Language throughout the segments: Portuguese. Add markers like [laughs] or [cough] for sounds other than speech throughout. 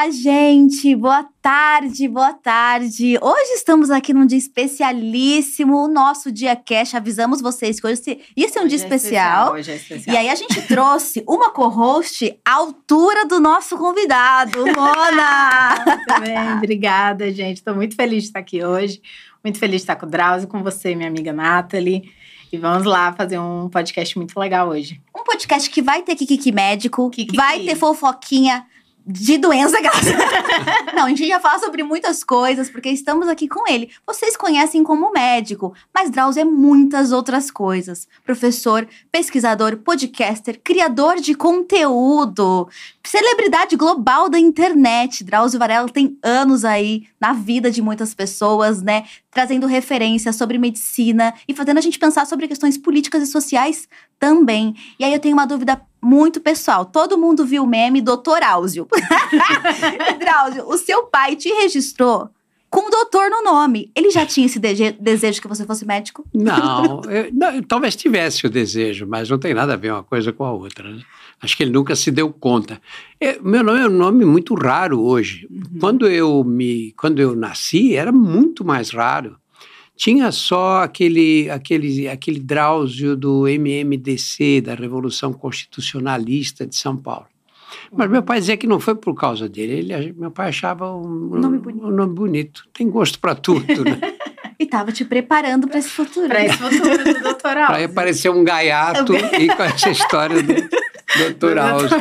Olá, gente! Boa tarde, boa tarde! Hoje estamos aqui num dia especialíssimo, o nosso Dia Cash. Avisamos vocês que hoje ia ser um hoje dia é especial. Hoje é especial. E aí a gente trouxe uma co-host à altura do nosso convidado, Mona! Muito bem, obrigada, gente. Estou muito feliz de estar aqui hoje. Muito feliz de estar com o Drauzio, com você, minha amiga Nathalie. E vamos lá fazer um podcast muito legal hoje. Um podcast que vai ter Kikiki médico, Kikiki. vai ter fofoquinha de doença [laughs] graça. Não, a gente já fala sobre muitas coisas, porque estamos aqui com ele. Vocês conhecem como médico, mas Drauzio é muitas outras coisas. Professor, pesquisador, podcaster, criador de conteúdo, celebridade global da internet. Drauzio Varela tem anos aí na vida de muitas pessoas, né? Trazendo referências sobre medicina e fazendo a gente pensar sobre questões políticas e sociais também. E aí eu tenho uma dúvida muito pessoal. Todo mundo viu o meme Doutor Áuzio. [laughs] Drauzio, o seu pai te registrou com doutor no nome. Ele já tinha esse desejo que você fosse médico? Não, [laughs] eu- não, eu talvez tivesse o desejo, mas não tem nada a ver uma coisa com a outra. né? Acho que ele nunca se deu conta. É, meu nome é um nome muito raro hoje. Quando eu me, quando eu nasci, era muito mais raro. Tinha só aquele, aquele, aquele Drauzio do MMDC, da Revolução Constitucionalista de São Paulo. Mas meu pai dizia que não foi por causa dele. Ele, meu pai achava um, Nome bonito. um nome bonito. Tem gosto para tudo, né? [laughs] E tava te preparando para esse futuro. Para esse futuro do [laughs] doutoral. Para aparecer um gaiato e com essa história do Dr. House.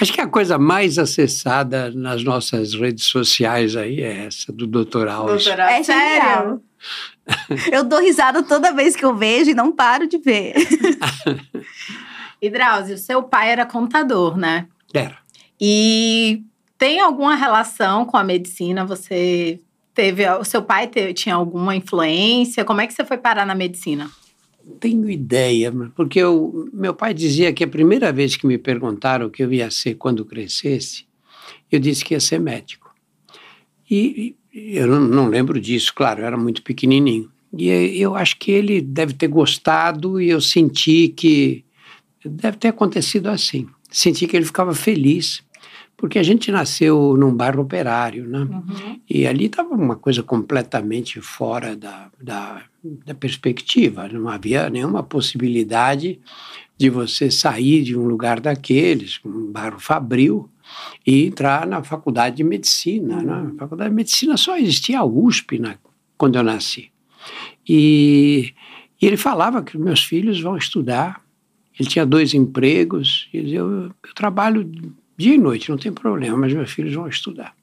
Acho que a coisa mais acessada nas nossas redes sociais aí é essa, do. House. Doutoral. É Sério? Eu dou risada toda vez que eu vejo e não paro de ver. [laughs] E Drauzio, seu pai era contador, né? Era. E tem alguma relação com a medicina? Você teve. O seu pai te- tinha alguma influência? Como é que você foi parar na medicina? Não tenho ideia, porque eu, meu pai dizia que a primeira vez que me perguntaram o que eu ia ser quando crescesse, eu disse que ia ser médico. E, e eu não, não lembro disso, claro, eu era muito pequenininho. E eu acho que ele deve ter gostado e eu senti que deve ter acontecido assim. Senti que ele ficava feliz, porque a gente nasceu num bairro operário, né? E ali estava uma coisa completamente fora da, da, da perspectiva. Não havia nenhuma possibilidade de você sair de um lugar daqueles, um bairro fabril, e entrar na faculdade de medicina. Né? Na faculdade de medicina só existia a USP né, quando eu nasci. E, e ele falava que meus filhos vão estudar. Ele tinha dois empregos. Ele dizia, eu, eu trabalho dia e noite, não tem problema, mas meus filhos vão estudar.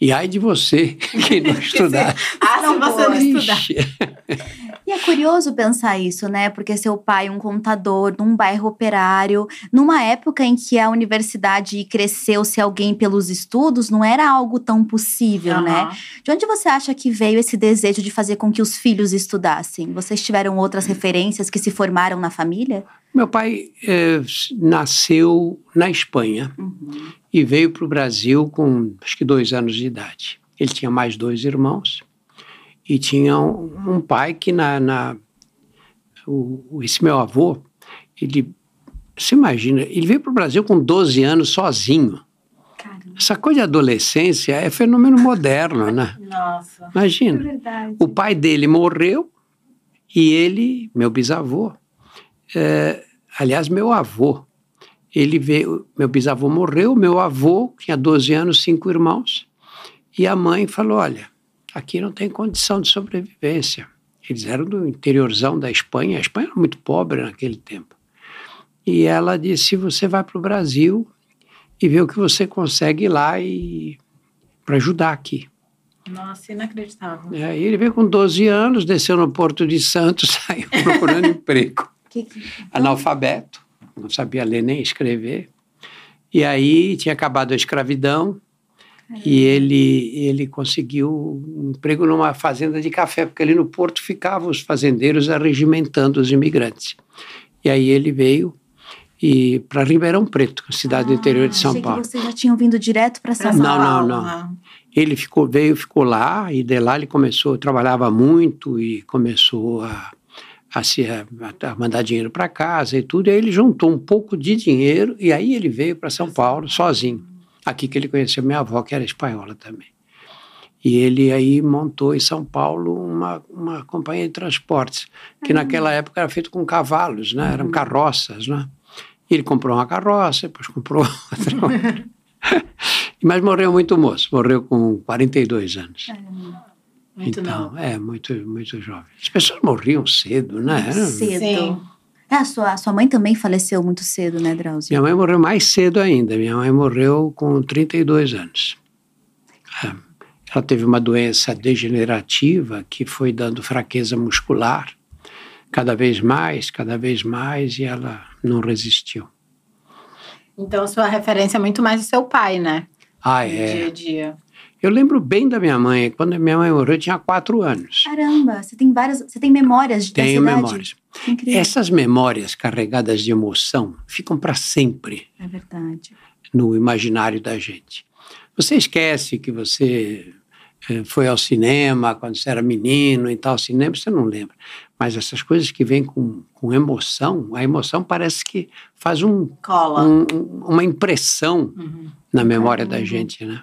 E ai de você [laughs] que não estudar. Ah, se você não estudar. [laughs] E é curioso pensar isso, né? Porque seu pai, um contador num bairro operário, numa época em que a universidade cresceu se alguém pelos estudos, não era algo tão possível, né? Aham. De onde você acha que veio esse desejo de fazer com que os filhos estudassem? Vocês tiveram outras referências que se formaram na família? Meu pai eh, nasceu na Espanha e veio para o Brasil com acho que dois anos de idade. Ele tinha mais dois irmãos e tinha um, um pai que na, na o, esse meu avô ele você imagina ele veio para o Brasil com 12 anos sozinho. Caramba, Essa coisa de adolescência é fenômeno moderno, né? [laughs] Nossa. Imagina. verdade. O pai dele morreu e ele, meu bisavô, é, aliás, meu avô, ele veio, meu bisavô morreu, meu avô tinha 12 anos, cinco irmãos, e a mãe falou: Olha, aqui não tem condição de sobrevivência. Eles eram do interiorzão da Espanha, a Espanha era muito pobre naquele tempo. E ela disse: Você vai para o Brasil e vê o que você consegue lá e para ajudar aqui. Nossa, inacreditável. É, ele veio com 12 anos, desceu no Porto de Santos, [laughs] saiu procurando [laughs] emprego. Que- que- Analfabeto, não sabia ler nem escrever. E aí tinha acabado a escravidão e ele, ele conseguiu um emprego numa fazenda de café, porque ali no Porto ficavam os fazendeiros arregimentando os imigrantes. E aí ele veio e para Ribeirão Preto, cidade do interior de São Ah, Achei Paulo. que vocês já tinham vindo direto para São São Paulo. Não, não, não. Ele ficou, veio, ficou lá, e de lá ele começou, trabalhava muito e começou a, a, se, a, mandar dinheiro para casa e tudo. E aí ele juntou um pouco de dinheiro e aí ele veio para São Paulo sozinho. Aqui que ele conheceu minha avó, que era espanhola também. E ele aí montou em São Paulo uma, uma companhia de transportes, que naquela época era feito com cavalos, né? Eram carroças, né? E ele comprou uma carroça, depois comprou outra. [laughs] [laughs] Mas morreu muito moço, morreu com 42 anos. Muito então, novo. é, muito, muito jovem. As pessoas morriam cedo, né? Cedo. Sim. É, a sua, a sua mãe também faleceu muito cedo, né, Drauzio? Minha mãe morreu mais cedo ainda. Minha mãe morreu com 32 anos. É. Ela teve uma doença degenerativa que foi dando fraqueza muscular, cada vez mais, cada vez mais, e ela não resistiu. Então, sua referência é muito mais o seu pai, né? Ah, No é. dia a dia. Eu lembro bem da minha mãe. Quando a minha mãe morreu, eu tinha quatro anos. Caramba, você tem várias. Você tem memórias de Tenho memórias. Incrível. Essas memórias carregadas de emoção ficam para sempre É verdade. no imaginário da gente. Você esquece que você eh, foi ao cinema quando você era menino e tal, cinema, você não lembra. Mas essas coisas que vêm com, com emoção, a emoção parece que faz um, Cola. um- um- uma impressão Uhum. na memória da Caramba. gente, né?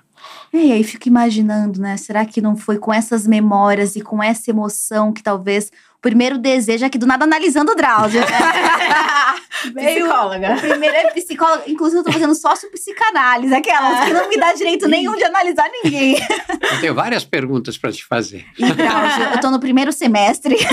É, e aí fico imaginando, né? Será que não foi com essas memórias e com essa emoção que talvez o primeiro desejo é que do nada analisando o Drauzio. né? [laughs] Psicóloga. O primeiro é psicólogo. Inclusive, eu tô fazendo sócio psicanálise, aquelas que não me dá direito nenhum de analisar ninguém. Eu tenho várias perguntas para te fazer. E, Drauzio, eu tô no primeiro semestre. [laughs]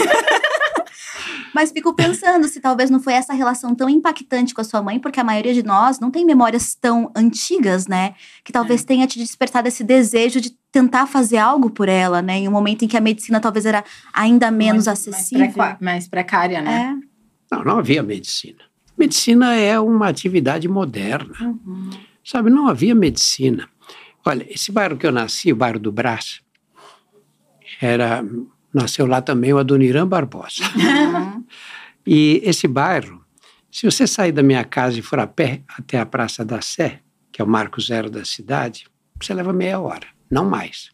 Mas fico pensando se talvez não foi essa relação tão impactante com a sua mãe, porque a maioria de nós não tem memórias tão antigas, né? Que talvez É. tenha te despertado esse desejo de tentar fazer algo por ela, né? Em um momento em que a medicina talvez era ainda menos Mais- acessível. Mais, mais precária, né? É. Não, não havia medicina. Medicina é uma atividade moderna. Uhum. Sabe, não havia medicina. Olha, esse bairro que eu nasci, o bairro do Brás, era nasceu lá também o Adoniran Barbosa. Uhum. E esse bairro, se você sair da minha casa e for a pé até a Praça da Sé, que é o marco zero da cidade, você leva meia hora, não mais.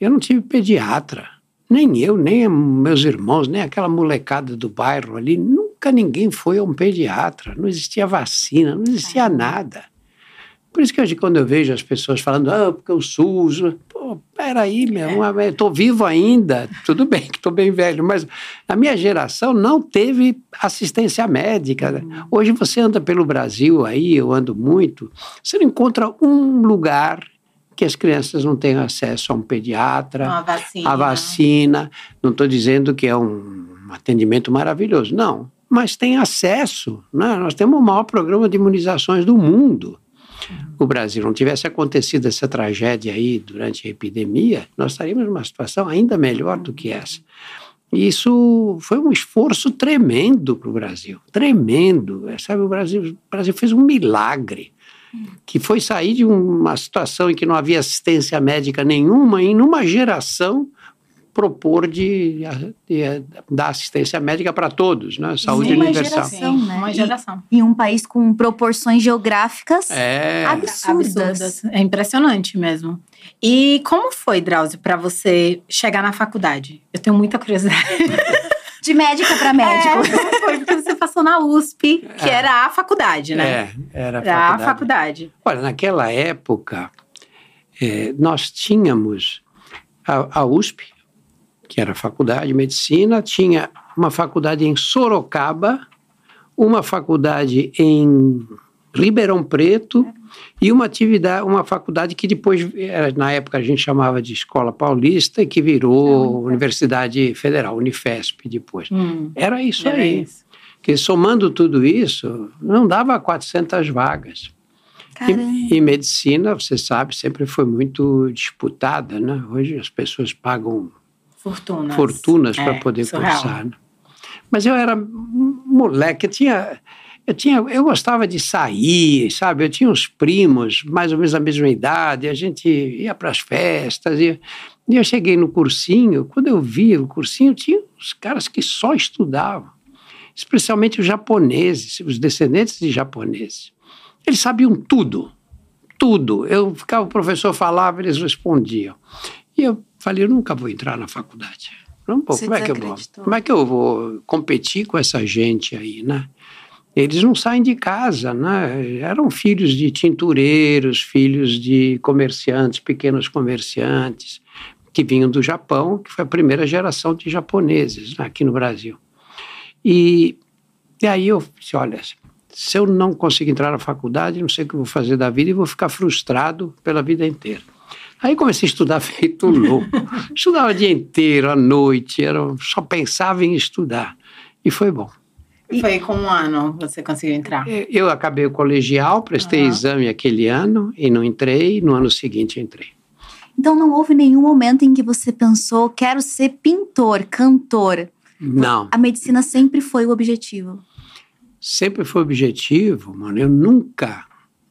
Eu não tive pediatra, nem eu, nem meus irmãos, nem aquela molecada do bairro ali, nunca ninguém foi a um pediatra, não existia vacina, não existia nada. Por isso que hoje, quando eu vejo as pessoas falando, ah, porque o SUS. Pô, peraí, meu, eu estou vivo ainda. Tudo bem que estou bem velho, mas a minha geração não teve assistência médica. Hoje você anda pelo Brasil aí, eu ando muito, você não encontra um lugar que as crianças não tenham acesso a um pediatra, Uma vacina. a vacina. Não estou dizendo que é um atendimento maravilhoso, não. Mas tem acesso. Né? Nós temos o maior programa de imunizações do mundo. O Brasil não tivesse acontecido essa tragédia aí durante a epidemia, nós estaríamos numa situação ainda melhor do que essa. E Isso foi um esforço tremendo para o Brasil, tremendo. É, Sabe, o Brasil, o Brasil fez um milagre, que foi sair de uma situação em que não havia assistência médica nenhuma, e numa geração propor de, de dar assistência médica para todos, né? saúde Sim, uma universal. geração. Sim, né? Uma E- geração. Em um país com proporções geográficas É, absurdas. É impressionante mesmo. E como foi, Drauzio, para você chegar na faculdade? Eu tenho muita curiosidade. [laughs] De médica para médico. É, como foi? Porque você passou na USP, que É. era a faculdade, né? é, era a Era a faculdade. faculdade. Olha, naquela época, eh, nós tínhamos a, a USP, que era a faculdade de medicina, tinha uma faculdade em Sorocaba, uma faculdade em Ribeirão Preto e uma atividade, uma faculdade que depois, era, na época a gente chamava de Escola Paulista e que virou Universidade Federal, Unifesp depois. Hum, Era isso era aí. isso. Que somando tudo isso, não dava 400 vagas. E, e medicina, você sabe, sempre foi muito disputada, né? Hoje as pessoas pagam Fortunas. fortunas É, para poder surreal. cursar. Né? Mas eu era moleque, eu tinha, eu tinha, eu gostava de sair, sabe? Eu tinha uns primos, mais ou menos da mesma idade, a gente ia para as festas, e, e eu cheguei no cursinho, quando eu vi o cursinho, tinha os caras que só estudavam, especialmente os japoneses, os descendentes de japoneses. Eles sabiam tudo, tudo. Eu ficava, o professor falava, eles respondiam. E eu falei, eu nunca vou entrar na faculdade. Não, pô, como, é que eu vou, como é que eu vou competir com essa gente aí, né? eles não saem de casa, né? Eram filhos de tintureiros, filhos de comerciantes, pequenos comerciantes, que vinham do Japão, que foi a primeira geração de japoneses né, aqui no Brasil. E, e aí eu disse, olha, se eu não conseguir entrar na faculdade, não sei o que eu vou fazer da vida e vou ficar frustrado pela vida inteira. Aí comecei a estudar feito louco. [laughs] Estudava o dia inteiro, à noite, era, só pensava em estudar. E foi bom. E foi com um ano você conseguiu entrar? É, eu acabei o colegial, prestei uhum. exame aquele ano e não entrei. No ano seguinte entrei. Então não houve nenhum momento em que você pensou, quero ser pintor, cantor. Não. A medicina sempre foi o objetivo. Sempre foi o objetivo, mano. Eu nunca,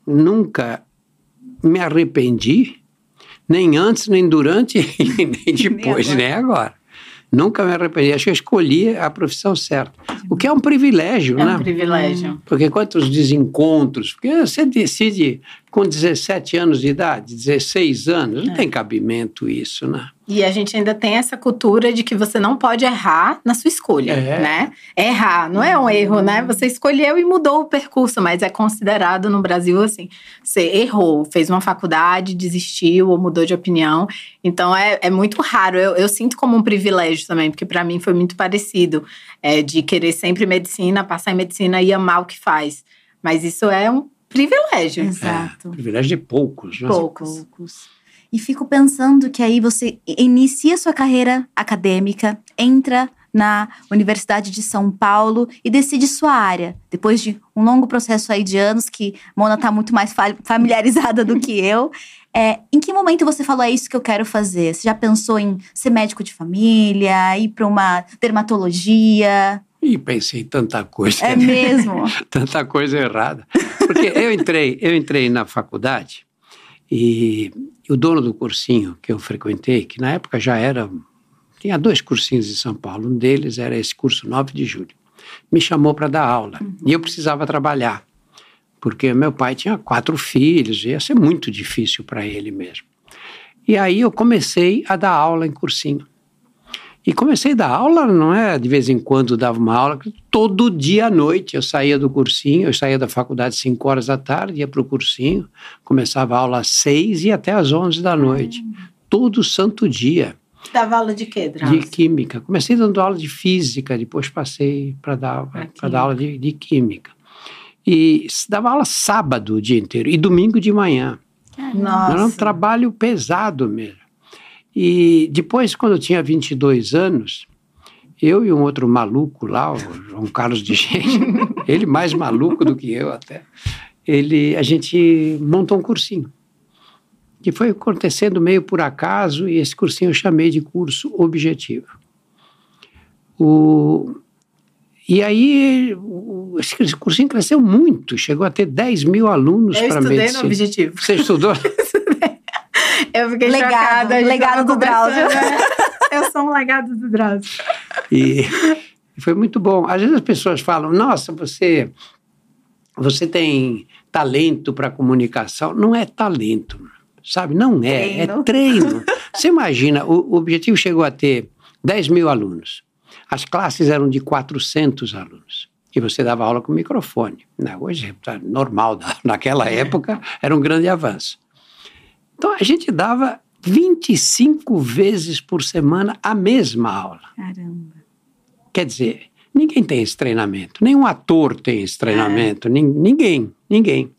nunca me arrependi, nem antes, nem durante, [laughs] nem depois, nem, nem agora. Nunca me arrependi. Acho que eu escolhi a profissão certa. O que é um privilégio, é né? É um privilégio. Porque quantos desencontros. Porque você decide com 17 anos de idade, 16 anos, não é. tem cabimento isso, né? E a gente ainda tem essa cultura de que você não pode errar na sua escolha, é. né? Errar, não é um erro, né? Você escolheu e mudou o percurso, mas é considerado no Brasil assim: você errou, fez uma faculdade, desistiu ou mudou de opinião. Então é, é muito raro. Eu, eu sinto como um privilégio também, porque para mim foi muito parecido é, de querer sempre medicina, passar em medicina e amar o que faz. Mas isso é um privilégio. Exato. É, privilégio de poucos, né? Poucos. poucos. E fico pensando que aí você inicia sua carreira acadêmica, entra na Universidade de São Paulo e decide sua área. Depois de um longo processo aí de anos, que Mona está muito mais familiarizada do que eu. É, em que momento você falou, é isso que eu quero fazer? Você já pensou em ser médico de família, ir para uma dermatologia? E pensei tanta coisa. É mesmo? [laughs] tanta coisa errada. Porque eu entrei, eu entrei na faculdade e o dono do cursinho que eu frequentei, que na época já era. Tinha dois cursinhos em São Paulo, um deles era esse curso 9 de julho. Me chamou para dar aula uhum. e eu precisava trabalhar, porque meu pai tinha quatro filhos, ia ser muito difícil para ele mesmo. E aí eu comecei a dar aula em cursinho. E comecei a dar aula, não é de vez em quando dava uma aula, todo dia à noite eu saía do cursinho, eu saía da faculdade às 5 horas da tarde, ia para o cursinho, começava a aula às 6 e até às 11 da noite, hum. todo santo dia. Dava aula de quê, Drauzio? De química. Comecei dando aula de física, depois passei para dar, dar aula de, de química. E dava aula sábado o dia inteiro e domingo de manhã. Nossa. Era um trabalho pesado mesmo. E depois, quando eu tinha 22 anos, eu e um outro maluco lá, o João Carlos de Gente, [laughs] ele mais maluco do que eu até, ele, a gente montou um cursinho. Que foi acontecendo meio por acaso, e esse cursinho eu chamei de curso objetivo. O, e aí, o, esse cursinho cresceu muito, chegou a ter 10 mil alunos para medicina. Eu estudei no objetivo. Você estudou? [laughs] Eu fiquei legado, chocada. Legado do Drauzio. Né? [laughs] Eu sou um legado do Drauzio. E foi muito bom. Às vezes as pessoas falam, nossa, você, você tem talento para comunicação. Não é talento, sabe? Não é, treino. é treino. [laughs] Você imagina, o, o objetivo chegou a ter 10 mil alunos. As classes eram de 400 alunos e você dava aula com microfone. Né? Hoje é normal, [laughs] naquela época era um grande avanço. Então a gente dava 25 vezes por semana a mesma aula. Caramba. Quer dizer, ninguém tem esse treinamento, nenhum ator tem esse treinamento, é. ninguém, ninguém.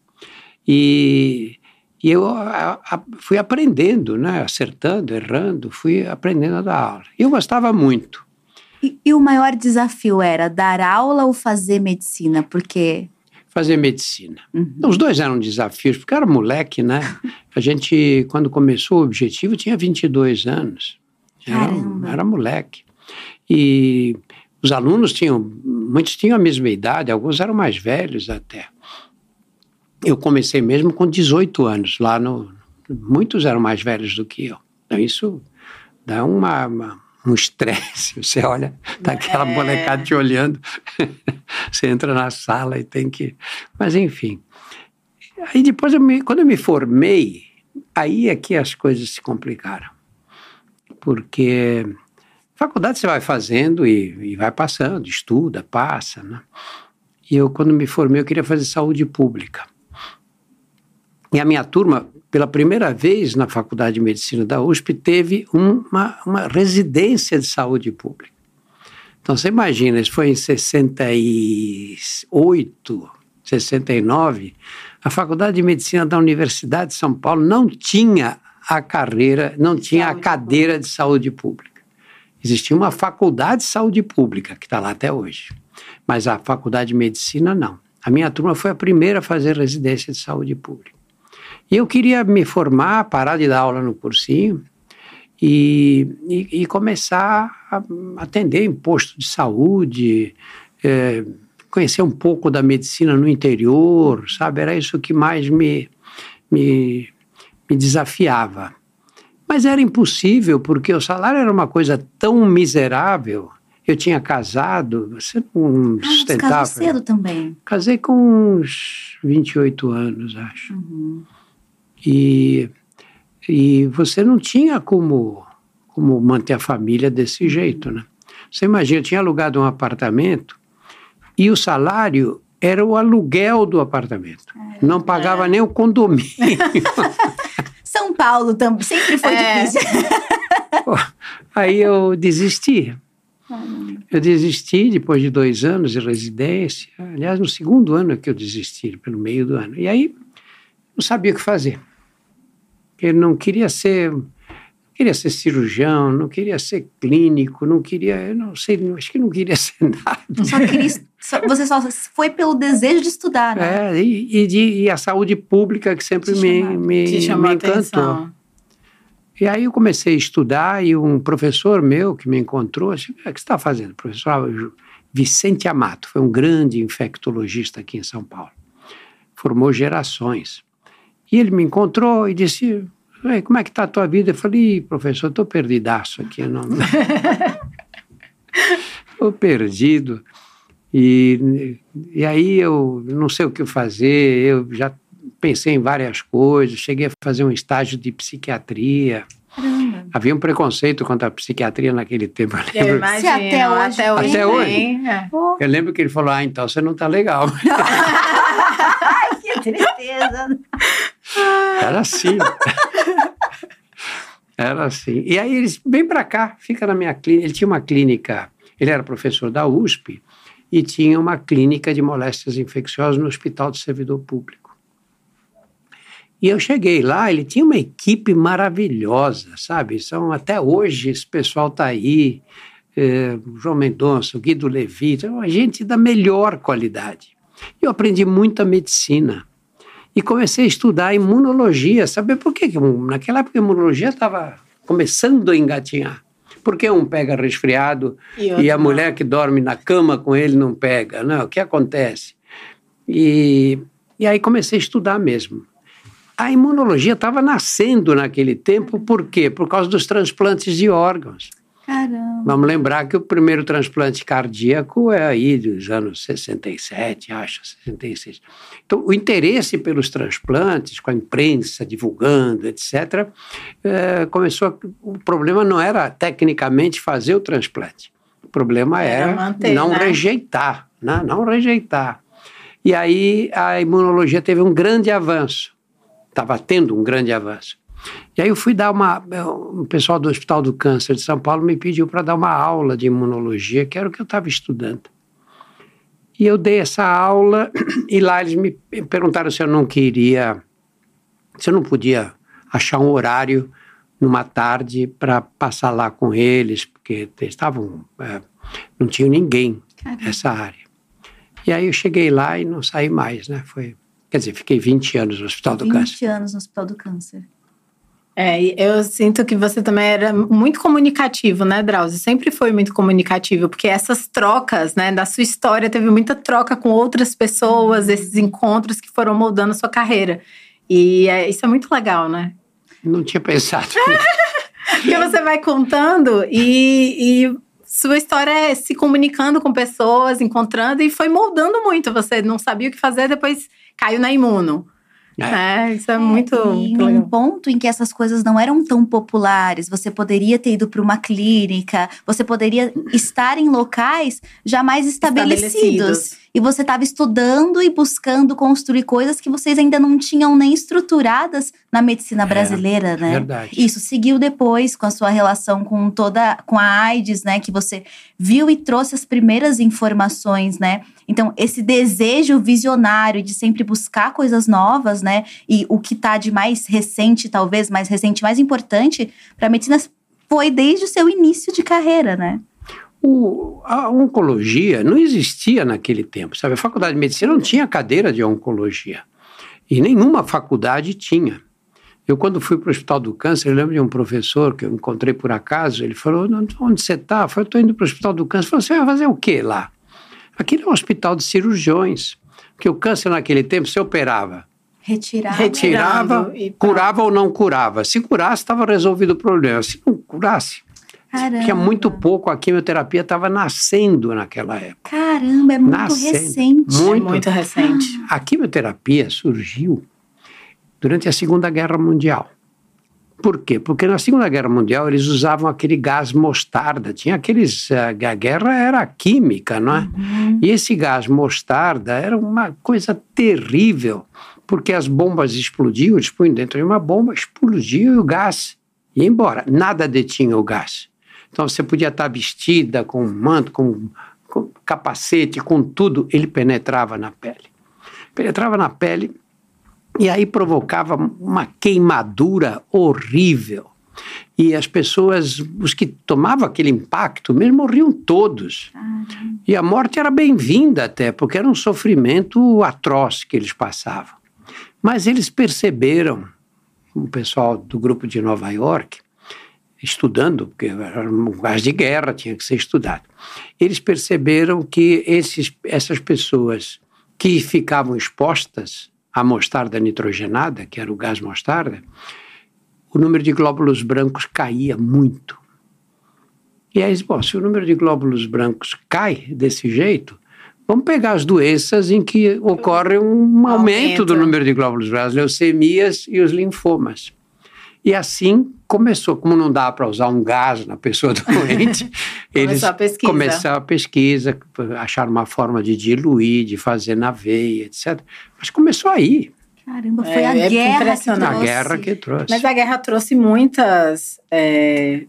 E, e eu a, a, fui aprendendo, né, acertando, errando, fui aprendendo a dar aula. E eu gostava muito. E, e o maior desafio era dar aula ou fazer medicina? Porque fazer medicina. Uhum. Os dois eram desafios, porque era moleque, né? [laughs] A gente, quando começou o objetivo, tinha 22 anos. Era, era moleque. E os alunos tinham, muitos tinham a mesma idade, alguns eram mais velhos até. Eu comecei mesmo com 18 anos, lá no. Muitos eram mais velhos do que eu. Então, isso dá uma, uma um estresse. [laughs] Você olha, tá aquela é. molecada te olhando. [laughs] você entra na sala e tem que. Mas, enfim. Aí depois, eu me, quando eu me formei, aí é que as coisas se complicaram. Porque faculdade você vai fazendo e, e vai passando, estuda, passa, né? E eu, quando me formei, eu queria fazer saúde pública. E a minha turma, pela primeira vez na Faculdade de Medicina da USP, teve uma, uma residência de saúde pública. Então, você imagina, isso foi em 68, 69, a Faculdade de Medicina da Universidade de São Paulo não tinha a carreira, não tinha saúde a cadeira pública. de saúde pública. Existia uma faculdade de saúde pública, que está lá até hoje, mas a Faculdade de Medicina não. A minha turma foi a primeira a fazer residência de saúde pública. E eu queria me formar, parar de dar aula no cursinho e, e, e começar a atender em posto de saúde, é, conhecer um pouco da medicina no interior, sabe? Era isso que mais me, me, me desafiava. Mas era impossível, porque o salário era uma coisa tão miserável. Eu tinha casado, você não ah, sustentava. Você cedo também? Casei com uns 28 anos, acho. Uhum. E, e você não tinha como, como manter a família desse jeito, né? Você imagina, eu tinha alugado um apartamento e o salário era o aluguel do apartamento. É, não pagava é. nem o condomínio. [laughs] São Paulo também sempre foi é. difícil. [laughs] Aí eu desisti. Eu desisti depois de dois anos de residência. Aliás, no segundo ano é que eu desisti, pelo meio do ano. E aí não sabia o que fazer. Ele não queria ser queria ser cirurgião, não queria ser clínico, não queria, eu não sei, acho que não queria [laughs] ser nada. Só queria, você só foi pelo desejo de estudar, né? É, e, e, de, e a saúde pública que sempre me, me, me encantou. Atenção. E aí eu comecei a estudar e um professor meu que me encontrou, disse, o que você está fazendo? Professor Vicente Amato, foi um grande infectologista aqui em São Paulo. Formou gerações. E ele me encontrou e disse: como é que está a tua vida? Eu falei: professor, estou perdidaço aqui. Estou [laughs] perdido. E, e aí eu não sei o que fazer, eu já pensei em várias coisas, cheguei a fazer um estágio de psiquiatria. Caramba. Havia um preconceito contra a psiquiatria naquele tempo. Eu, eu imagino, até hoje. Até hoje. Até hoje. É. Eu lembro que ele falou: Ah, então você não está legal. [laughs] que tristeza. [laughs] Era assim. Era assim. E aí eles, vem para cá, fica na minha clínica. Ele tinha uma clínica, ele era professor da USP e tinha uma clínica de moléstias infecciosas no Hospital do Servidor Público. E eu cheguei lá, ele tinha uma equipe maravilhosa, sabe? São, até hoje esse pessoal está aí, é, João Mendonça, Guido Levi, uma gente da melhor qualidade. Eu aprendi muita medicina e comecei a estudar imunologia. Sabe por quê? Naquela época a imunologia estava começando a engatinhar. Porque um pega resfriado e, e a mulher que dorme na cama com ele não pega? Não, o que acontece? E, e aí comecei a estudar mesmo. A imunologia estava nascendo naquele tempo, por quê? Por causa dos transplantes de órgãos. Caramba. Vamos lembrar que o primeiro transplante cardíaco é aí dos anos 67, acho, 66. Então, o interesse pelos transplantes, com a imprensa divulgando, etc., é, começou. A, o problema não era tecnicamente fazer o transplante. O problema era, era manter, não né? rejeitar, né? não rejeitar. E aí a imunologia teve um grande avanço. Estava tendo um grande avanço. E aí eu fui dar uma. O pessoal do Hospital do Câncer de São Paulo me pediu para dar uma aula de imunologia, que era o que eu estava estudando. E eu dei essa aula, e lá eles me perguntaram se eu não queria, se eu não podia achar um horário numa tarde para passar lá com eles, porque eles estavam. É, não tinha ninguém Caramba. nessa área. E aí eu cheguei lá e não saí mais, né? Foi, quer dizer, fiquei 20 anos no Hospital do Câncer. 20 anos no Hospital do Câncer. É, eu sinto que você também era muito comunicativo, né, Drauzio? Sempre foi muito comunicativo, porque essas trocas, né, da sua história, teve muita troca com outras pessoas, uhum. esses encontros que foram moldando a sua carreira. E é, isso é muito legal, né? Não tinha pensado. [laughs] porque você vai contando e, e sua história é se comunicando com pessoas, encontrando, e foi moldando muito. Você não sabia o que fazer, depois caiu na imuno É, é isso é, é muito. E um ponto em que essas coisas não eram tão populares, você poderia ter ido para uma clínica, você poderia estar em locais jamais estabelecidos. estabelecidos. E você estava estudando e buscando construir coisas que vocês ainda não tinham nem estruturadas na medicina é, brasileira, é, né? Verdade. Isso seguiu depois com a sua relação com toda com a AIDS, né, que você viu e trouxe as primeiras informações, né? Então, esse desejo visionário de sempre buscar coisas novas, né? E o que está de mais recente, talvez mais recente, mais importante para a medicina foi desde o seu início de carreira, né? O, a oncologia não existia naquele tempo, sabe? A faculdade de medicina não tinha cadeira de oncologia. E nenhuma faculdade tinha. Eu, quando fui para o Hospital do Câncer, eu lembro de um professor que eu encontrei por acaso, ele falou, onde você está? Eu falei, estou indo para o Hospital do Câncer. Ele falou, você vai fazer o quê lá? Aquilo é um hospital de cirurgiões, porque o câncer naquele tempo se operava. Retirava. Retirava, curava ou não curava. Se curasse, estava resolvido o problema. Se não curasse, Caramba. Tinha muito pouco, a quimioterapia estava nascendo naquela época. Caramba, é muito nascendo. recente. Muito, é muito recente. A quimioterapia surgiu durante a Segunda Guerra Mundial. Por quê? Porque na Segunda Guerra Mundial eles usavam aquele gás mostarda. Tinha aqueles. Eh, a guerra era química, não é? Uhum. E esse gás mostarda era uma coisa terrível, porque as bombas explodiam, eles punham dentro de uma bomba, explodiu e o gás ia embora. Nada detinha o gás. Então você podia estar vestida com um manto, com, com capacete, com tudo, ele penetrava na pele. Penetrava na pele e aí provocava uma queimadura horrível. E as pessoas, os que tomavam aquele impacto, mesmo morriam todos. Ah, e a morte era bem-vinda até, porque era um sofrimento atroz que eles passavam. Mas eles perceberam, o pessoal do grupo de Nova York, estudando, porque era um gás de guerra, tinha que ser estudado. Eles perceberam que esses, essas pessoas que ficavam expostas à mostarda nitrogenada, que era o gás mostarda, o número de glóbulos brancos caía muito. E aí, bom, se o número de glóbulos brancos cai desse jeito, vamos pegar as doenças em que ocorre um aumento, aumento. do número de glóbulos brancos, as leucemias e os linfomas. E assim começou, como não dá para usar um gás na pessoa [laughs] doente, eles a começaram a pesquisa, acharam uma forma de diluir, de fazer na veia, etc. Mas começou aí. Caramba, foi é, a é guerra que trouxe. A guerra que trouxe. Mas a guerra trouxe muitas é,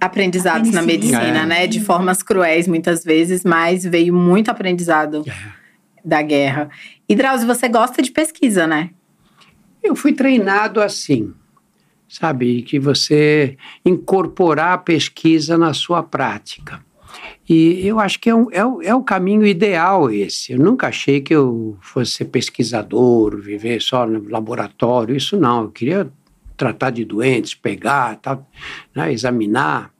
aprendizados na medicina, é. né? De formas cruéis, muitas vezes, mas veio muito aprendizado é. da guerra. E Drauzio, você gosta de pesquisa, né? Eu fui treinado assim sabe? Que você incorporar a pesquisa na sua prática. E eu acho que é, um, é, o, é o caminho ideal esse. Eu nunca achei que eu fosse ser pesquisador, viver só no laboratório, isso não. Eu queria tratar de doentes, pegar, tal, né, examinar.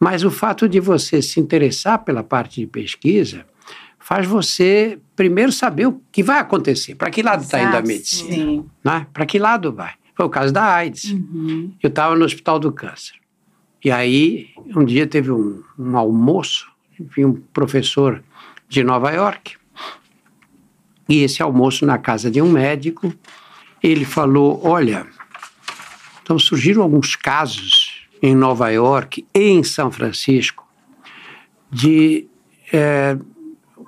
Mas o fato de você se interessar pela parte de pesquisa faz você primeiro saber o que vai acontecer, para que lado está indo a medicina, né? para que lado vai. Foi o caso da AIDS. Uhum. Eu estava no Hospital do Câncer. E aí, um dia teve um, um almoço, enfim, um professor de Nova York. E esse almoço na casa de um médico, ele falou: Olha, então surgiram alguns casos em Nova York e em São Francisco de é,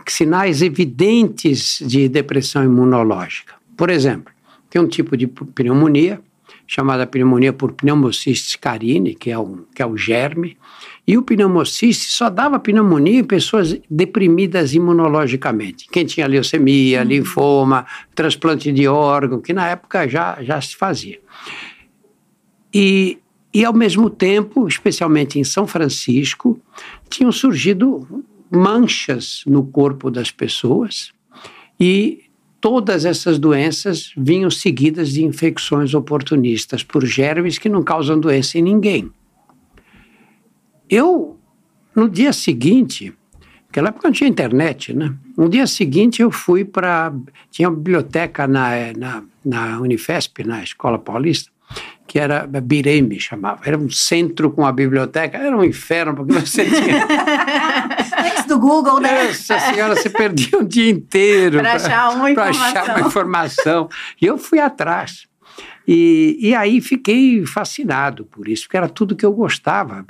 sinais evidentes de depressão imunológica. Por exemplo, tem um tipo de pneumonia, chamada pneumonia por pneumocystis carini, que é, um, que é o germe, e o pneumocystis só dava pneumonia em pessoas deprimidas imunologicamente. Quem tinha leucemia, uhum. linfoma, transplante de órgão, que na época já, já se fazia. E, e, ao mesmo tempo, especialmente em São Francisco, tinham surgido manchas no corpo das pessoas e todas essas doenças vinham seguidas de infecções oportunistas por germes que não causam doença em ninguém. Eu, no dia seguinte, naquela época não tinha internet, né? No dia seguinte eu fui para. Tinha uma biblioteca na, na, na Unifesp, na Escola Paulista. que era Bireme, chamava. Era um centro com a biblioteca, era um inferno, porque você tinha. [laughs] Do Google, né? Nossa senhora, você perdia um dia inteiro para achar uma informação. achar uma informação. E eu fui atrás. E, e aí fiquei fascinado por isso, porque era tudo que eu gostava.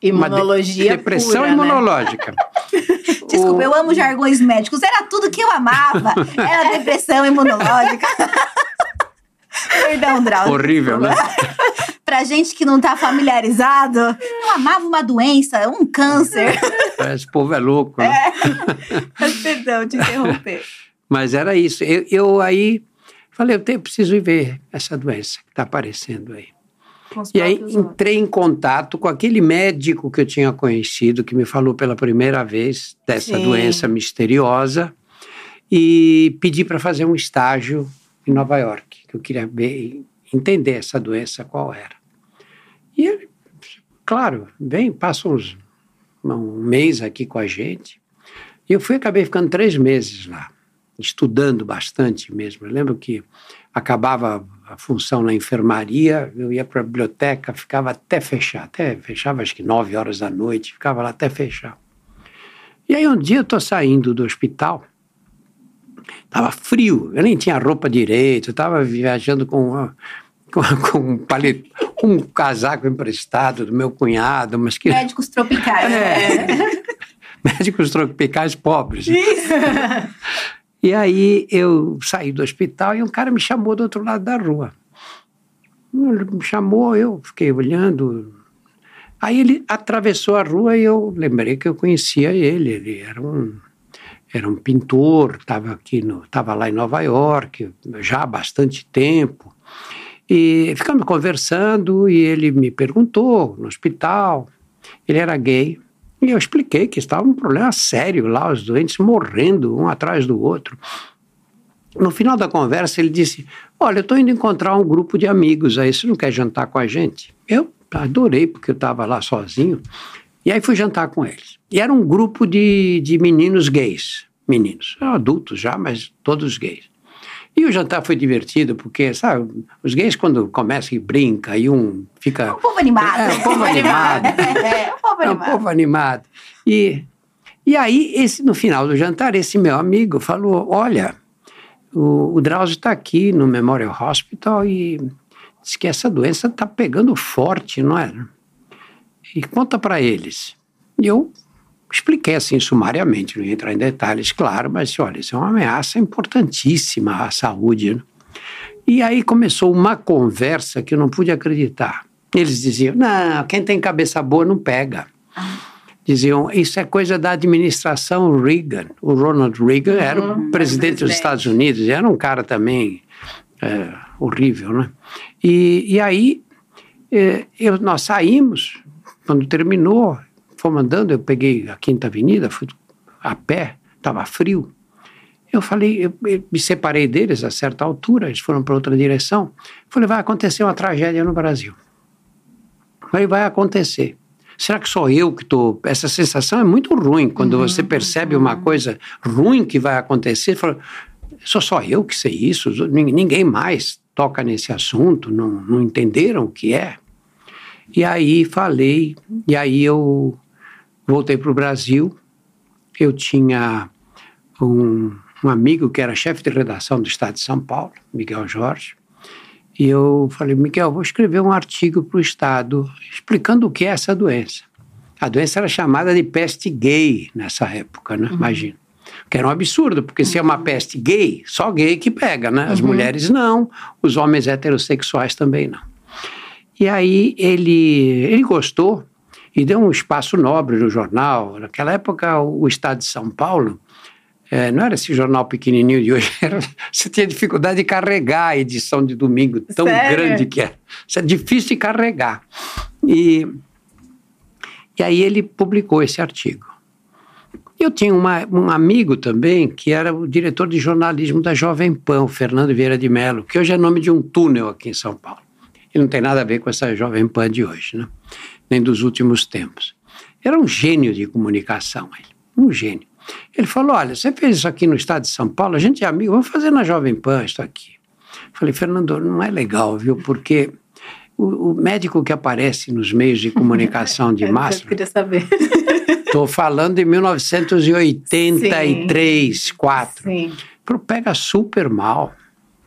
Imunologia. De, depressão pura, né? imunológica. Né? [laughs] Desculpa, eu amo jargões médicos. Era tudo que eu amava. Era depressão imunológica. [laughs] Perdão, Drauzio. Horrível, né? [laughs] pra gente que não tá familiarizado, eu amava uma doença, um câncer. Esse povo é louco, né? É. Mas, perdão, te interromper. Mas era isso. Eu, eu aí falei, eu, tenho, preciso ir ver essa doença que está aparecendo aí. E aí entrei em contato com aquele médico que eu tinha conhecido, que me falou pela primeira vez dessa Sim. doença misteriosa, e pedi para fazer um estágio em Nova York, que eu queria ver, entender essa doença qual era. E ele, claro, vem, passa uns, um mês aqui com a gente. E eu fui, acabei ficando três meses lá, estudando bastante mesmo. Eu lembro que acabava a função na enfermaria, eu ia para a biblioteca, ficava até fechar, até fechava acho que nove horas da noite, ficava lá até fechar. E aí um dia eu estou saindo do hospital Tava frio, eu nem tinha roupa direito, eu tava viajando com, [laughs] com, com um, palet, um casaco emprestado do meu cunhado, mas que... Médicos tropicais. É. Né? [laughs] Médicos tropicais pobres. Isso. [laughs] E aí eu saí do hospital e um cara me chamou do outro lado da rua. Ele me chamou, eu fiquei olhando. Aí ele atravessou a rua e eu lembrei que eu conhecia ele. Ele era um era um pintor, estava aqui no, estava lá em Nova York já há bastante tempo. E ficamos conversando e ele me perguntou no hospital, ele era gay, e eu expliquei que estava um problema sério lá, os doentes morrendo um atrás do outro. No final da conversa, ele disse: Olha, eu estou indo encontrar um grupo de amigos aí, você não quer jantar com a gente? Eu adorei, porque eu estava lá sozinho. E aí fui jantar com eles. E era um grupo de, de meninos gays. Meninos, adultos já, mas todos gays. E o jantar foi divertido, porque, sabe, os gays quando começam e brinca, e um fica... É um povo animado. É, um povo animado. [laughs] é, um povo animado. É um povo animado. E, e aí, esse, no final do jantar, esse meu amigo falou, olha, o, o Drauzio está aqui no Memorial Hospital e diz que essa doença está pegando forte, não é? E conta para eles. E eu expliquei assim sumariamente, não ia entrar em detalhes, claro, mas olha, isso é uma ameaça importantíssima à saúde. Né? E aí começou uma conversa que eu não pude acreditar. Eles diziam: não, quem tem cabeça boa não pega. Diziam: isso é coisa da administração Reagan. O Ronald Reagan uhum, era o presidente, presidente dos Estados Unidos, era um cara também é, horrível, né? E, e aí é, eu, nós saímos quando terminou, fomos andando, eu peguei a Quinta Avenida, fui a pé, estava frio. Eu falei, eu, eu, me separei deles a certa altura, eles foram para outra direção. Falei, vai acontecer uma tragédia no Brasil. Falei, vai acontecer. Será que sou eu que estou. Essa sensação é muito ruim quando uhum, você percebe uhum. uma coisa ruim que vai acontecer. Fala, sou só eu que sei isso, ninguém mais toca nesse assunto, não, não entenderam o que é. E aí falei, e aí eu voltei para o Brasil. Eu tinha um, um amigo que era chefe de redação do Estado de São Paulo, Miguel Jorge, e eu falei, Miguel, vou escrever um artigo para o Estado explicando o que é essa doença. A doença era chamada de peste gay nessa época, né? Uhum. Imagina. Que era um absurdo, porque uhum. se é uma uhum. peste gay, só gay que pega, né? As uhum. mulheres não, os homens heterossexuais também não. E aí ele, ele gostou e deu um espaço nobre no jornal. Naquela época, o Estado de São Paulo é, não era esse jornal pequenininho de hoje, [laughs] era, você tinha dificuldade de carregar a edição de domingo, tão Sério? grande que é. Isso é difícil de carregar. E, e aí ele publicou esse artigo. Eu tinha uma, um amigo também que era o diretor de jornalismo da Jovem Pan, o Fernando Vieira de Mello, que hoje é nome de um túnel aqui em São Paulo. E não tem nada a ver com essa Jovem Pan de hoje, né? nem dos últimos tempos. Era um gênio de comunicação, ele, um gênio. Ele falou: Olha, você fez isso aqui no estado de São Paulo, a gente é amigo, vamos fazer na Jovem Pan isso aqui. Falei, Fernando, não é legal, viu? Porque o, o médico que aparece nos meios de comunicação de [laughs] massa. Eu queria saber. [laughs] Estou falando de 1983, Sim. 4. Sim. Pega super mal.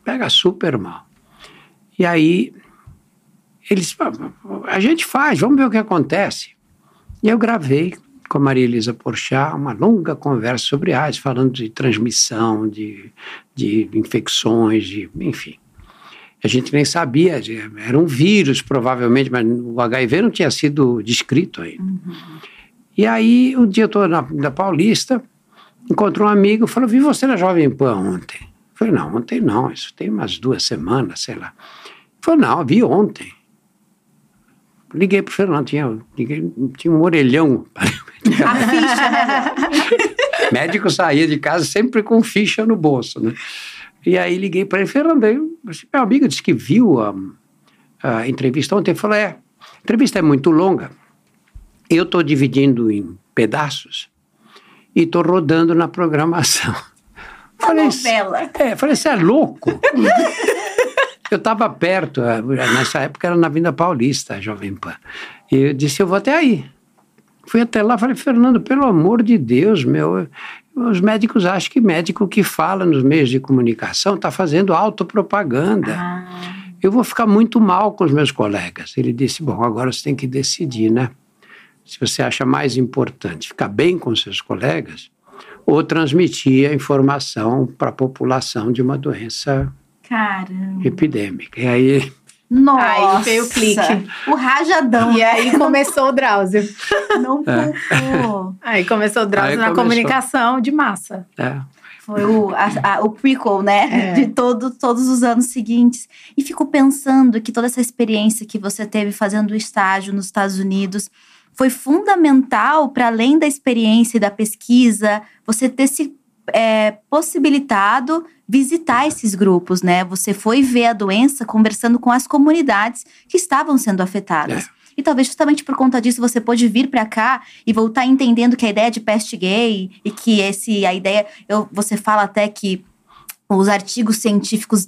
Pega super mal. E aí, eles. A gente faz, vamos ver o que acontece. E eu gravei com a Maria Elisa Porchat uma longa conversa sobre AIDS, falando de transmissão, de, de infecções, de, enfim. A gente nem sabia, era um vírus provavelmente, mas o HIV não tinha sido descrito ainda. Uhum. E aí, um dia eu estou na Paulista, encontrei um amigo, falou, vi você na Jovem Pan ontem. Eu falei, não, ontem não, isso tem umas duas semanas, sei lá. Ele falou, não, vi ontem. Liguei para o Fernando, tinha, liguei, tinha um orelhão. [laughs] Né? [laughs] Médico saía de casa sempre com ficha no bolso, né? E aí liguei para ele, Fernando, eu, meu amigo disse que viu a, a entrevista ontem. Ele falou, é, a entrevista é muito longa. Eu estou dividindo em pedaços e estou rodando na programação. Uma falei, novela. É, falei, você é louco? [laughs] eu estava perto, eh, nessa época era na Vinda Paulista, a Jovem Pan. E eu disse, eu vou até aí. Fui até lá, falei, Fernando, pelo amor de Deus, meu, os médicos acham que médico que fala nos meios de comunicação está fazendo autopropaganda. Ah. Eu vou ficar muito mal com os meus colegas. Ele disse: Bom, agora você tem que decidir, né? Se você acha mais importante ficar bem com seus colegas ou transmitir a informação para a população de uma doença Caramba. epidêmica. E aí nossa! Aí veio o clique. O rajadão. E aí começou o Drauzio. Não poupou. É. Aí começou o Drauzio aí na começou. comunicação de massa. É. Foi o, a, a, o prequel, né? É. De todo, todos os anos seguintes. E fico pensando que toda essa experiência que você teve fazendo o estágio nos Estados Unidos foi fundamental para além da experiência e da pesquisa, você ter se é, possibilitado visitar esses grupos, né? Você foi ver a doença conversando com as comunidades que estavam sendo afetadas. É. E talvez justamente por conta disso você pôde vir para cá e voltar entendendo que a ideia de peste gay e que esse a ideia, eu, você fala até que os artigos científicos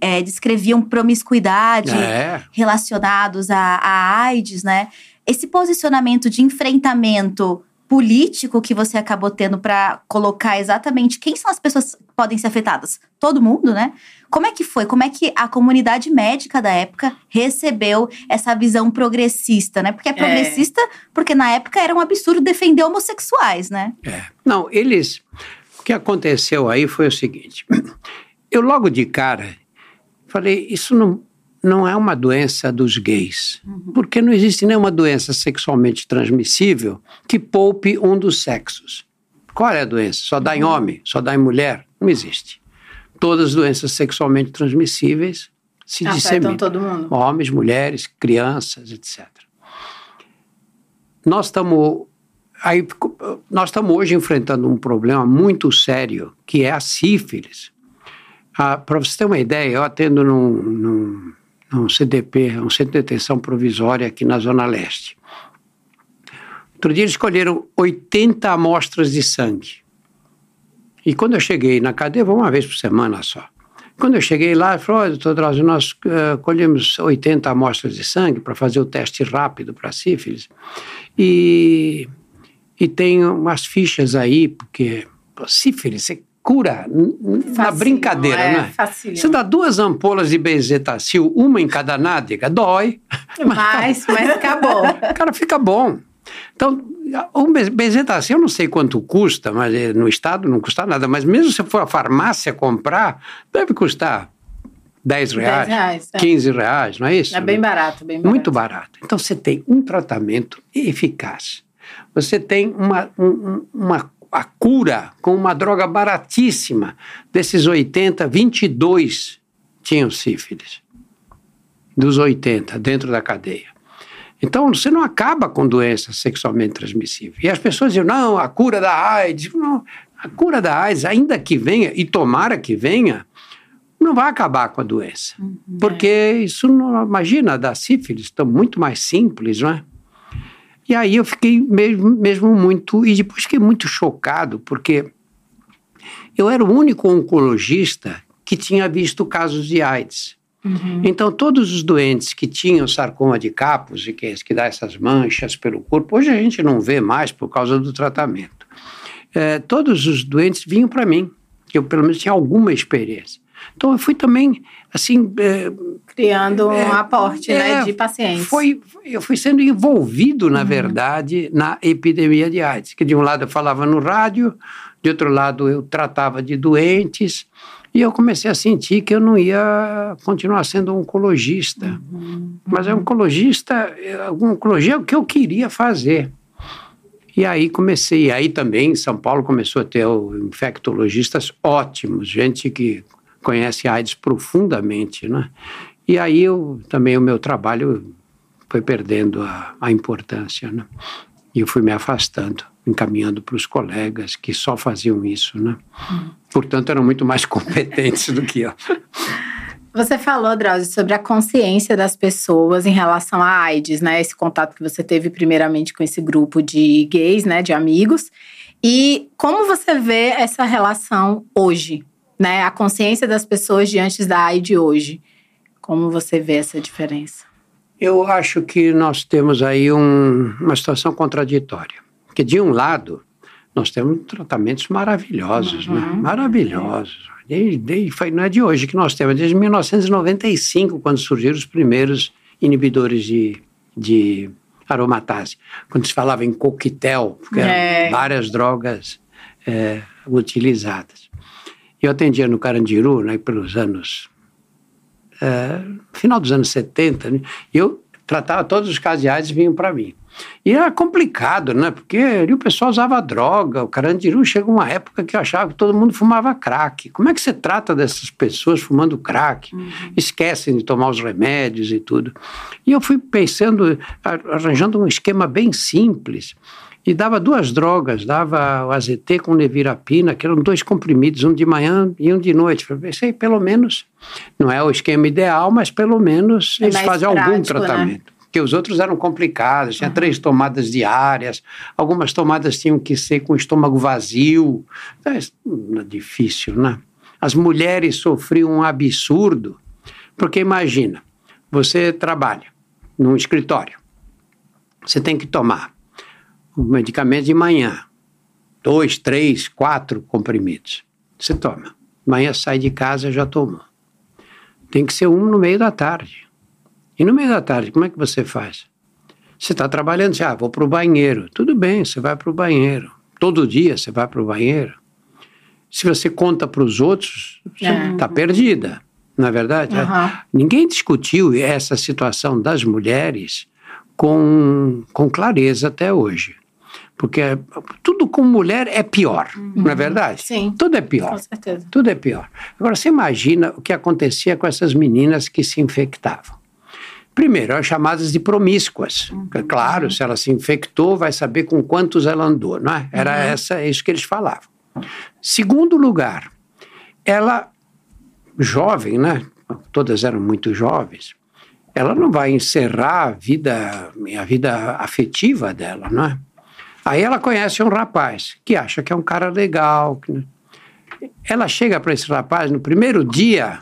é, descreviam promiscuidade é. relacionados à, à AIDS, né? Esse posicionamento de enfrentamento político que você acabou tendo para colocar exatamente quem são as pessoas podem ser afetadas? Todo mundo, né? Como é que foi? Como é que a comunidade médica da época recebeu essa visão progressista, né? Porque é, é. progressista é. porque na época era um absurdo defender homossexuais, né? É. Não, eles. O que aconteceu aí foi o seguinte. [clears throat] Eu logo de cara falei, isso não, não é uma doença dos gays, uhum. porque não existe nenhuma doença sexualmente transmissível que poupe um dos sexos. Qual é a doença? Só dá em uhum. homem? Só dá em mulher? Não existe. Todas as doenças sexualmente transmissíveis se disseminam. todo mundo. Homens, mulheres, crianças, etc. Nós estamos aí nós estamos hoje enfrentando um problema muito sério que é a sífilis. Ah, Para você ter uma ideia, eu atendo num, num um CDP, um centro de detenção provisória aqui na Zona Leste. Outro dia eles escolheram 80 amostras de sangue. E quando eu cheguei na cadeia, vou uma vez por semana só. Quando eu cheguei lá, ele falou, oh, doutor Drauzio, nós uh, colhemos 80 amostras de sangue para fazer o teste rápido para sífilis. E, e tem umas fichas aí, porque sífilis, você cura na brincadeira, é, né? Facilho. Você dá duas ampolas de benzetacil, uma em cada nádega, dói. Mas, mas acabou. [laughs] Cara, fica bom. Então, o benzetacil eu não sei quanto custa, mas eh, no estado não custa nada. Mas mesmo se for à farmácia comprar, deve custar 10 reais, 10 reais é. 15 reais, não é isso? É bem barato, bem barato. Muito barato. Então, você tem um tratamento eficaz. Você tem uma, um, uma a cura com uma droga baratíssima. Desses 80, 22 tinham sífilis. Dos 80, dentro da cadeia. Então, você não acaba com doença sexualmente transmissível. E as pessoas dizem, não, a cura da AIDS. Não, a cura da AIDS, ainda que venha, e tomara que venha, não vai acabar com a doença. Uhum. Porque isso, não, imagina, da sífilis, estão muito mais simples, não é? E aí eu fiquei mesmo, mesmo muito. E depois fiquei muito chocado, porque eu era o único oncologista que tinha visto casos de AIDS. Uhum. Então, todos os doentes que tinham sarcoma de capos e que, que dá essas manchas pelo corpo, hoje a gente não vê mais por causa do tratamento. É, todos os doentes vinham para mim, que eu pelo menos tinha alguma experiência. Então, eu fui também, assim. É, Criando um aporte né, é, de pacientes. Foi, eu fui sendo envolvido, na uhum. verdade, na epidemia de AIDS, que de um lado eu falava no rádio, de outro lado eu tratava de doentes. E eu comecei a sentir que eu não ia continuar sendo oncologista. Uhum. Mas é oncologista, é, oncologia é o que eu queria fazer. E aí comecei, aí também São Paulo começou a ter infectologistas ótimos, gente que conhece AIDS profundamente, né? E aí eu também o meu trabalho foi perdendo a, a importância, né? E eu fui me afastando, encaminhando para os colegas que só faziam isso, né? Hum. Portanto, eram muito mais [laughs] competentes do que eu. Você falou, Drauzio, sobre a consciência das pessoas em relação à AIDS, né? Esse contato que você teve primeiramente com esse grupo de gays, né, de amigos. E como você vê essa relação hoje, né? A consciência das pessoas diante da AIDS hoje. Como você vê essa diferença? Eu acho que nós temos aí um, uma situação contraditória. Porque, de um lado, nós temos tratamentos maravilhosos, né? uhum. né? Maravilhosos. Desde, desde, foi, não é de hoje que nós temos, desde 1995, quando surgiram os primeiros inibidores de, de aromatase. Quando se falava em coquetel, porque é. eram várias drogas é, utilizadas. Eu atendia no Carandiru, né, pelos anos é, final dos anos 70, né? eu tratava todos os casos de AIDS vinham para mim. E era complicado, né? Porque ali o pessoal usava droga, o Carandiru chegou uma época que eu achava que todo mundo fumava crack. Como é que você trata dessas pessoas fumando crack? Uhum. Esquecem de tomar os remédios e tudo. E eu fui pensando, arranjando um esquema bem simples e dava duas drogas, dava o AZT com nevirapina, que eram dois comprimidos, um de manhã e um de noite. Eu pensei, pelo menos, não é o esquema ideal, mas pelo menos é eles fazem prático, algum né? tratamento. Né? Porque os outros eram complicados, tinha três tomadas diárias, algumas tomadas tinham que ser com o estômago vazio. É, é difícil, né? As mulheres sofriam um absurdo, porque imagina, você trabalha num escritório, você tem que tomar o medicamento de manhã. Dois, três, quatro comprimidos. Você toma. Amanhã sai de casa já tomou. Tem que ser um no meio da tarde. E no meio da tarde, como é que você faz? Você está trabalhando, você, ah, vou para o banheiro. Tudo bem, você vai para o banheiro. Todo dia você vai para o banheiro. Se você conta para os outros, você está é. perdida, não é verdade? Uhum. Ninguém discutiu essa situação das mulheres com, com clareza até hoje. Porque tudo com mulher é pior, uhum. não é verdade? Sim. Tudo é pior. Com certeza. Tudo é pior. Agora, você imagina o que acontecia com essas meninas que se infectavam. Primeiro, eram chamadas de promíscuas. Uhum. Claro, se ela se infectou, vai saber com quantos ela andou, não é? Era uhum. essa, isso que eles falavam. Segundo lugar, ela, jovem, né? Todas eram muito jovens. Ela não vai encerrar a vida, a vida afetiva dela, não é? Aí ela conhece um rapaz que acha que é um cara legal. Ela chega para esse rapaz no primeiro dia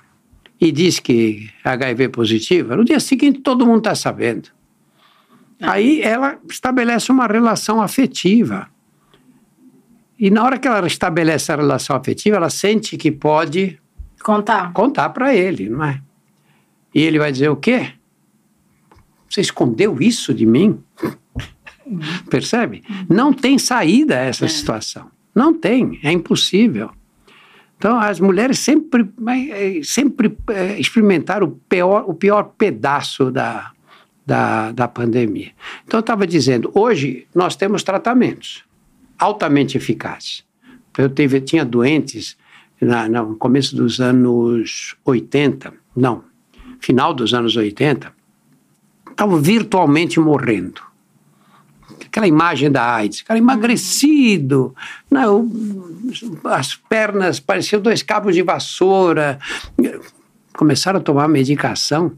e diz que é HIV positiva. No dia seguinte todo mundo está sabendo. É. Aí ela estabelece uma relação afetiva. E na hora que ela estabelece a relação afetiva, ela sente que pode contar contar para ele, não é? E ele vai dizer o quê? Você escondeu isso de mim? Percebe? Não tem saída a essa é. situação. Não tem, é impossível. Então, as mulheres sempre, é, sempre é, experimentaram o pior, o pior pedaço da, da, da pandemia. Então, eu estava dizendo, hoje nós temos tratamentos altamente eficazes. Eu tinha doentes na, no começo dos anos 80, não, final dos anos 80, estavam virtualmente morrendo aquela imagem da AIDS, cara emagrecido, não, né, as pernas pareciam dois cabos de vassoura. Começaram a tomar medicação,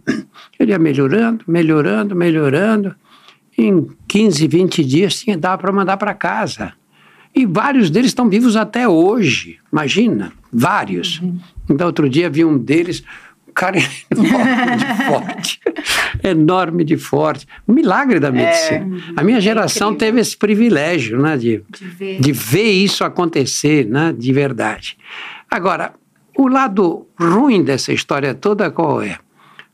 ele ia melhorando, melhorando, melhorando. Em 15, 20 dias tinha dava para mandar para casa. E vários deles estão vivos até hoje. Imagina, vários. Uhum. Então, outro dia vi um deles, cara [laughs] enorme de forte. enorme de forte. Um milagre da medicina. É, a minha geração é teve esse privilégio, né? De, de, ver. de ver isso acontecer, né? De verdade. Agora, o lado ruim dessa história toda qual é?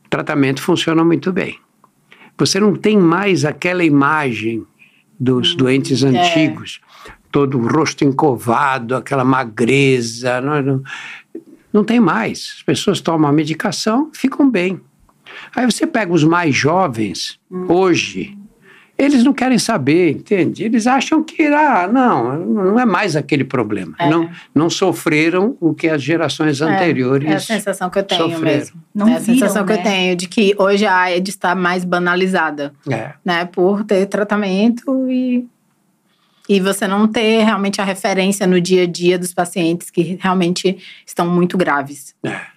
O tratamento funciona muito bem. Você não tem mais aquela imagem dos hum, doentes é. antigos todo o rosto encovado, aquela magreza. Não, não, não tem mais. As pessoas tomam a medicação, ficam bem. Aí você pega os mais jovens, hum. hoje, eles não querem saber, entende? Eles acham que, ah, não, não é mais aquele problema. É. Não, não sofreram o que as gerações é, anteriores É a sensação que eu tenho sofreram. mesmo. Não é a viram, sensação né? que eu né? tenho de que hoje a AIDS está mais banalizada, é. né? Por ter tratamento e e você não ter realmente a referência no dia a dia dos pacientes que realmente estão muito graves. É.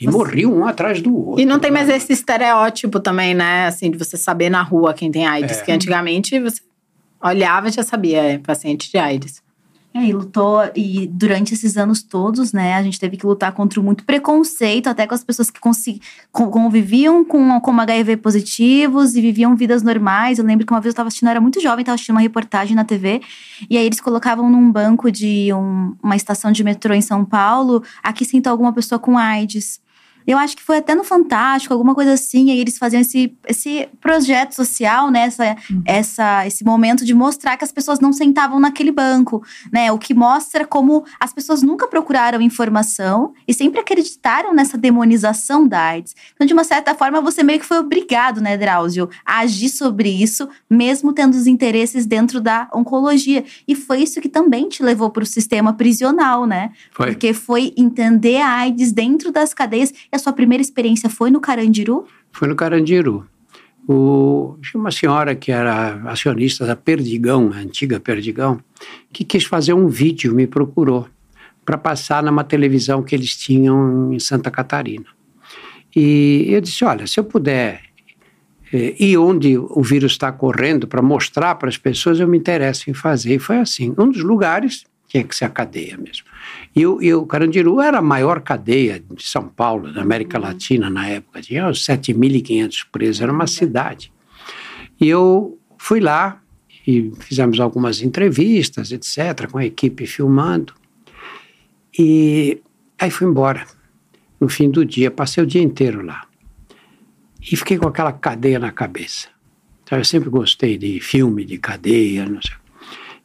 E você... morriam um atrás do outro. E não tem mais né? esse estereótipo também, né? Assim, de você saber na rua quem tem AIDS. É. Que antigamente você olhava e já sabia, é paciente de AIDS. É, e lutou, e durante esses anos todos, né, a gente teve que lutar contra muito preconceito, até com as pessoas que conviviam com, com HIV positivos e viviam vidas normais. Eu lembro que uma vez eu estava assistindo, eu era muito jovem, estava assistindo uma reportagem na TV, e aí eles colocavam num banco de um, uma estação de metrô em São Paulo, aqui sentou alguma pessoa com AIDS. Eu acho que foi até no Fantástico, alguma coisa assim. Aí eles faziam esse, esse projeto social, né? Essa, uhum. essa, esse momento de mostrar que as pessoas não sentavam naquele banco, né? O que mostra como as pessoas nunca procuraram informação e sempre acreditaram nessa demonização da AIDS. Então, de uma certa forma, você meio que foi obrigado, né, Drauzio, a agir sobre isso, mesmo tendo os interesses dentro da oncologia. E foi isso que também te levou para o sistema prisional, né? Foi. Porque foi entender a AIDS dentro das cadeias a sua primeira experiência foi no Carandiru? Foi no Carandiru. O, tinha uma senhora que era acionista da Perdigão, a antiga Perdigão, que quis fazer um vídeo, me procurou, para passar numa televisão que eles tinham em Santa Catarina. E eu disse: olha, se eu puder eh, ir onde o vírus está correndo para mostrar para as pessoas, eu me interesso em fazer. E foi assim. Um dos lugares tinha que ser a cadeia mesmo. E o, e o Carandiru era a maior cadeia de São Paulo, da América uhum. Latina na época, tinha 7.500 presos, era uma cidade. E eu fui lá e fizemos algumas entrevistas, etc., com a equipe filmando. E aí fui embora. No fim do dia, passei o dia inteiro lá. E fiquei com aquela cadeia na cabeça. Então, eu sempre gostei de filme de cadeia, não sei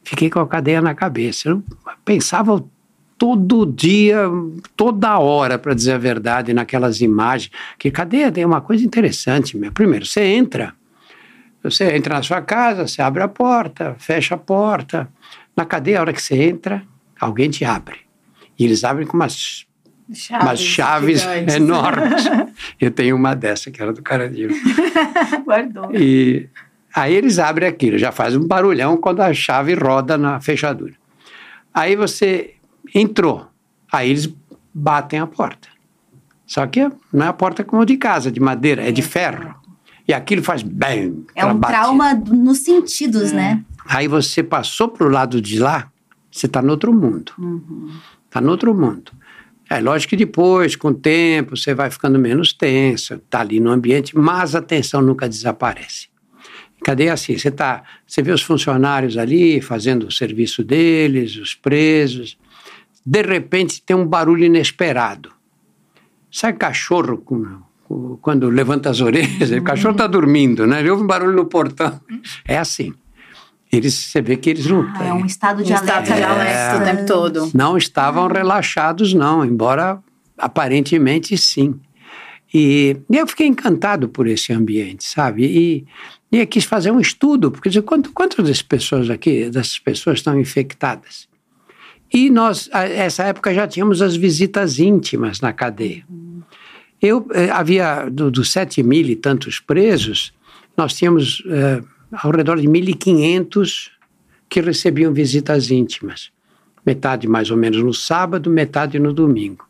fiquei com a cadeia na cabeça. Eu pensava todo dia, toda hora, para dizer a verdade, naquelas imagens. Que cadeia tem uma coisa interessante. Meu. Primeiro, você entra, você entra na sua casa, você abre a porta, fecha a porta. Na cadeia, a hora que você entra, alguém te abre. E eles abrem com umas chaves, umas chaves enormes. [laughs] Eu tenho uma dessa, que era do Carandiru. [laughs] Guardou. E Aí eles abrem aquilo, já faz um barulhão quando a chave roda na fechadura. Aí você entrou, aí eles batem a porta. Só que não é a porta como de casa, de madeira, é de ferro. E aquilo faz bem. É um bate. trauma nos sentidos, é. né? Aí você passou para o lado de lá, você está no outro mundo. Está uhum. Tá no outro mundo. É lógico que depois, com o tempo, você vai ficando menos tenso, está ali no ambiente, mas a tensão nunca desaparece. Cadê assim? Você tá, você vê os funcionários ali fazendo o serviço deles, os presos. De repente tem um barulho inesperado. Sabe cachorro com, com, quando levanta as orelhas? O cachorro está dormindo, né? Ele ouve um barulho no portão. É assim. Eles, você vê que eles não ah, É um estado de um alerta, estado de alerta o tempo todo. Não estavam relaxados, não, embora aparentemente sim. E, e eu fiquei encantado por esse ambiente, sabe? E e quis fazer um estudo, porque quanto, quantas dessas pessoas aqui, dessas pessoas estão infectadas? E nós, essa época, já tínhamos as visitas íntimas na cadeia. Eu eh, havia, do, dos sete mil e tantos presos, nós tínhamos eh, ao redor de 1.500 que recebiam visitas íntimas. Metade mais ou menos no sábado, metade no domingo.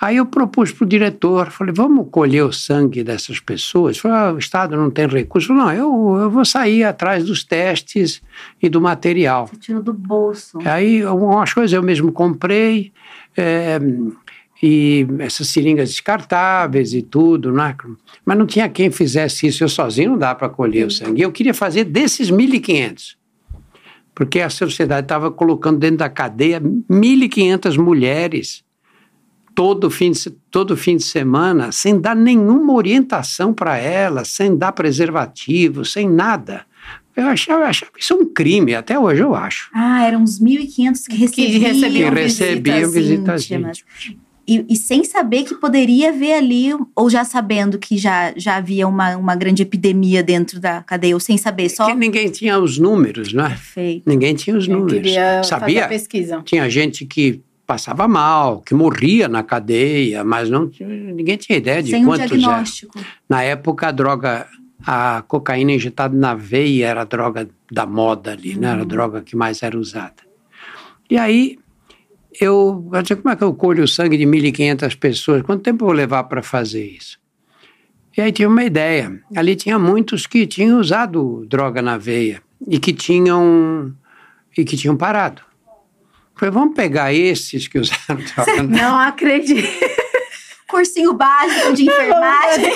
Aí eu propus para o diretor, falei, vamos colher o sangue dessas pessoas? Falei, ah, o Estado não tem recurso. Não, eu, eu vou sair atrás dos testes e do material. Você tirou do bolso. Aí algumas coisas eu mesmo comprei, é, e essas seringas descartáveis e tudo, né? mas não tinha quem fizesse isso. Eu sozinho não dá para colher o sangue. Eu queria fazer desses 1.500 porque a sociedade estava colocando dentro da cadeia 1.500 mulheres todo fim de, todo fim de semana, sem dar nenhuma orientação para elas, sem dar preservativo, sem nada. Eu achava, eu achava isso um crime, até hoje eu acho. Ah, eram uns 1.500 que recebiam, que recebiam, que recebiam visitas, visitas e, e, sem saber que poderia haver ali, ou já sabendo que já, já havia uma, uma grande epidemia dentro da cadeia, ou sem saber só. Que ninguém tinha os números, né? Perfeito. Ninguém tinha os Eu números. Sabia? Fazer pesquisa. Tinha gente que passava mal, que morria na cadeia, mas não ninguém tinha ideia de sem quantos um diagnóstico. Eram. Na época, a droga, a cocaína injetada na veia era a droga da moda ali, né? Era a uhum. droga que mais era usada. E aí eu, como é que eu colho o sangue de 1.500 pessoas? Quanto tempo eu vou levar para fazer isso? E aí tinha uma ideia. Ali tinha muitos que tinham usado droga na veia e que tinham e que tinham parado. Falei, vamos pegar esses que usaram droga. Não acredito. Cursinho básico de enfermagem.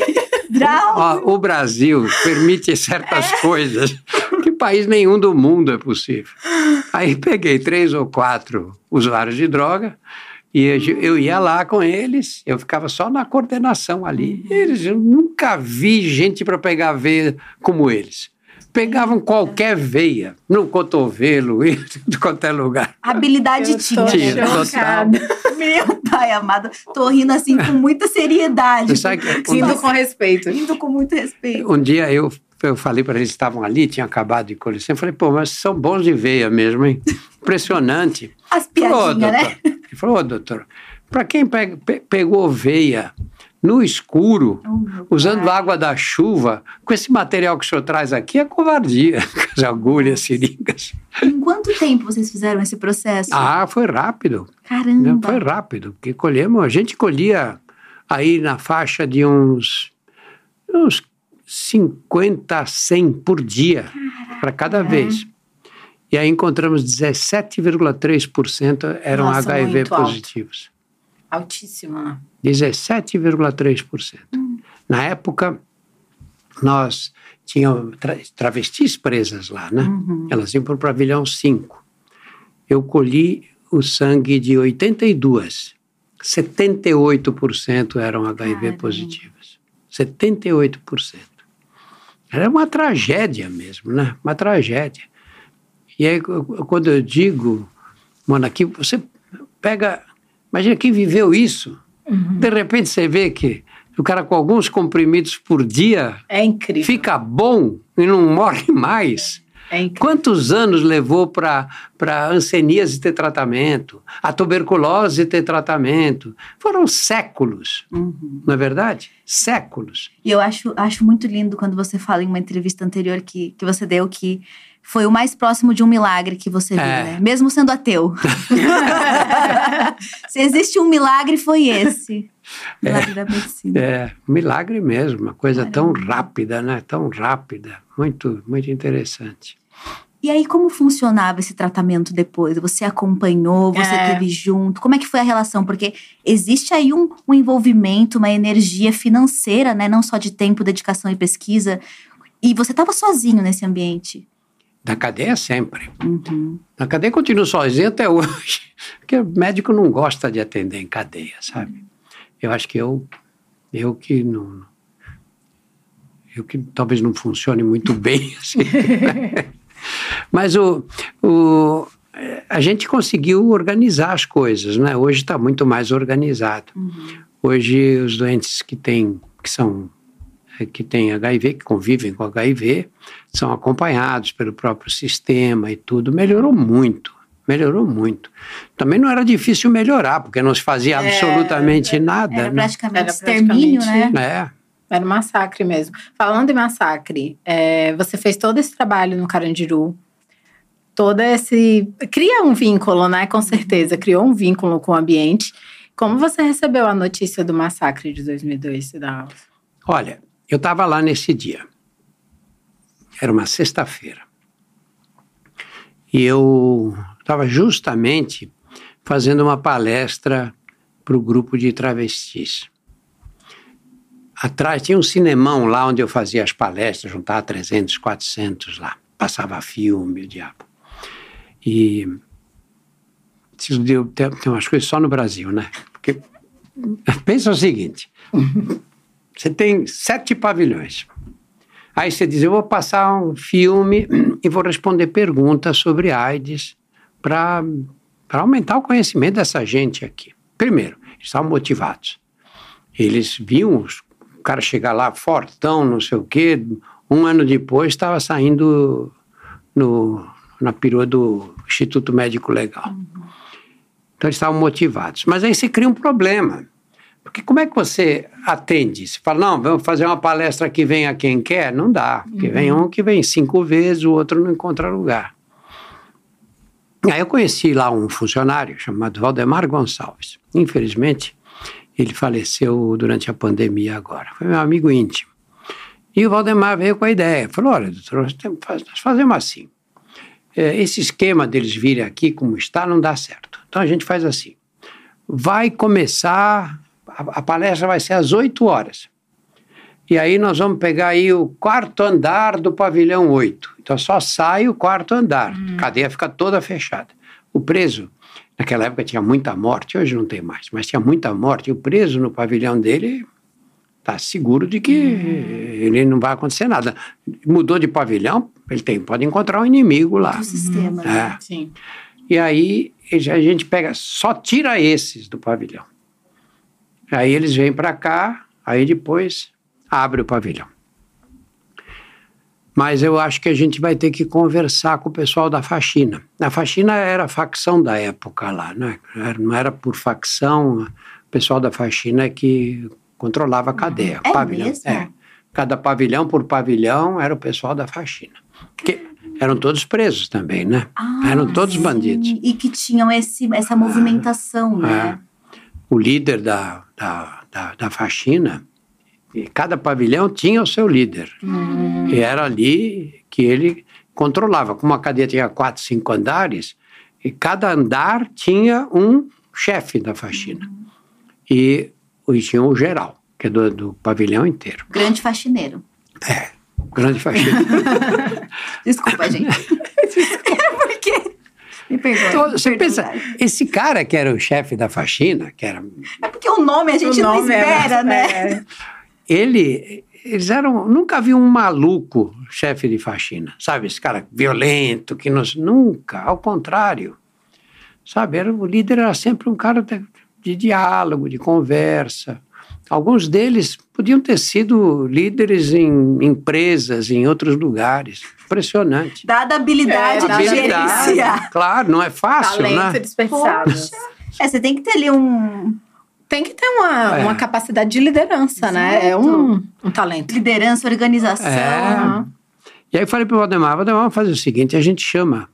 Ó, o Brasil permite certas é. coisas que país nenhum do mundo é possível. Aí peguei três ou quatro usuários de droga e eu ia lá com eles, eu ficava só na coordenação ali. Eles, eu nunca vi gente para pegar veia como eles. Pegavam qualquer veia, no cotovelo, e de qualquer lugar. Habilidade tinha. Tinha, total. Meu pai amado, tô rindo assim com muita seriedade. Que, um, com respeito. Rindo com muito respeito. Um dia eu eu falei para eles que estavam ali, tinham acabado de colher. Eu falei, pô, mas são bons de veia mesmo, hein? Impressionante. As piadinhas, né? Ele falou, oh, doutor, para quem pegou veia no escuro, usando água da chuva, com esse material que o senhor traz aqui, é covardia. [laughs] As agulhas, seringas. Em quanto tempo vocês fizeram esse processo? Ah, foi rápido. Caramba. Foi rápido, porque colhemos, a gente colhia aí na faixa de uns, uns 50 a 100 por dia para cada vez. E aí encontramos 17,3% eram Nossa, HIV positivos. Né? 17,3%. Hum. Na época, nós tínhamos tra travestis presas lá, né? Uhum. Elas iam para o pavilhão 5. Eu colhi o sangue de 82. 78% eram HIV Caramba. positivas. 78%. Era uma tragédia mesmo, né? Uma tragédia. E aí, quando eu digo, mano, aqui você pega. Imagina quem viveu isso. Uhum. De repente você vê que o cara com alguns comprimidos por dia. É incrível. Fica bom e não morre [laughs] mais. É Quantos anos levou para a anseníase ter tratamento, a tuberculose ter tratamento? Foram séculos, uhum. não é verdade? Séculos. E eu acho, acho muito lindo quando você fala em uma entrevista anterior que, que você deu que foi o mais próximo de um milagre que você viu, é. né? Mesmo sendo ateu. [laughs] [laughs] Se existe um milagre, foi esse. Milagre é, da medicina. É, milagre mesmo, uma coisa Caramba. tão rápida, né? Tão rápida. Muito, muito interessante. E aí, como funcionava esse tratamento depois? Você acompanhou, você é. teve junto? Como é que foi a relação? Porque existe aí um, um, envolvimento, uma energia financeira, né? Não só de tempo, dedicação e pesquisa. E você estava sozinho nesse ambiente. Na cadeia sempre. Uhum. Na cadeia continuo sozinho até hoje. [laughs] Porque o médico não gosta de atender em cadeia, sabe? Eu acho que eu, eu que não, eu que talvez não funcione muito [laughs] bem. Assim. [laughs] Mas o, o, a gente conseguiu organizar as coisas, né? Hoje está muito mais organizado. Uhum. Hoje os doentes que têm, que são que têm HIV, que convivem com HIV, são acompanhados pelo próprio sistema e tudo. Melhorou muito, melhorou muito. Também não era difícil melhorar, porque não se fazia é, absolutamente era, nada. Era né? praticamente era extermínio, né? É. Era um massacre mesmo. Falando em massacre, é, você fez todo esse trabalho no Carandiru, todo esse. Cria um vínculo, né? Com certeza, criou um vínculo com o ambiente. Como você recebeu a notícia do massacre de 2002, Cidal? Olha, eu estava lá nesse dia. Era uma sexta-feira. E eu estava justamente fazendo uma palestra para o grupo de travestis. Atrás tinha um cinemão lá onde eu fazia as palestras, juntava 300, 400 lá. Passava filme, o diabo. E tem, umas coisas só no Brasil, né? Porque [laughs] pensa o seguinte: você tem sete pavilhões. Aí você diz: eu vou passar um filme [clears throat] e vou responder perguntas sobre AIDS para aumentar o conhecimento dessa gente aqui. Primeiro, eles estavam motivados. Eles viam os, o cara chegar lá fortão, não sei o quê. Um ano depois estava saindo no, na perua do Instituto Médico Legal. Uhum. Então eles estavam motivados. Mas aí se cria um problema. Porque como é que você atende? Você fala, não, vamos fazer uma palestra que venha quem quer? Não dá. Porque uhum. vem um que vem cinco vezes, o outro não encontra lugar. Aí eu conheci lá um funcionário chamado Valdemar Gonçalves. Infelizmente, ele faleceu durante a pandemia agora. Foi meu amigo íntimo. E o Valdemar veio com a ideia. Falou, olha, doutor, nós fazemos assim. É, esse esquema deles virem aqui como está não dá certo. Então a gente faz assim. Vai começar, a, a palestra vai ser às 8 horas. E aí nós vamos pegar aí o quarto andar do pavilhão 8. Então só sai o quarto andar. Hum. A cadeia fica toda fechada. O preso, naquela época tinha muita morte, hoje não tem mais, mas tinha muita morte. E o preso no pavilhão dele está seguro de que uhum. ele não vai acontecer nada. Mudou de pavilhão, ele tem, pode encontrar um inimigo lá. O sistema, uhum. é. Sim. E aí a gente pega, só tira esses do pavilhão. Aí eles vêm para cá, aí depois abre o pavilhão. Mas eu acho que a gente vai ter que conversar com o pessoal da faxina. A faxina era a facção da época lá, né? Não era por facção, o pessoal da faxina é que controlava a cadeia. É pavilhão, mesmo? É. Cada pavilhão por pavilhão era o pessoal da faxina. Que eram todos presos também, né? Ah, eram todos sim. bandidos. E que tinham esse, essa movimentação, é, né? É. O líder da, da, da, da faxina, cada pavilhão tinha o seu líder. Hum. E era ali que ele controlava. Como a cadeia tinha quatro, cinco andares, e cada andar tinha um chefe da faxina. Hum. E e tinha o geral, que é do, do pavilhão inteiro. Grande faxineiro. É, grande faxineiro. [laughs] Desculpa, gente. [laughs] Desculpa. É porque... Então, você pensa, esse cara que era o chefe da faxina, que era... É porque o nome a gente não espera, era, né? É. Ele, eles eram... Nunca vi um maluco chefe de faxina, sabe? Esse cara violento, que nos... Nunca, ao contrário. Sabe, era, o líder era sempre um cara de diálogo, de conversa. Alguns deles podiam ter sido líderes em empresas, em outros lugares. Impressionante. Dada a habilidade é, de gerenciar. Claro, não é fácil, Talento né? desperdiçado. É, você tem que ter ali um... Tem que ter uma, é. uma capacidade de liderança, Exato. né? É um, um talento. Liderança, organização. É. E aí eu falei para o Valdemar, Valdemar, vamos fazer o seguinte, a gente chama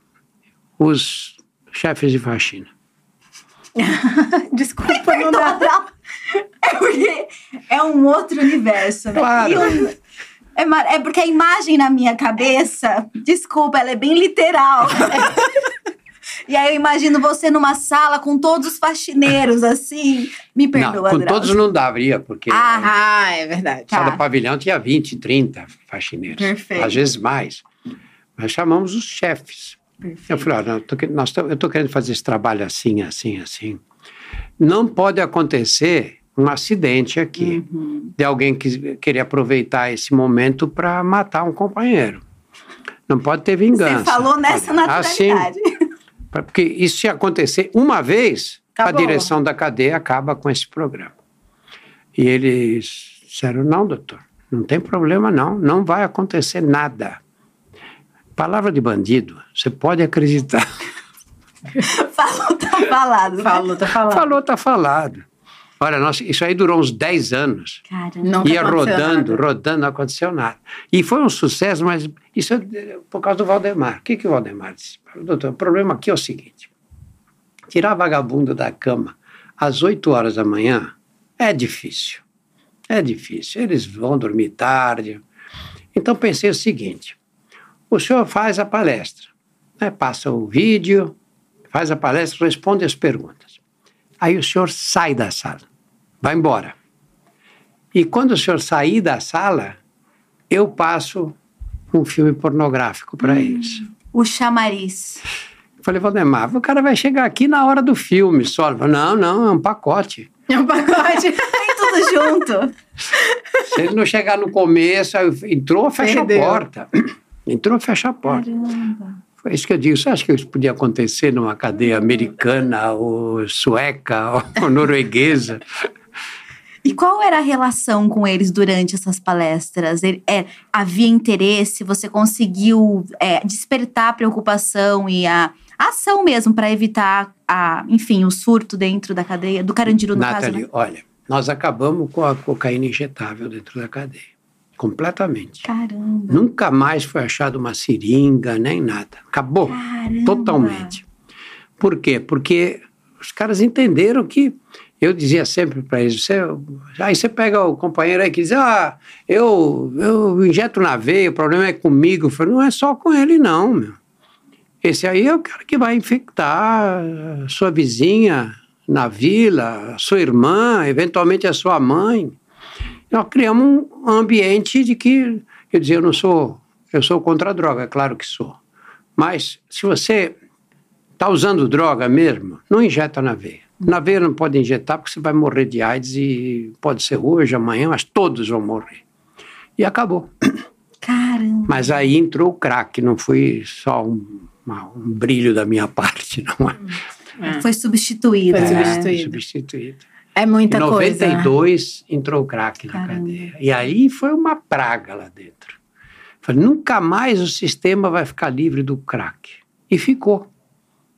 os chefes de faxina. [laughs] Desculpa, não dá. É porque é um outro universo, né? Claro. é, é porque a imagem na minha cabeça, desculpa, ela é bem literal. [laughs] E aí eu imagino você numa sala com todos os faxineiros, assim. Me perdoa, não, Com todos não daria, porque. Ah, é verdade. Cada tá. pavilhão tinha 20, 30 faxineiros. Perfeito. Às vezes mais. Mas chamamos os chefes. Perfeito. Eu falei, olha, tô, nós tô, eu estou querendo fazer esse trabalho assim, assim, assim. Não pode acontecer um acidente aqui uhum. de alguém que querer aproveitar esse momento para matar um companheiro. Não pode ter vingança. Você falou nessa naturalidade. [laughs] Assim, porque isso se acontecer uma vez, Acabou. a direção da cadeia acaba com esse programa. E eles disseram, não, doutor, não tem problema não, não vai acontecer nada. Palavra de bandido, você pode acreditar. [laughs] [laughs] Falou, tá falado. Né? Falou, tá falado. Falou, tá falado. Olha, nossa, isso aí durou uns 10 anos. Cara, não Ia rodando, nada. rodando, não aconteceu nada. E foi um sucesso, mas isso é por causa do Valdemar. O que, que o Valdemar disse? Doutor, o problema aqui é o seguinte: tirar vagabundo da cama às 8 horas da manhã, é difícil. É difícil. Eles vão dormir tarde. Então pensei o seguinte: o senhor faz a palestra, né? passa o vídeo, faz a palestra, responde as perguntas. Aí o senhor sai da sala, vai embora. E quando o senhor sair da sala, eu passo um filme pornográfico para hum, eles. O chamariz. Falei, Valdemar, o cara vai chegar aqui na hora do filme só. Não, não, é um pacote. [laughs] É um pacote. Tem tudo junto. Se ele não chegar no começo, entrou, fecha Perdeu. a porta. Entrou, fecha a porta. Caramba. Foi isso que eu digo. Você acha que isso podia acontecer numa cadeia americana, ou sueca, [laughs] ou norueguesa? E qual era a relação com eles durante essas palestras? Ele, é, havia interesse? Você conseguiu é, despertar a preocupação e a, a ação mesmo para evitar, a, enfim, o surto dentro da cadeia, do Carandiru no Nathalie, caso? Né? olha, nós acabamos com a cocaína injetável dentro da cadeia. Completamente. Caramba. Nunca mais foi achado uma seringa, nem nada. Acabou. Caramba. Totalmente. Por quê? Porque os caras entenderam que eu dizia sempre para eles, você, aí você pega o companheiro aí que diz, ah, eu, eu injeto na veia, o problema é comigo. Eu falei, não é só com ele não, meu. Esse aí é o cara que vai infectar a sua vizinha na vila, a sua irmã, eventualmente a sua mãe. Nós criamos um ambiente de que, quer dizer, eu não sou, eu sou contra a droga, é claro que sou. Mas se você está usando droga mesmo, não injeta na veia. Na veia não pode injetar porque você vai morrer de AIDS e pode ser hoje, amanhã, mas todos vão morrer. E acabou. Caramba. Mas aí entrou o crack, não foi só um, uma, um brilho da minha [laughs] parte, não é? é. Foi substituído. Foi substituído. É, substituído. É muita em 92 coisa. entrou o crack Caramba. na cadeia. E aí foi uma praga lá dentro. Falei, nunca mais o sistema vai ficar livre do crack. E ficou.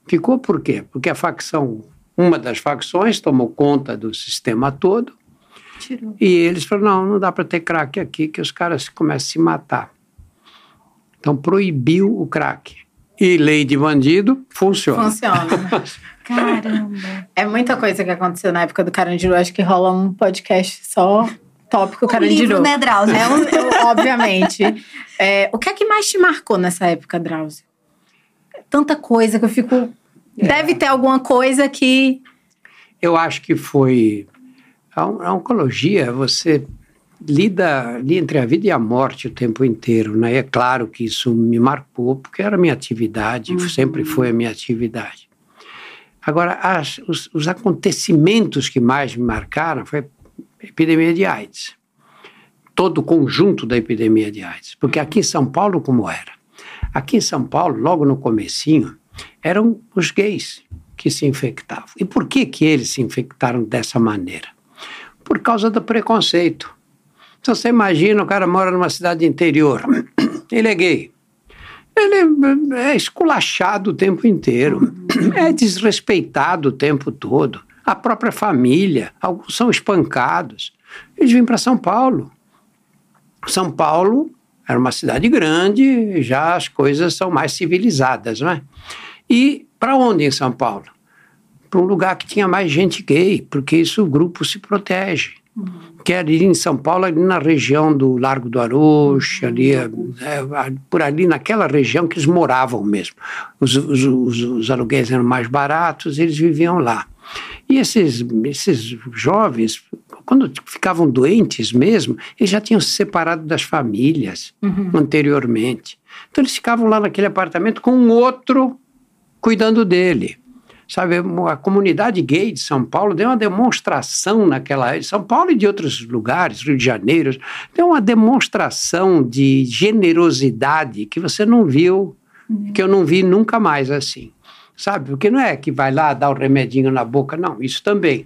Ficou por quê? Porque a facção uma das facções tomou conta do sistema todo. Tirou. E eles falaram: não, não dá para ter crack aqui, que os caras começam a se matar. Então proibiu o crack. E lei de bandido funciona. Funciona. [laughs] Caramba. É muita coisa que aconteceu na época do Carandiru. Acho que rola um podcast só tópico um Carandiru. Livro, né, Drauzio? É um, obviamente. É, o que é que mais te marcou nessa época, Drauzio? Tanta coisa que eu fico é. Deve ter alguma coisa que. Eu acho que foi. A, oncologia, você lida ali entre a vida e a morte o tempo inteiro, né? E é claro que isso me marcou, porque era a minha atividade, uhum. sempre foi a minha atividade. Agora, as, os, os, acontecimentos que mais me marcaram foi a epidemia de AIDS. Todo o conjunto da epidemia de AIDS. Porque aqui em São Paulo, como era? Aqui em São Paulo, logo no comecinho, eram os gays que se infectavam. E por que, que eles se infectaram dessa maneira? Por causa do preconceito. Então você imagina, o cara mora numa cidade interior, [clears throat] ele é gay. Ele é esculachado o tempo inteiro, é desrespeitado o tempo todo. A própria família, alguns são espancados. Eles vêm para São Paulo. São Paulo era uma cidade grande, já as coisas são mais civilizadas, não é? E para onde em São Paulo? Para um lugar que tinha mais gente gay, porque isso o grupo se protege. Que era ali em São Paulo, ali na região do Largo do Aroche, ali, é, por ali naquela região que eles moravam mesmo. Os, os, os, os aluguéis eram mais baratos, eles viviam lá. E esses, esses jovens, quando ficavam doentes mesmo, eles já tinham se separado das famílias uhum. anteriormente. Então eles ficavam lá naquele apartamento com um outro cuidando dele. Sabe, a comunidade gay de São Paulo deu uma demonstração naquela. São Paulo e de outros lugares, Rio de Janeiro, deu uma demonstração de generosidade que você não viu, uhum. que eu não vi nunca mais assim. Sabe? Porque não é que vai lá dar o um remedinho na boca, não, isso também.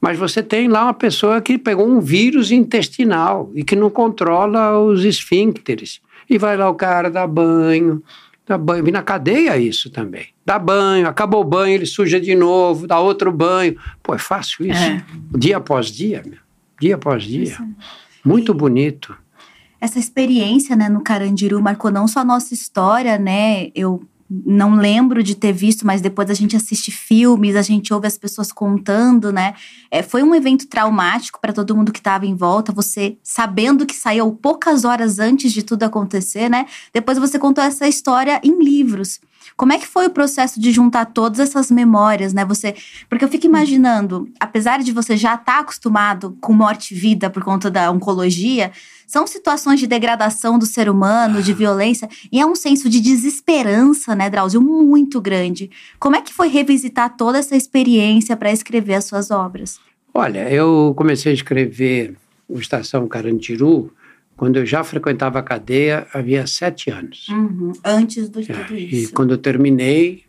Mas você tem lá uma pessoa que pegou um vírus intestinal e que não controla os esfíncteres. E vai lá o cara dar banho, Dá banho, vem na cadeia isso também. Dá banho, acabou o banho, ele suja de novo, dá outro banho. Pô, é fácil isso. É. Dia após dia, meu. dia após dia. Muito e bonito. Essa experiência, né, no Carandiru marcou não só a nossa história, né? Eu não lembro de ter visto, mas depois a gente assiste filmes, a gente ouve as pessoas contando, né? É, foi um evento traumático para todo mundo que estava em volta. Você sabendo que saiu poucas horas antes de tudo acontecer, né? Depois você contou essa história em livros. Como é que foi o processo de juntar todas essas memórias, né? Você, porque eu fico imaginando, apesar de você já estar tá acostumado com morte e vida por conta da oncologia, são situações de degradação do ser humano, de violência, e é um senso de desesperança, né, Drauzio, muito grande. Como é que foi revisitar toda essa experiência para escrever as suas obras? Olha, eu comecei a escrever o Estação Carandiru quando eu já frequentava a cadeia, havia sete anos. Uhum, antes do tudo é, isso. E quando eu terminei,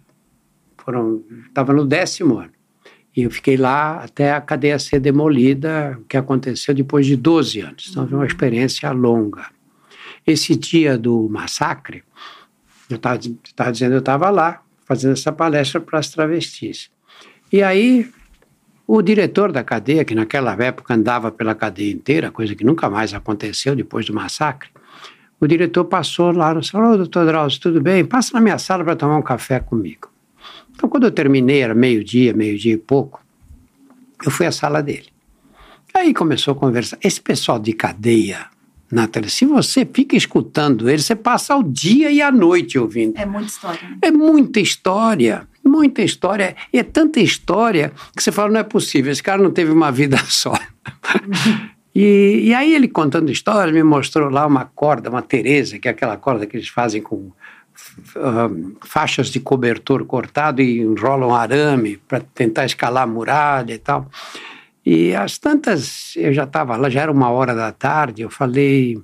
foram, estava no décimo ano. E eu fiquei lá até a cadeia ser demolida, o que aconteceu depois de 12 anos. Então, foi uma uhum. experiência longa. Esse dia do massacre, eu estava dizendo, eu estava lá, fazendo essa palestra para as travestis. E aí, o diretor da cadeia, que naquela época andava pela cadeia inteira, coisa que nunca mais aconteceu depois do massacre, o diretor passou lá no salão, doutor Drauzio, tudo bem? Passa na minha sala para tomar um café comigo. Então, quando eu terminei, era meio-dia, meio-dia e pouco, eu fui à sala dele. Aí começou a conversar. Esse pessoal de cadeia, Nathalie, se você fica escutando ele, você passa o dia e a noite ouvindo. É muita história. Né? É muita história. Muita história, e é tanta história que você fala, não é possível, esse cara não teve uma vida [laughs] só. e, e, aí ele contando histórias, me mostrou lá uma corda, uma Tereza, que é aquela corda que eles fazem com uh, faixas de cobertor cortado e enrolam arame para tentar escalar a muralha e tal. E as tantas, eu já estava lá, já era uma hora da tarde, eu falei,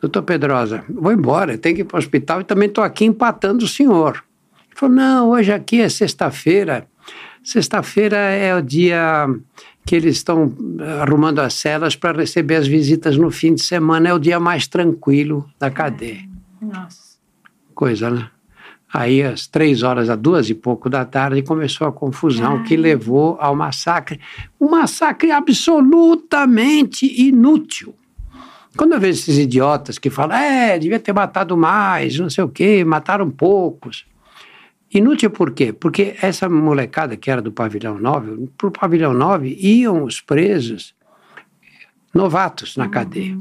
doutor Pedrosa, vou embora, tenho que ir para o hospital e também estou aqui empatando o senhor falou: não, hoje aqui é sexta-feira. Sexta-feira é o dia que eles estão arrumando as celas para receber as visitas no fim de semana. É o dia mais tranquilo da cadeia. Nossa. Coisa, né? Aí, às três horas, às duas e pouco da tarde, começou a confusão que levou ao massacre. Um massacre absolutamente inútil. Quando eu vejo esses idiotas que falam, é, devia ter matado mais, não sei o quê, mataram poucos. Inútil por quê? Porque essa molecada que era do pavilhão 9, para o pavilhão 9 iam os presos novatos na uhum. cadeia,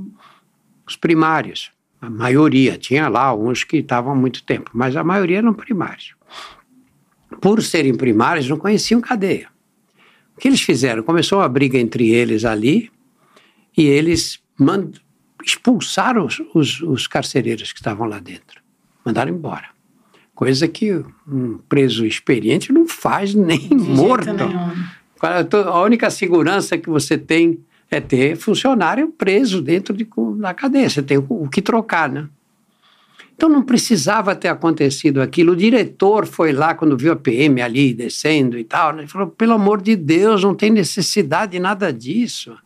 os primários. A maioria, tinha lá uns que estavam há muito tempo, mas a maioria eram primários. Por serem primários, não conheciam cadeia. O que eles fizeram? Começou uma briga entre eles ali e eles expulsaram os, os, os carcereiros que estavam lá dentro. Mandaram embora. Coisa que um preso experiente não faz nem De morto. A única segurança que você tem é ter funcionário preso dentro de, da cadeia. Você tem o, o que trocar, né? Então não precisava ter acontecido aquilo. O diretor foi lá quando viu a PM ali descendo e tal, né? Ele falou: pelo amor de Deus, não tem necessidade de nada disso.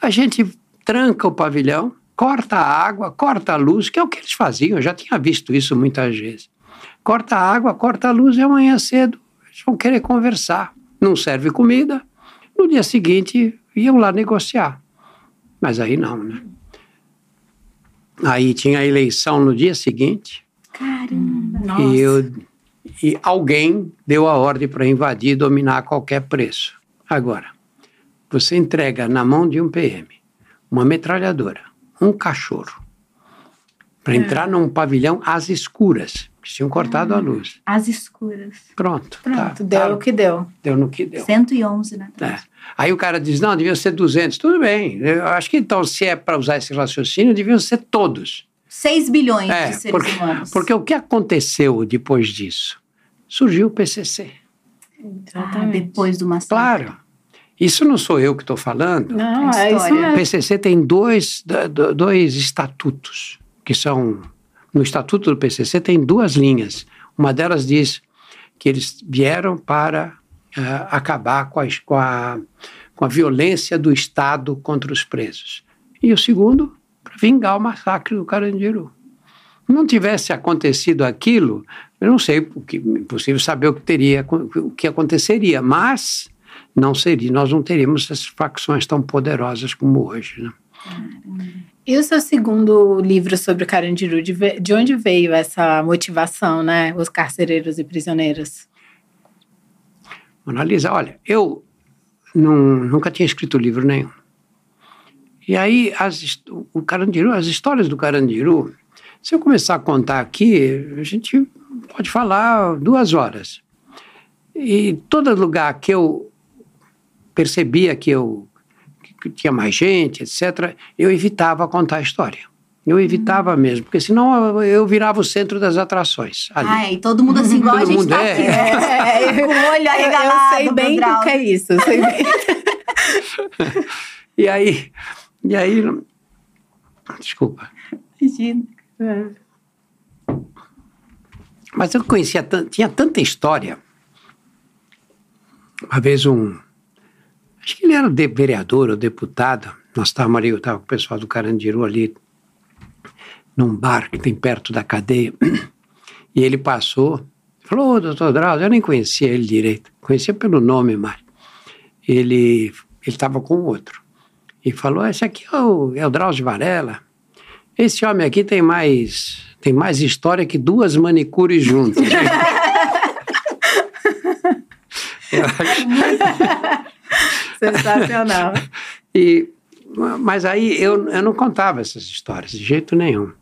A gente tranca o pavilhão, corta a água, corta a luz, que é o que eles faziam. Eu já tinha visto isso muitas vezes corta a água, corta a luz e amanhã cedo eles vão querer conversar. Não serve comida. No dia seguinte iam lá negociar. Mas aí não, né? Aí tinha a eleição no dia seguinte. Caramba! E, eu, e alguém deu a ordem para invadir e dominar a qualquer preço. Agora, você entrega na mão de um PM uma metralhadora, um cachorro, para é. entrar num pavilhão às escuras tinham cortado ah, a luz. As escuras. Pronto. Pronto, tá, deu tá, o que deu. Deu no que deu. 111, né? É. Aí o cara diz, não, deviam ser 200. Tudo bem. Eu acho que então, se é para usar esse raciocínio, deviam ser todos. 6 bilhões é, de seres porque, humanos. Porque o que aconteceu depois disso? Surgiu o PCC. Ah, depois do massacre. Claro. Isso não sou eu que estou falando. Não, é, é isso mesmo. O PCC tem dois, dois estatutos, que são no Estatuto do PCC tem duas linhas. Uma delas diz que eles vieram para uh, acabar com a, com, a, com a violência do Estado contra os presos. E o segundo, para vingar o massacre do Carandiru. Não tivesse acontecido aquilo, eu não sei, porque é impossível saber o que teria, o que aconteceria, mas não seria, nós não teríamos essas facções tão poderosas como hoje, né? E o seu segundo livro sobre o Carandiru, de onde veio essa motivação, né? Os carcereiros e prisioneiros? Analisa, olha, eu não, nunca tinha escrito livro nenhum. E aí, as, o Carandiru, as histórias do Carandiru, se eu começar a contar aqui, a gente pode falar duas horas. E todo lugar que eu percebia que eu que tinha mais gente, etc., eu evitava contar a história. Eu evitava hum. mesmo, porque senão eu virava o centro das atrações. Ali. Ai, e todo mundo assim, igual todo a gente mundo tá é. aqui. [laughs] É, com o olho arregalado. Eu, eu sei bem o que é isso. Eu sei bem. [laughs] e aí, e aí, desculpa. Imagina. É. Mas eu conhecia, tinha tanta história. Uma vez um, acho que ele era de vereador ou deputado, nós estávamos ali, eu estava com o pessoal do Carandiru ali, num bar que tem perto da cadeia, e ele passou, falou, ô, doutor Drauzio, eu nem conhecia ele direito, conhecia pelo nome, mas ele estava com outro, e falou, esse aqui é o, é o Drauzio Varela, esse homem aqui tem mais, tem mais história que duas manicures juntas. [laughs] eu acho... [laughs] Sensacional. [laughs] e, mas aí eu, eu não contava essas histórias de jeito nenhum.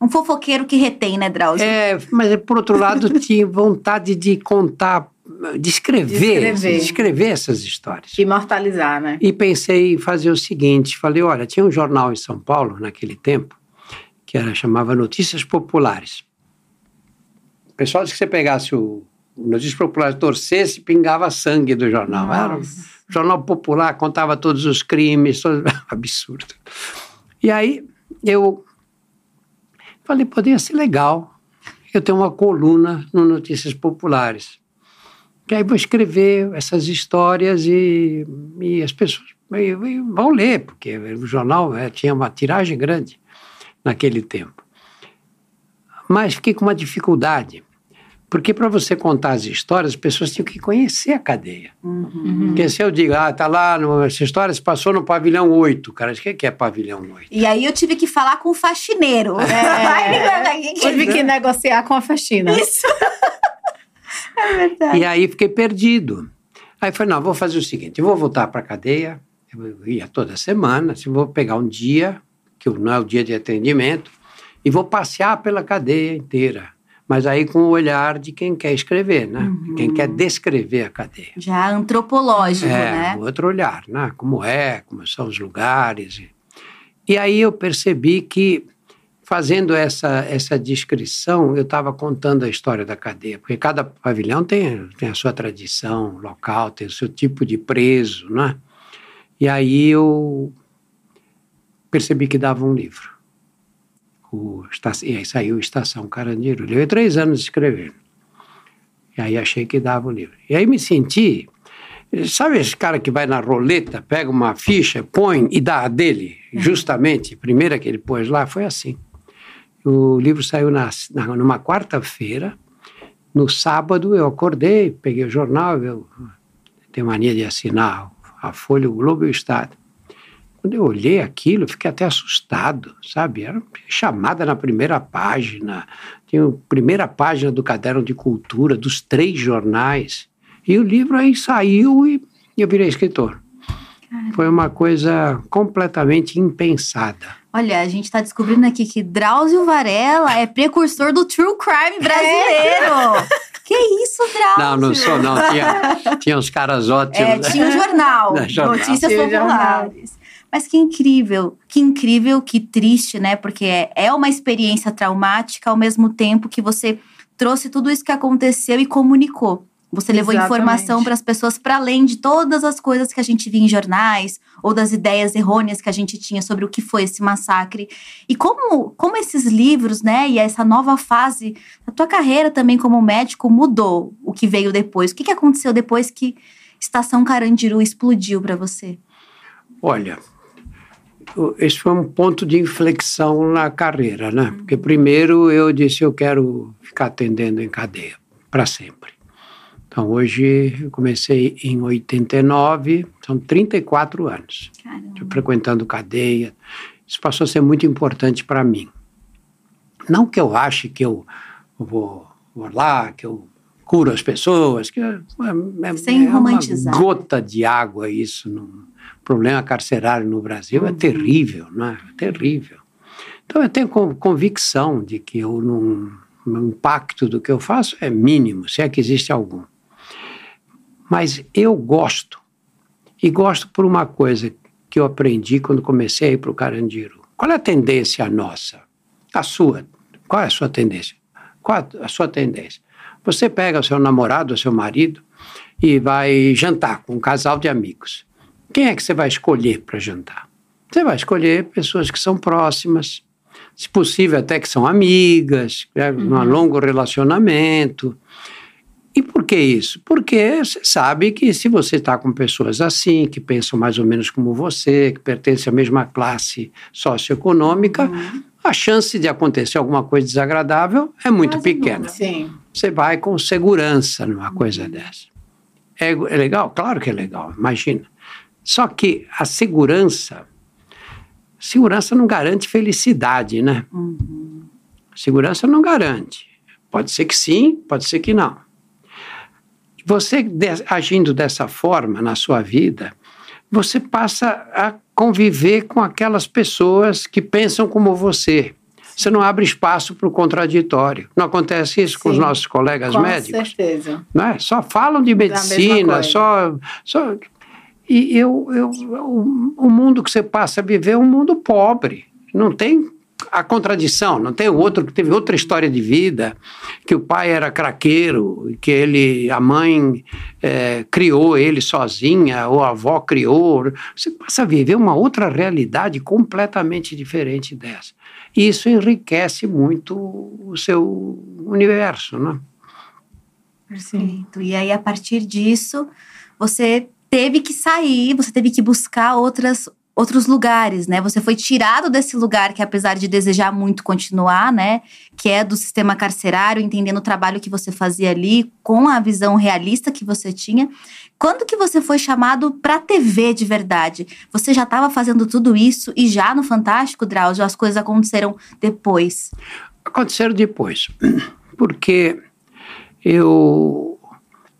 Um fofoqueiro que retém, né, Drauzio? É, mas por outro lado [laughs] tinha vontade de contar, de escrever, de escrever essas histórias. De imortalizar, né? E pensei em fazer o seguinte, falei, olha, tinha um jornal em São Paulo naquele tempo, que era chamava Notícias Populares. O pessoal disse que você pegasse o Notícias Populares, torcesse, pingava sangue do jornal. Nossa. Era Jornal Popular contava todos os crimes, todo... [laughs] absurdo. E aí eu falei, poderia ser legal eu tenho uma coluna no Notícias Populares. Que aí vou escrever essas histórias e, e as pessoas e, e vão ler, porque o jornal é, tinha uma tiragem grande naquele tempo. Mas fiquei com uma dificuldade porque para você contar as histórias, as pessoas tinham que conhecer a cadeia. Uhum. Porque se eu digo, ah, tá lá, no, essa história se passou no pavilhão 8, cara, o que é pavilhão 8? E aí eu tive que falar com o faxineiro. É. [laughs] tive que negociar com a faxina. Isso. [laughs] é verdade. E aí fiquei perdido. Aí falei, não, vou fazer o seguinte, eu vou voltar para a cadeia, eu ia toda semana, assim, vou pegar um dia, que não é o dia de atendimento, e vou passear pela cadeia inteira mas aí com o olhar de quem quer escrever, né? Uhum. Quem quer descrever a cadeia. Já antropológico, é, né? outro olhar, né? Como é, como são os lugares. E aí eu percebi que fazendo essa, essa descrição, eu estava contando a história da cadeia, porque cada pavilhão tem, tem a sua tradição local, tem o seu tipo de preso, né? E aí eu percebi que dava um livro o, e aí saiu Estação Carandiru. Levei três anos escrevendo. E aí achei que dava o livro. E aí me senti. Sabe esse cara que vai na roleta, pega uma ficha, põe e dá a dele? Uhum. Justamente, primeira que ele pôs lá foi assim. O livro saiu na, na numa quarta-feira. No sábado eu acordei, peguei o jornal, eu tenho mania de assinar a Folha, o Globo e o Estado. Quando eu olhei aquilo, eu fiquei até assustado, sabe? Era chamada na primeira página, tinha a primeira página do caderno de cultura, dos três jornais. E o livro aí saiu e eu virei escritor. Foi uma coisa completamente impensada. Olha, a gente está descobrindo aqui que Drauzio Varela é precursor do true crime brasileiro. É. Que isso, Drauzio? Não, não sou, não. Tinha, tinha uns caras ótimos. É, tinha um jornal, jornal. Notícias Populares. Mas que incrível, que incrível, que triste, né? Porque é, é uma experiência traumática ao mesmo tempo que você trouxe tudo isso que aconteceu e comunicou. Você levou Exatamente. informação para as pessoas para além de todas as coisas que a gente via em jornais ou das ideias errôneas que a gente tinha sobre o que foi esse massacre. E como, como esses livros, né, e essa nova fase da tua carreira também como médico mudou o que veio depois? O que, que aconteceu depois que Estação Carandiru explodiu para você? Olha, esse foi um ponto de inflexão na carreira, né? Porque primeiro eu disse eu quero ficar atendendo em cadeia para sempre. Então hoje eu comecei em 89, são 34 anos. Frequentando cadeia. Isso passou a ser muito importante para mim. Não que eu ache que eu vou, vou lá, que eu curo as pessoas, que é, é, Sem é romantizar. uma gota de água isso. No problema carcerário no Brasil é uhum. terrível, não é? é? Terrível. Então eu tenho convicção de que eu não, o impacto do que eu faço é mínimo, se é que existe algum. Mas eu gosto, e gosto por uma coisa que eu aprendi quando comecei a ir para o Carandiru. Qual é a tendência nossa? A sua. Qual é a sua tendência? Qual a sua tendência? Você pega o seu namorado, o seu marido, e vai jantar com um casal de amigos. Quem é que você vai escolher para jantar? Você vai escolher pessoas que são próximas, se possível até que são amigas, né, uhum. um longo relacionamento. E por que isso? Porque você sabe que se você está com pessoas assim, que pensam mais ou menos como você, que pertencem à mesma classe socioeconômica, uhum. a chance de acontecer alguma coisa desagradável é muito Quase pequena. Sim. Você vai com segurança numa coisa uhum. dessa. É, é legal? Claro que é legal, imagina. Só que a segurança, segurança não garante felicidade, né? Uhum. Segurança não garante. Pode ser que sim, pode ser que não. Você agindo dessa forma na sua vida, você passa a conviver com aquelas pessoas que pensam como você. Você não abre espaço para o contraditório. Não acontece isso Sim, com os nossos colegas com médicos? Com certeza. Né? Só falam de medicina, só, só. E eu, eu, o, o mundo que você passa a viver é um mundo pobre. Não tem a contradição, não tem o outro que teve outra história de vida, que o pai era craqueiro, que ele, a mãe é, criou ele sozinha, ou a avó criou. Você passa a viver uma outra realidade completamente diferente dessa. E isso enriquece muito o seu universo, né? Perfeito. E aí, a partir disso, você teve que sair, você teve que buscar outras outros lugares, né? Você foi tirado desse lugar que apesar de desejar muito continuar, né, que é do sistema carcerário, entendendo o trabalho que você fazia ali, com a visão realista que você tinha. Quando que você foi chamado para TV de verdade? Você já estava fazendo tudo isso e já no Fantástico, Drauzio, as coisas aconteceram depois? Aconteceram depois, [clears throat] porque eu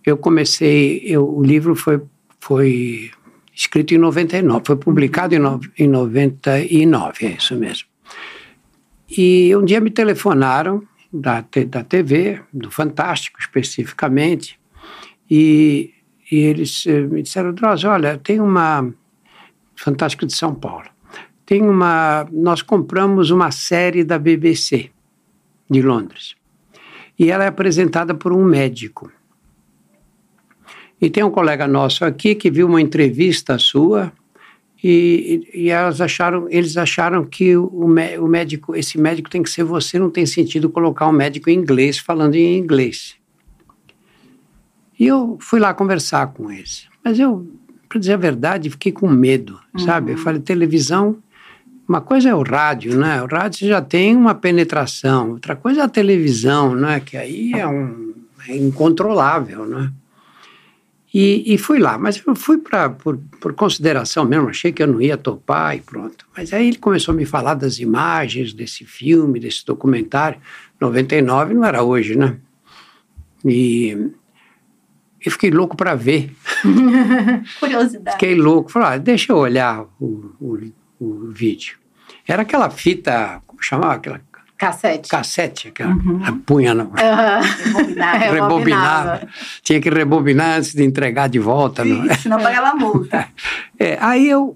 eu comecei, eu, o livro foi foi escrito em 99, foi publicado em, no, em 99, é isso mesmo. E um dia me telefonaram da, da TV, do Fantástico especificamente, e, e eles eh, me disseram, Drauzio, olha, tem uma... Fantástico de São Paulo. Tem uma... Nós compramos uma série da BBC de Londres. E ela é apresentada por um médico. E tem um colega nosso aqui que viu uma entrevista sua e, e elas acharam, eles acharam que o, o médico, esse médico tem que ser você, não tem sentido colocar um médico em inglês falando em inglês. E eu fui lá conversar com eles. Mas eu, para dizer a verdade, fiquei com medo, uhum. sabe? Eu falei, televisão, uma coisa é o rádio, né? O rádio já tem uma penetração, outra coisa é a televisão, né? Que aí é, um, é incontrolável, né? E, e fui lá, mas eu fui pra, por, por consideração mesmo, achei que eu não ia topar e pronto. Mas aí ele começou a me falar das imagens desse filme, desse documentário. 99 não era hoje, né? E eu fiquei louco para ver. [laughs] Curiosidade. Fiquei louco. Falei, ah, deixa eu olhar o, o, o vídeo. Era aquela fita, como chamava? Aquela Cassete. Cassete, aquela uhum. punha no... Uhum. [laughs] Rebobinava. Rebobinava. Tinha que rebobinar antes de entregar de volta. Sim, não, senão pagava multa. [laughs] É, aí eu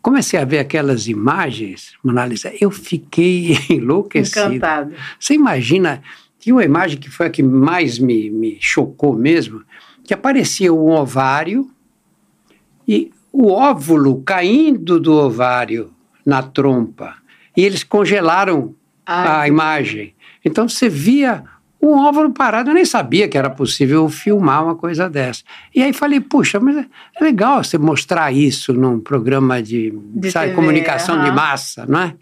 comecei a ver aquelas imagens, Monalisa, eu fiquei [laughs] enlouquecido. Encantado. Você imagina, tinha uma imagem que foi a que mais me, me chocou mesmo, que aparecia um ovário e o óvulo caindo do ovário na trompa e eles congelaram Ai, a imagem. Então você via um óvulo parado, eu nem sabia que era possível filmar uma coisa dessa. E aí falei, puxa, mas é legal você mostrar isso num programa de, de sabe, TV, comunicação de massa, não é?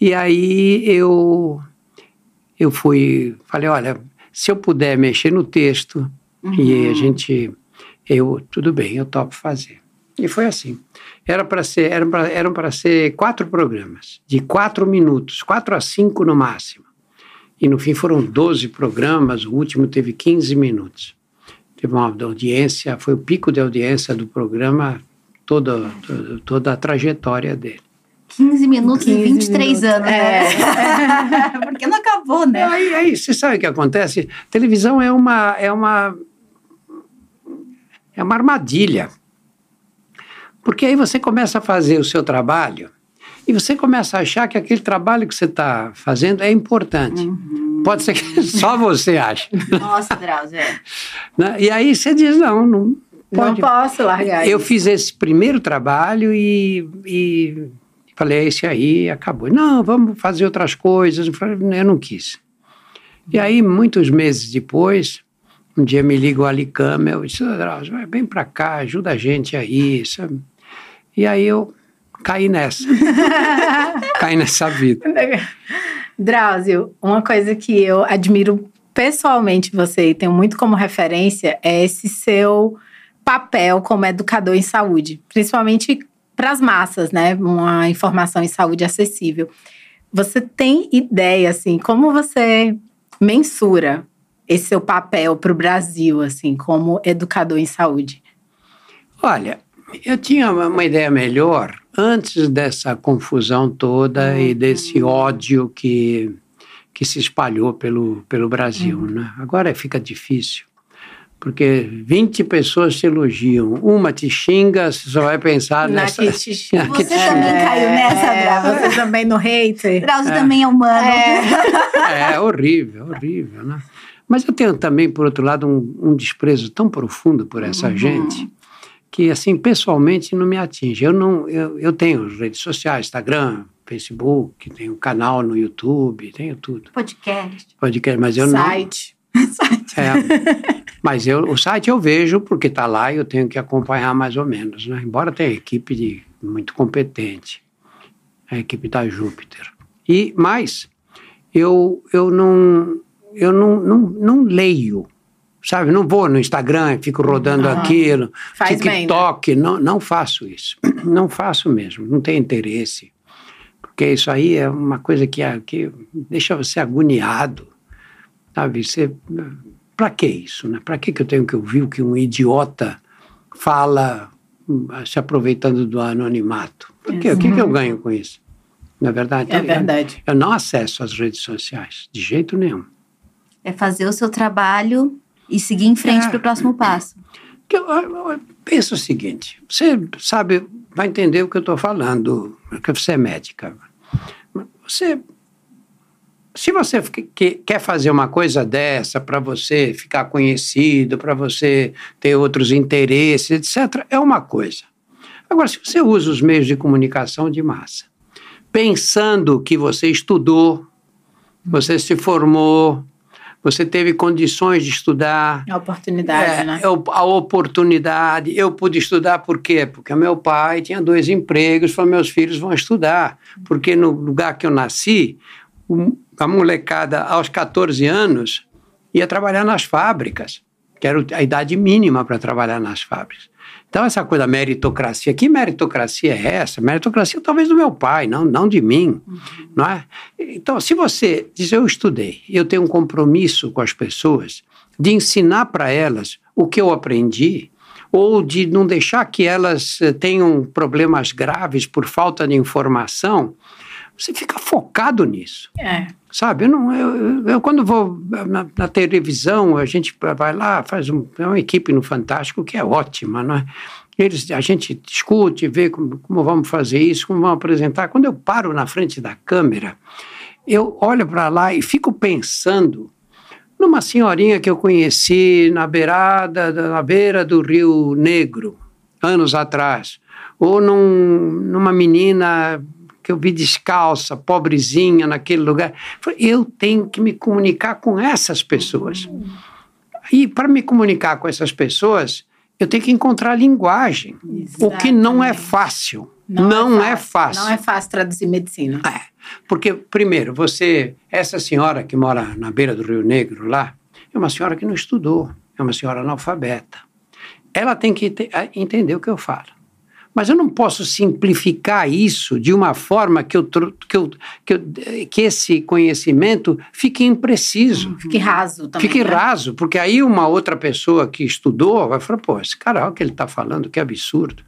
E aí eu, eu fui, falei, olha, se eu puder mexer no texto uhum. e a gente, eu, tudo bem, eu topo fazer. E foi assim. Era para ser, eram para eram para ser quatro programas, de quatro minutos, quatro a cinco no máximo. E no fim foram 12 programas, o último teve 15 minutos. Teve uma audiência, foi o pico de audiência do programa, toda, toda, toda a trajetória dele. 15 minutos 15 e 23 minutos. anos, né? É. [laughs] Porque não acabou, né? Aí, aí, você sabe o que acontece? Televisão é uma, é uma, é uma armadilha. Porque aí você começa a fazer o seu trabalho e você começa a achar que aquele trabalho que você está fazendo é importante. Uhum. Pode ser que [laughs] só você ache. Nossa, Drauzio. É. Né? E aí você diz, não, não pode. Não posso largar Eu isso. fiz esse primeiro trabalho e, e falei, é esse aí, acabou. Não, vamos fazer outras coisas. Eu não quis. E aí, muitos meses depois, um dia me liga o Alicama, eu disse, Drauzio, vem para cá, ajuda a gente aí, sabe? E aí eu caí nessa. [laughs] caí nessa vida. Drauzio, uma coisa que eu admiro pessoalmente você e tenho muito como referência é esse seu papel como educador em saúde, principalmente para as massas, né? Uma informação em saúde acessível. Você tem ideia, assim, como você mensura esse seu papel para o Brasil, assim, como educador em saúde? Olha, eu tinha uma ideia melhor antes dessa confusão toda uhum. e desse ódio que, que se espalhou pelo, pelo Brasil. Uhum. Né? Agora fica difícil, porque 20 pessoas te elogiam, uma te xinga, você só vai pensar na nessa. Que te xinga. [laughs] Você te também é, caiu nessa, Drauzio. Você também no hater. Drauzio [laughs] é. também é humano. É. [laughs] é horrível, horrível, né? Mas eu tenho também, por outro lado, um, um desprezo tão profundo por essa uhum. gente que, assim, pessoalmente não me atinge. Eu, não, eu, eu tenho redes sociais, Instagram, Facebook, tenho canal no YouTube, tenho tudo. Podcast. Podcast, mas eu site. não... [laughs] Site. É, mas eu, o site eu vejo porque está lá e eu tenho que acompanhar mais ou menos, né? Embora tenha equipe de, muito competente, a equipe da Júpiter. E, mas, eu, eu, não, eu não, não, não leio sabe? Não vou no Instagram, fico rodando uhum. aquilo, Faz TikTok, bem, né? não, não faço isso. [clears throat] Não faço mesmo, não tenho interesse. Porque isso aí é uma coisa que, que deixa você agoniado, sabe? Você, para que isso, né? Para que, que eu tenho que ouvir o que um idiota fala se aproveitando do anonimato? Por quê? O que, que eu ganho com isso? Não é verdade? É verdade. Eu, eu não acesso às redes sociais, de jeito nenhum. É fazer o seu trabalho e seguir em frente é. para o próximo passo. Eu, eu, eu, penso o seguinte: você sabe, vai entender o que eu estou falando, porque você é médica. Você, se você que, quer fazer uma coisa dessa para você ficar conhecido, para você ter outros interesses, etc., é uma coisa. Agora, se você usa os meios de comunicação de massa, pensando que você estudou, você se formou, você teve condições de estudar. A oportunidade, é, né? A oportunidade. Eu pude estudar por quê? Porque meu pai tinha dois empregos, falou, meus filhos vão estudar. Porque no lugar que eu nasci, a molecada aos 14 anos ia trabalhar nas fábricas, que era a idade mínima para trabalhar nas fábricas. Então, essa coisa da meritocracia, que meritocracia é essa? Meritocracia talvez do meu pai, não, não de mim, uhum. não é? Então, se você diz, eu estudei, eu tenho um compromisso com as pessoas de ensinar para elas o que eu aprendi, ou de não deixar que elas eh, tenham problemas graves por falta de informação, você fica focado nisso. É. Sabe, eu, não, eu, eu quando vou na, na, televisão, a gente vai lá, faz um, é uma equipe no Fantástico que é ótima, não é? Eles, a gente discute, vê como, como vamos fazer isso, como vamos apresentar. Quando eu paro na frente da câmera, eu olho para lá e fico pensando numa senhorinha que eu conheci na beirada, na beira do Rio Negro, anos atrás, ou num, numa menina que eu vi descalça, pobrezinha naquele lugar. Eu tenho que me comunicar com essas pessoas. E para me comunicar com essas pessoas, eu tenho que encontrar linguagem, Exatamente. o que não é fácil. Não, não é, fácil. é, fácil. Não é fácil traduzir medicina. É, porque, primeiro, você, essa senhora que mora na beira do Rio Negro lá, é uma senhora que não estudou, é uma senhora analfabeta. Ela tem que entender o que eu falo. Mas eu não posso simplificar isso de uma forma que, eu, que, eu, que, eu, que esse conhecimento fique impreciso. Uhum. Fique raso também. Fique né? raso, porque aí uma outra pessoa que estudou vai falar, pô, esse cara, olha o que ele está falando, que absurdo.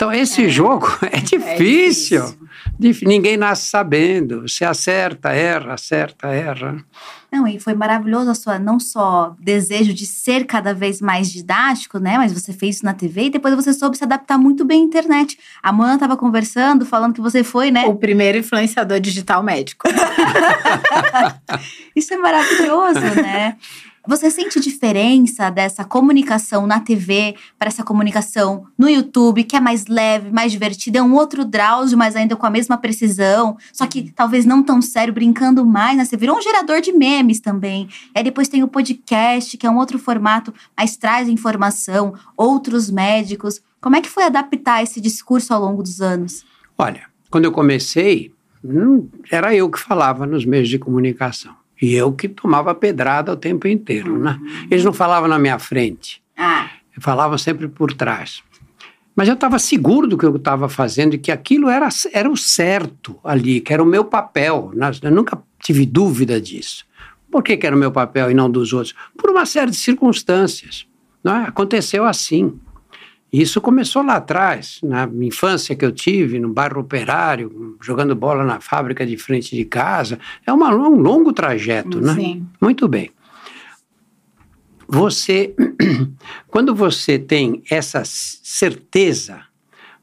Então, esse é. jogo [laughs] é difícil. É difícil. Ninguém nasce sabendo. Você acerta, erra, acerta, erra. Não, e foi maravilhoso a sua, não só desejo de ser cada vez mais didático, né? Mas você fez isso na TV e depois você soube se adaptar muito bem à internet. A Mona estava conversando, falando que você foi, né? O primeiro influenciador digital médico. [laughs] isso é maravilhoso, né? Você sente diferença dessa comunicação na TV para essa comunicação no YouTube, que é mais leve, mais divertida? É um outro Drauzio, mas ainda com a mesma precisão, só que talvez não tão sério, brincando mais, né? Você virou um gerador de memes também. Aí depois tem o podcast, que é um outro formato, mas traz informação, outros médicos. Como é que foi adaptar esse discurso ao longo dos anos? Olha, quando eu comecei, hum, era eu que falava nos meios de comunicação. E eu que tomava pedrada o tempo inteiro, né? uhum. Eles não falavam na minha frente. Ah. Falavam sempre por trás. Mas eu estava seguro do que eu estava fazendo e que aquilo era, era o certo ali, que era o meu papel. Né? Eu nunca tive dúvida disso. Por que, que era o meu papel e não dos outros? Por uma série de circunstâncias. Né? Aconteceu assim. Isso começou lá atrás, na infância que eu tive, no bairro operário, jogando bola na fábrica de frente de casa. É uma, um longo trajeto, né? Sim. Muito bem. Você, [clears throat] quando você tem essa certeza,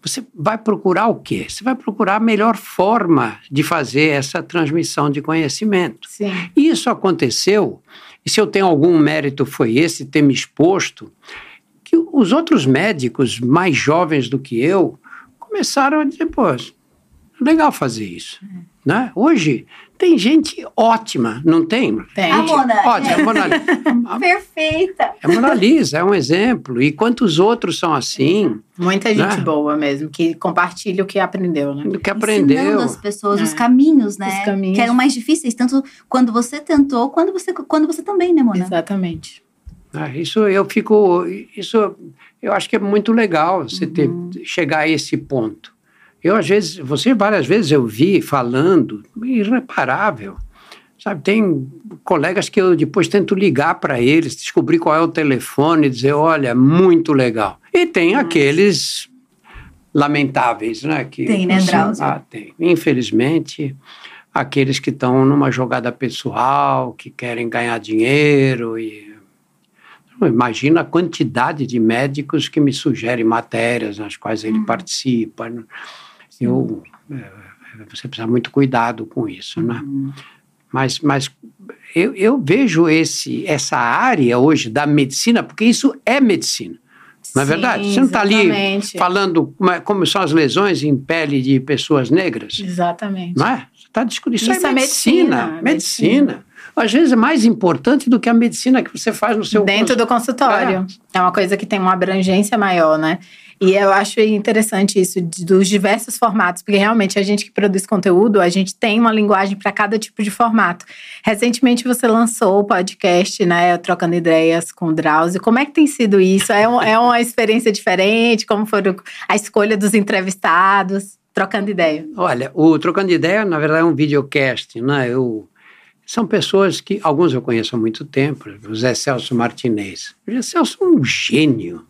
você vai procurar o quê? Você vai procurar a melhor forma de fazer essa transmissão de conhecimento. Sim. E isso aconteceu, e se eu tenho algum mérito foi esse, ter me exposto, que os outros médicos mais jovens do que eu começaram a dizer, pô, legal fazer isso. Né? Hoje tem gente ótima, não tem? Tem. A Mona. Ótima, a Mona [laughs] Perfeita. É a Mona Lisa, é um exemplo. E quantos outros são assim? Muita gente né? boa mesmo, que compartilha o que aprendeu, né? O que aprendeu. Ensinando as pessoas é. os caminhos, né? Os caminhos. Que eram mais difíceis, tanto quando você tentou, quando você, quando você também, né, Mona? Exatamente. Ah, isso eu fico, isso eu acho que é muito legal você uhum. ter, chegar a esse ponto. Eu às vezes, você várias vezes eu vi falando, irreparável. Sabe, tem colegas que eu depois tento ligar para eles, descobrir qual é o telefone, dizer, olha, muito legal. E tem Nossa. aqueles lamentáveis, né? Que, tem, né, Drauzio? Ah, tem. Infelizmente, aqueles que estão numa jogada pessoal, que querem ganhar dinheiro e Imagina a quantidade de médicos que me sugerem matérias nas quais ele uhum. participa. Né? Eu, é, você precisa muito cuidado com isso, né? Uhum. Mas, mas eu, eu vejo esse, essa área hoje da medicina, porque isso é medicina. Não é Sim, verdade? Você não está ali falando como, é, como, são as lesões em pele de pessoas negras? Exatamente. Não é? Você está discutindo. Isso, isso é, medicina. É medicina. medicina. medicina às vezes é mais importante do que a medicina que você faz no seu dentro do consultório. É. é uma coisa que tem uma abrangência maior, né? E eu acho interessante isso de, dos diversos formatos, porque realmente a gente que produz conteúdo, a gente tem uma linguagem para cada tipo de formato. Recentemente você lançou o podcast, né, Trocando Ideias com o Drauzio. Como é que tem sido isso? É, um, é uma experiência diferente? Como foi a escolha dos entrevistados? Trocando ideia. Olha, o Trocando Ideia, na verdade, é um videocast, né? Eu são pessoas que, alguns eu conheço há muito tempo, o Zé Celso Martinez. O Zé Celso é um gênio.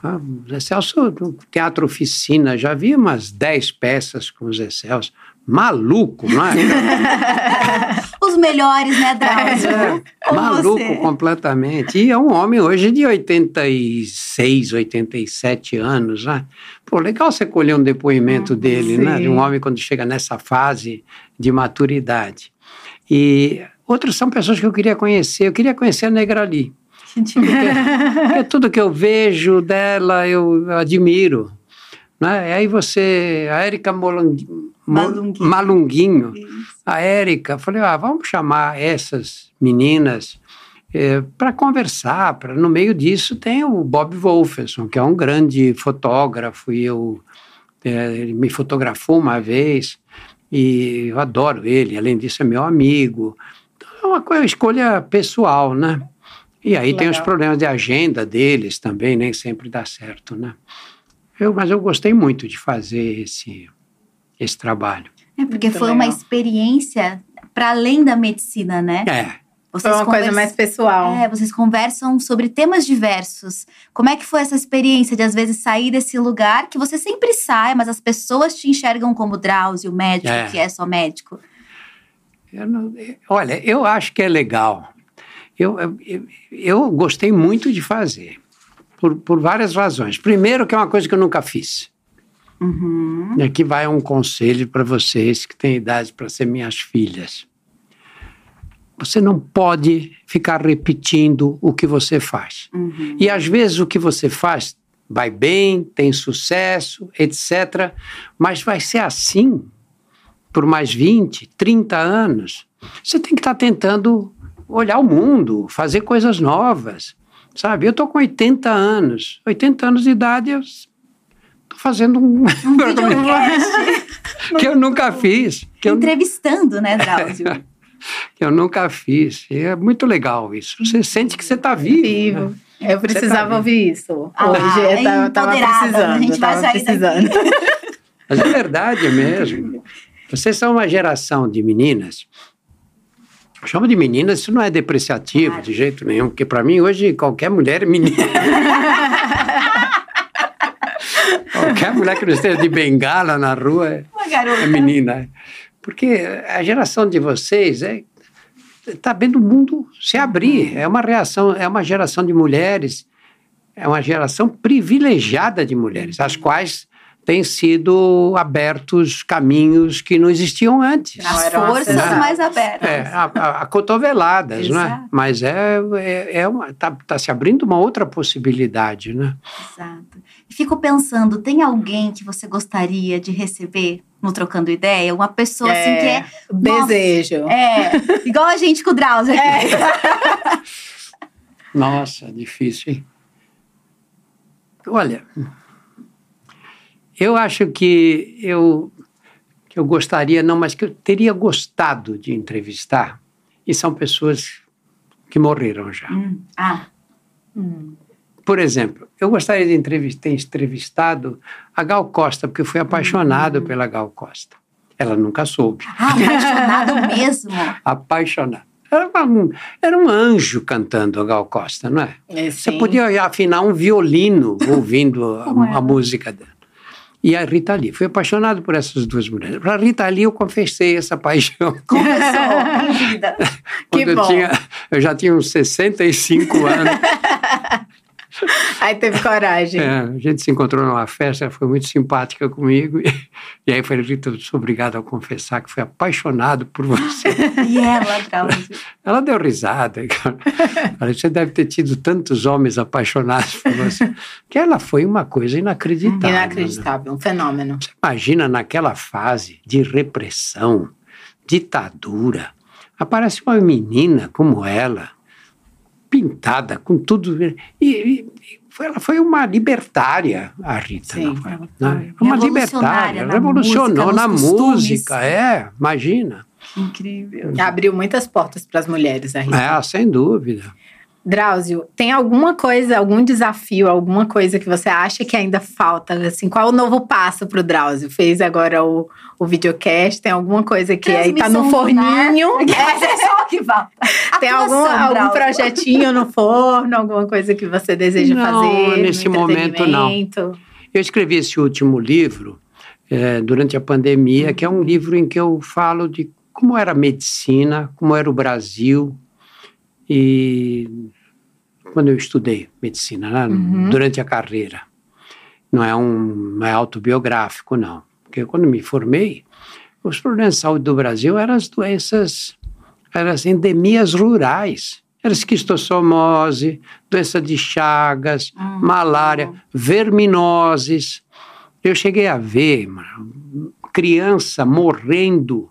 Ah, o Zé Celso, no Teatro Oficina, já vi umas 10 peças com o Zé Celso. Maluco, não é? [laughs] Os melhores, né, Drauzio? É, maluco você. completamente. E é um homem hoje de 86, 87 anos, né? Pô, legal você colher um depoimento hum, dele, sim. né? De um homem quando chega nessa fase de maturidade. E outros são pessoas que eu queria conhecer. Eu queria conhecer a Negrali. Porque, [laughs] porque tudo que eu vejo dela eu admiro. Né? E aí você, a Érica Malunguinho, Malunguinho a Érica, falei, ah, vamos chamar essas meninas é, para conversar. Pra, no meio disso tem o Bob Wolferson, que é um grande fotógrafo, e eu, é, ele me fotografou uma vez. E eu adoro ele, além disso é meu amigo. Então, é uma coisa, escolha pessoal, né? E aí Legal. tem os problemas de agenda deles também, nem sempre dá certo, né? Eu, mas eu gostei muito de fazer esse, esse trabalho. É, porque muito foi legal. uma experiência para além da medicina, né? É. Vocês foi uma coisa mais pessoal. É, vocês conversam sobre temas diversos. Como é que foi essa experiência de, às vezes, sair desse lugar que você sempre sai, mas as pessoas te enxergam como Drauzio, médico, é. que é só médico? Eu não, olha, eu acho que é legal. Eu, eu, eu gostei muito de fazer, por, por várias razões. Primeiro, que é uma coisa que eu nunca fiz. Uhum. E aqui vai um conselho para vocês que têm idade para ser minhas filhas. Você não pode ficar repetindo o que você faz. Uhum. E às vezes o que você faz vai bem, tem sucesso, etc. Mas vai ser assim por mais 20, 30 anos. Você tem que estar tá tentando olhar o mundo, fazer coisas novas. Sabe? Eu estou com 80 anos. 80 anos de idade, eu estou fazendo um. um [laughs] [laughs] que eu nunca fiz. Que Entrevistando, eu... né, Drauzio? [laughs] que eu nunca fiz. E é muito legal isso. Você sente que você está vivo. Vivo. Né? Eu tá precisava tá ouvir isso. Ah, Hoje eu tava, tava precisando. A gente vai precisando. [laughs] Mas é verdade mesmo. Vocês são uma geração de meninas. Chama de meninas, isso não é depreciativo claro. de jeito nenhum, porque para mim hoje qualquer mulher é menina. [laughs] qualquer mulher que não esteja de bengala na rua é, é menina. Porque a geração de vocês é está vendo o mundo se abrir. É uma reação, é uma geração de mulheres, é uma geração privilegiada de mulheres, às quais têm sido abertos caminhos que não existiam antes. As forças né? mais abertas. É, a, a, a cotoveladas, né? Mas é, é, é uma, tá, tá se abrindo uma outra possibilidade, né? Exato. E fico pensando, tem alguém que você gostaria de receber no Trocando Ideia, uma pessoa é, assim que é. Desejo. Nossa, é, igual a gente com o Drauzio aqui. É. [laughs] nossa, difícil, hein? Olha, eu acho que eu, que eu gostaria, não, mas que eu teria gostado de entrevistar, e são pessoas que morreram já. Hum. Ah. Hum. Por exemplo, eu gostaria de entrevistar, ter entrevistado a Gal Costa, porque eu fui apaixonado uhum. pela Gal Costa. Ela nunca soube. Ah, apaixonado [laughs] mesmo? apaixonado. Era, uma, era, um anjo cantando a Gal Costa, não é? é Você podia afinar um violino ouvindo a, a, música dela. E a Rita Lee. Fui apaixonado por essas duas mulheres. Para a Rita Lee, eu confessei essa paixão. [laughs] Confessou, em vida. [laughs] que bom. Eu, tinha, eu já tinha uns 65 anos. [laughs] Aí teve coragem. É, a gente se encontrou numa festa, ela foi muito simpática comigo. E, e aí eu falei, Rita, eu sou obrigado a confessar que fui apaixonado por você. [laughs] e ela, Drauzio? Ela deu risada. Falei, você deve ter tido tantos homens apaixonados por você. Que ela foi uma coisa inacreditável. Né? Inacreditável, né? um fenômeno. Você imagina naquela fase de repressão, ditadura, aparece uma menina como ela pintada com tudo. E, e ela foi uma libertária, a Rita. Sim, foi, né? Uma libertária, na revolucionou música, na música, é, imagina. Incrível. Abriu muitas portas para as mulheres, a Rita. É, sem dúvida. Drauzio, tem alguma coisa, algum desafio, alguma coisa que você acha que ainda falta? Assim, qual o novo passo para o Drauzio? Fez agora o, o videocast, tem alguma coisa que aí tá no forninho? Mas [laughs] é só o que falta. [laughs] tem algum, algum projetinho no forno, alguma coisa que você deseja não, fazer? Nesse momento, não. Eu escrevi esse último livro é, durante a pandemia, que é um livro em que eu falo de como era a medicina, como era o Brasil, e quando eu estudei medicina, né, uhum. durante a carreira. Não é, um, não é autobiográfico, não. Porque quando me formei, os problemas de saúde do Brasil eram as doenças, eram as endemias rurais. Era esquistossomose, doença de Chagas, uhum. malária, verminoses. Eu cheguei a ver criança morrendo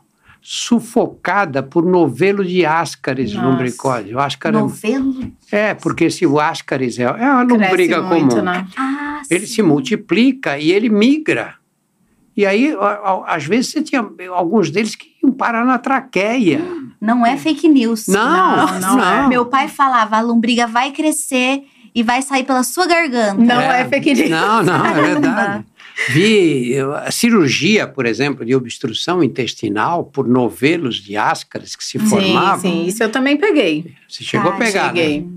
sufocada por novelo de ascaris Nossa. lumbricose. O ascaris, novelo? É, porque se o ascaris é, é uma lombriga muito, comum, né? ah, ele sim. se multiplica e ele migra. E aí, às vezes, você tinha alguns deles que iam parar na traqueia. Não é fake news. Não, não, não, não é. Meu pai falava, a lombriga vai crescer e vai sair pela sua garganta. Não é, é fake news. Não, não, é verdade. Vi a cirurgia, por exemplo, de obstrução intestinal por novelos de áscaras que se formavam. Sim, sim, isso eu também peguei. Você chegou ah, a pegar, cheguei. né?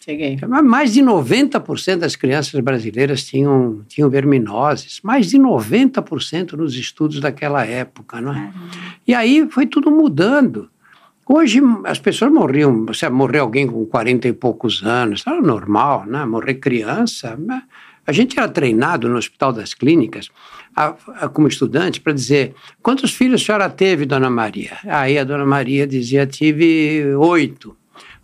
Cheguei. Mais de 90% das crianças brasileiras tinham, tinham verminoses. Mais de 90% nos estudos daquela época, não é? E aí foi tudo mudando. Hoje as pessoas morriam, você morreu alguém com 40 e poucos anos, era normal, né? Morrer criança. A gente era treinado no Hospital das Clínicas, a, a, como estudante, para dizer: quantos filhos a senhora teve, dona Maria? Aí a dona Maria dizia: tive oito.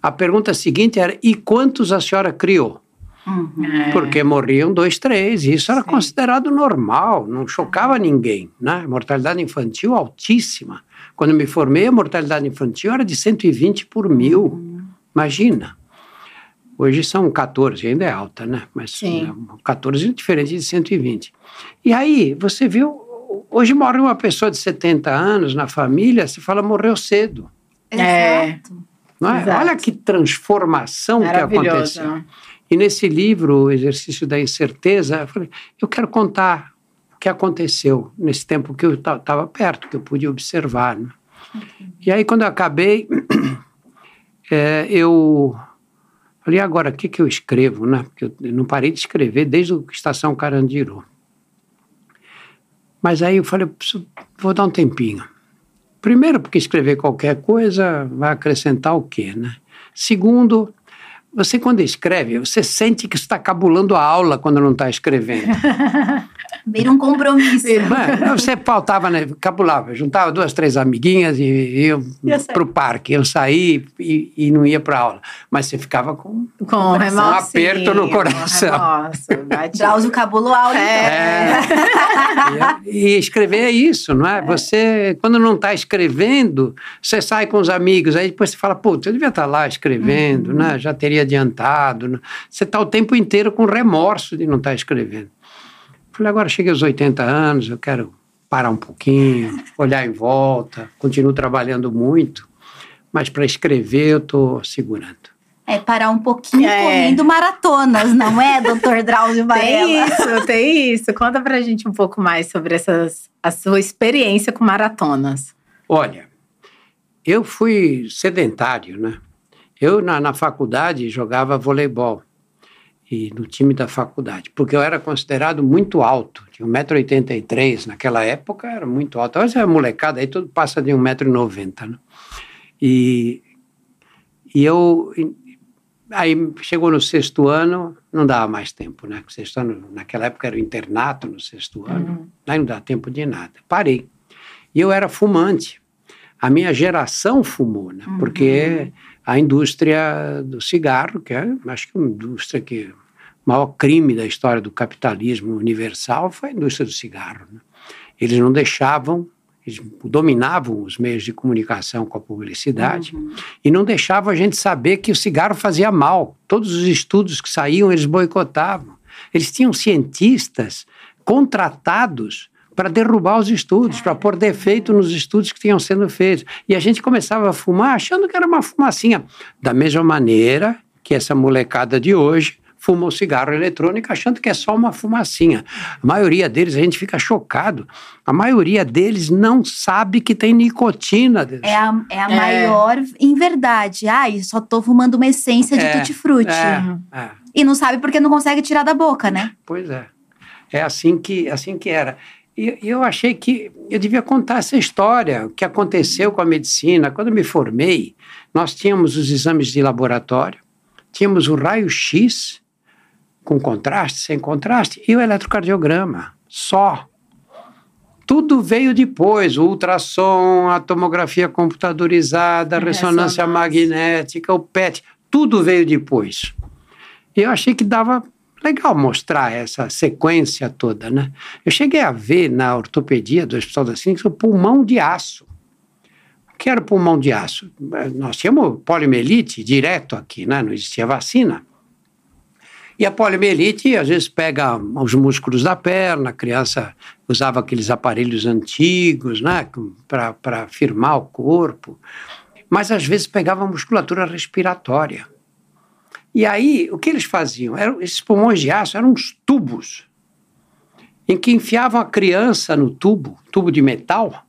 A pergunta seguinte era: e quantos a senhora criou? Uhum. É. Porque morriam dois, três, e isso era Sim. considerado normal, não chocava ninguém. Né? Mortalidade infantil altíssima. Quando me formei, a mortalidade infantil era de 120 por mil. Uhum. Imagina. Hoje são 14, ainda é alta, né? Mas Sim. 14 é diferente de 120. E aí, você viu, hoje morre uma pessoa de 70 anos na família, se fala morreu cedo. É. Não é? Olha que transformação que aconteceu. E nesse livro, O Exercício da Incerteza, eu falei, eu quero contar o que aconteceu nesse tempo que eu estava perto, que eu pude observar. Né? Uhum. E aí, quando eu acabei, é, [clears throat] eu falei, agora, o que, que eu escrevo? Né? Porque eu não parei de escrever desde a Estação Carandiru. Mas aí eu falei, vou dar um tempinho. Primeiro, porque escrever qualquer coisa vai acrescentar o quê, né? Segundo, você, quando escreve, você sente que está cabulando a aula quando não está escrevendo. [laughs] Vira um compromisso. você pautava, né, cabulava, juntava duas, três amiguinhas e ia para o parque. Eu saí e, e não ia para aula. Mas você ficava com, com um, um aperto no coração. Drauzio cabulou a aula. É. Então. [laughs] e, e, escrever é isso, não é? é. Você, quando não está escrevendo, você sai com os amigos, aí depois você fala, putz, eu devia estar tá lá escrevendo, uhum. né? já teria adiantado. Né? Você está o tempo inteiro com remorso de não estar tá escrevendo. Falei, agora cheguei aos 80 anos, eu quero parar um pouquinho, olhar em volta, continuo trabalhando muito, mas para escrever eu estou segurando. É parar um pouquinho é. correndo maratonas, não é, doutor Drauzio [laughs] Varela? Tem isso, tem isso. Conta pra gente um pouco mais sobre essas, a sua experiência com maratonas. Olha, eu fui sedentário, né? Eu, na, na faculdade, jogava voleibol e no time da faculdade, porque eu era considerado muito alto, tinha 1,83m naquela época, era muito alto. Hoje é molecada, aí tudo passa de 1,90m. Né? E, e eu. Aí chegou no sexto ano, não dava mais tempo, né? Sexto ano, naquela época era o internato no sexto ano, uhum. aí não dá tempo de nada. Parei. E eu era fumante. A minha geração fumou, né? Uhum. A indústria do cigarro, que é, acho que uma indústria que o maior crime da história do capitalismo universal foi a indústria do cigarro. Né? Eles não deixavam, eles dominavam os meios de comunicação com a publicidade uhum. e não deixavam a gente saber que o cigarro fazia mal. Todos os estudos que saíam, eles boicotavam. Eles tinham cientistas contratados para derrubar os estudos, para pôr defeito nos estudos que tinham sendo feitos. E a gente começava a fumar achando que era uma fumacinha. Da mesma maneira que essa molecada de hoje fuma o cigarro eletrônico achando que é só uma fumacinha. A maioria deles, a gente fica chocado, a maioria deles não sabe que tem nicotina. É a, é a é. maior em verdade. Ai, só tô fumando uma essência de é, tutti-frutti. É, é. E não sabe porque não consegue tirar da boca, né? Pois é. É assim que, assim que era. E eu achei que eu devia contar essa história, o que aconteceu com a medicina. Quando me formei, nós tínhamos os exames de laboratório, tínhamos o raio-x com contraste, sem contraste, e o eletrocardiograma, só. Tudo veio depois, o ultrassom, a tomografia computadorizada, a ressonância, ressonância magnética, o PET, tudo veio depois. E eu achei que dava legal mostrar essa sequência toda, né? Eu cheguei a ver na ortopedia do Hospital das Clínicas o pulmão de aço. O que era o pulmão de aço? Nós tínhamos poliomielite direto aqui, né? Não existia vacina. E a poliomielite, às vezes, pega os músculos da perna, a criança usava aqueles aparelhos antigos, né? Para firmar o corpo. Mas, às vezes, pegava a musculatura respiratória. E aí, o que eles faziam? Eram, esses pulmões de aço eram uns tubos em que enfiavam a criança no tubo, tubo de metal,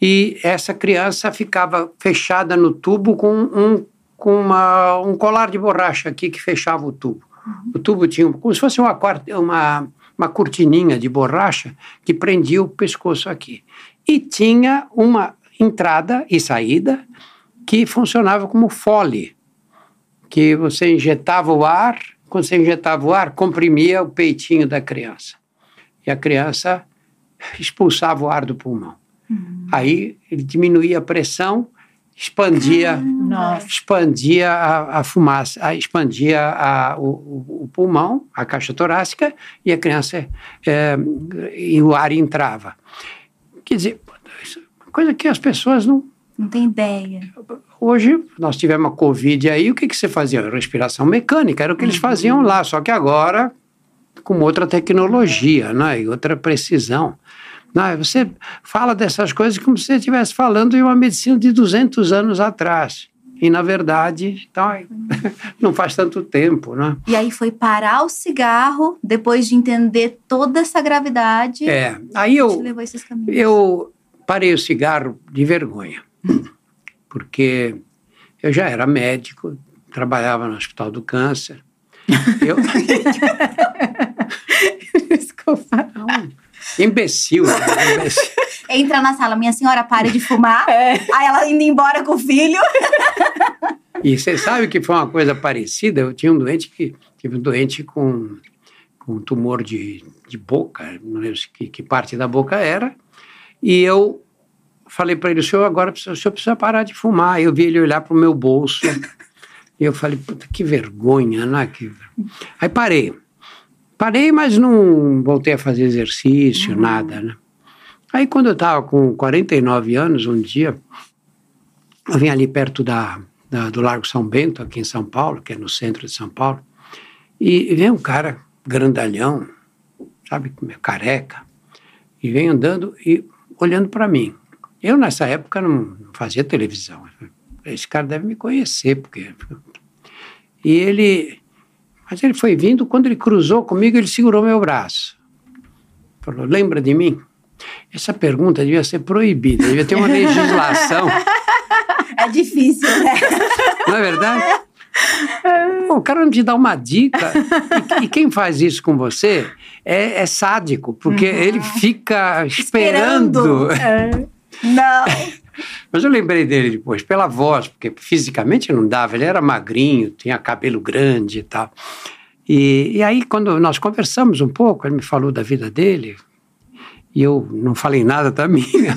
e essa criança ficava fechada no tubo com um, com uma, um colar de borracha aqui que fechava o tubo. O tubo tinha como se fosse uma, uma, uma cortininha de borracha que prendia o pescoço aqui. E tinha uma entrada e saída que funcionava como fole, que você injetava o ar, quando você injetava o ar, comprimia o peitinho da criança. E a criança expulsava o ar do pulmão. Uhum. Aí ele diminuía a pressão, expandia, Nossa. expandia a, a, fumaça, expandia a, o, o, pulmão, a caixa torácica, e a criança é, e o ar entrava. Quer dizer, coisa que as pessoas não não tem ideia. Hoje, nós tivemos a Covid aí, o que, que você fazia? Respiração mecânica, era o que eles uhum. faziam lá, só que agora com outra tecnologia né? e outra precisão. Não, você fala dessas coisas como se você estivesse falando de uma medicina de 200 anos atrás. E, na verdade, então, [laughs] não faz tanto tempo, né? E aí foi parar o cigarro, depois de entender toda essa gravidade. É, aí eu, eu parei o cigarro de vergonha, porque eu já era médico, trabalhava no Hospital do Câncer. Eu... [laughs] Desculpa. Não. Imbecil, imbecil. Entra na sala, minha senhora, pare de fumar. É. Aí ela indo embora com o filho. E você sabe que foi uma coisa parecida? Eu tinha um doente que tive um doente com, com um tumor de, de boca, não lembro que, que parte da boca era, e eu falei para ele: o senhor agora precisa, o senhor precisa parar de fumar. Eu vi ele olhar para o meu bolso. e eu falei: puta, que vergonha, né? Que... Aí parei. Parei, mas não voltei a fazer exercício, uhum. nada, né? Aí quando eu estava com 49 anos, um dia, eu vim ali perto da, da, do Largo São Bento, aqui em São Paulo, que é no centro de São Paulo, e, e vem um cara grandalhão, sabe, careca, e vem andando e olhando para mim. Eu, nessa época, não, fazia televisão. Esse cara deve me conhecer, porque... [laughs] E ele mas ele foi vindo, quando ele cruzou comigo, ele segurou meu braço. Falou: Lembra de mim? Essa pergunta devia ser proibida, devia ter uma [laughs] legislação. É difícil, né? [laughs] Não é verdade? Pô, o cara não te dá uma dica. E, e quem faz isso com você é, é sádico, porque uhum. ele fica esperando. esperando. É. Não. [laughs] Mas eu lembrei dele depois, pela voz, porque fisicamente não dava, ele era magrinho, tinha cabelo grande e tal. E, e aí, quando nós conversamos um pouco, ele me falou da vida dele, e eu não falei nada da [laughs] minha,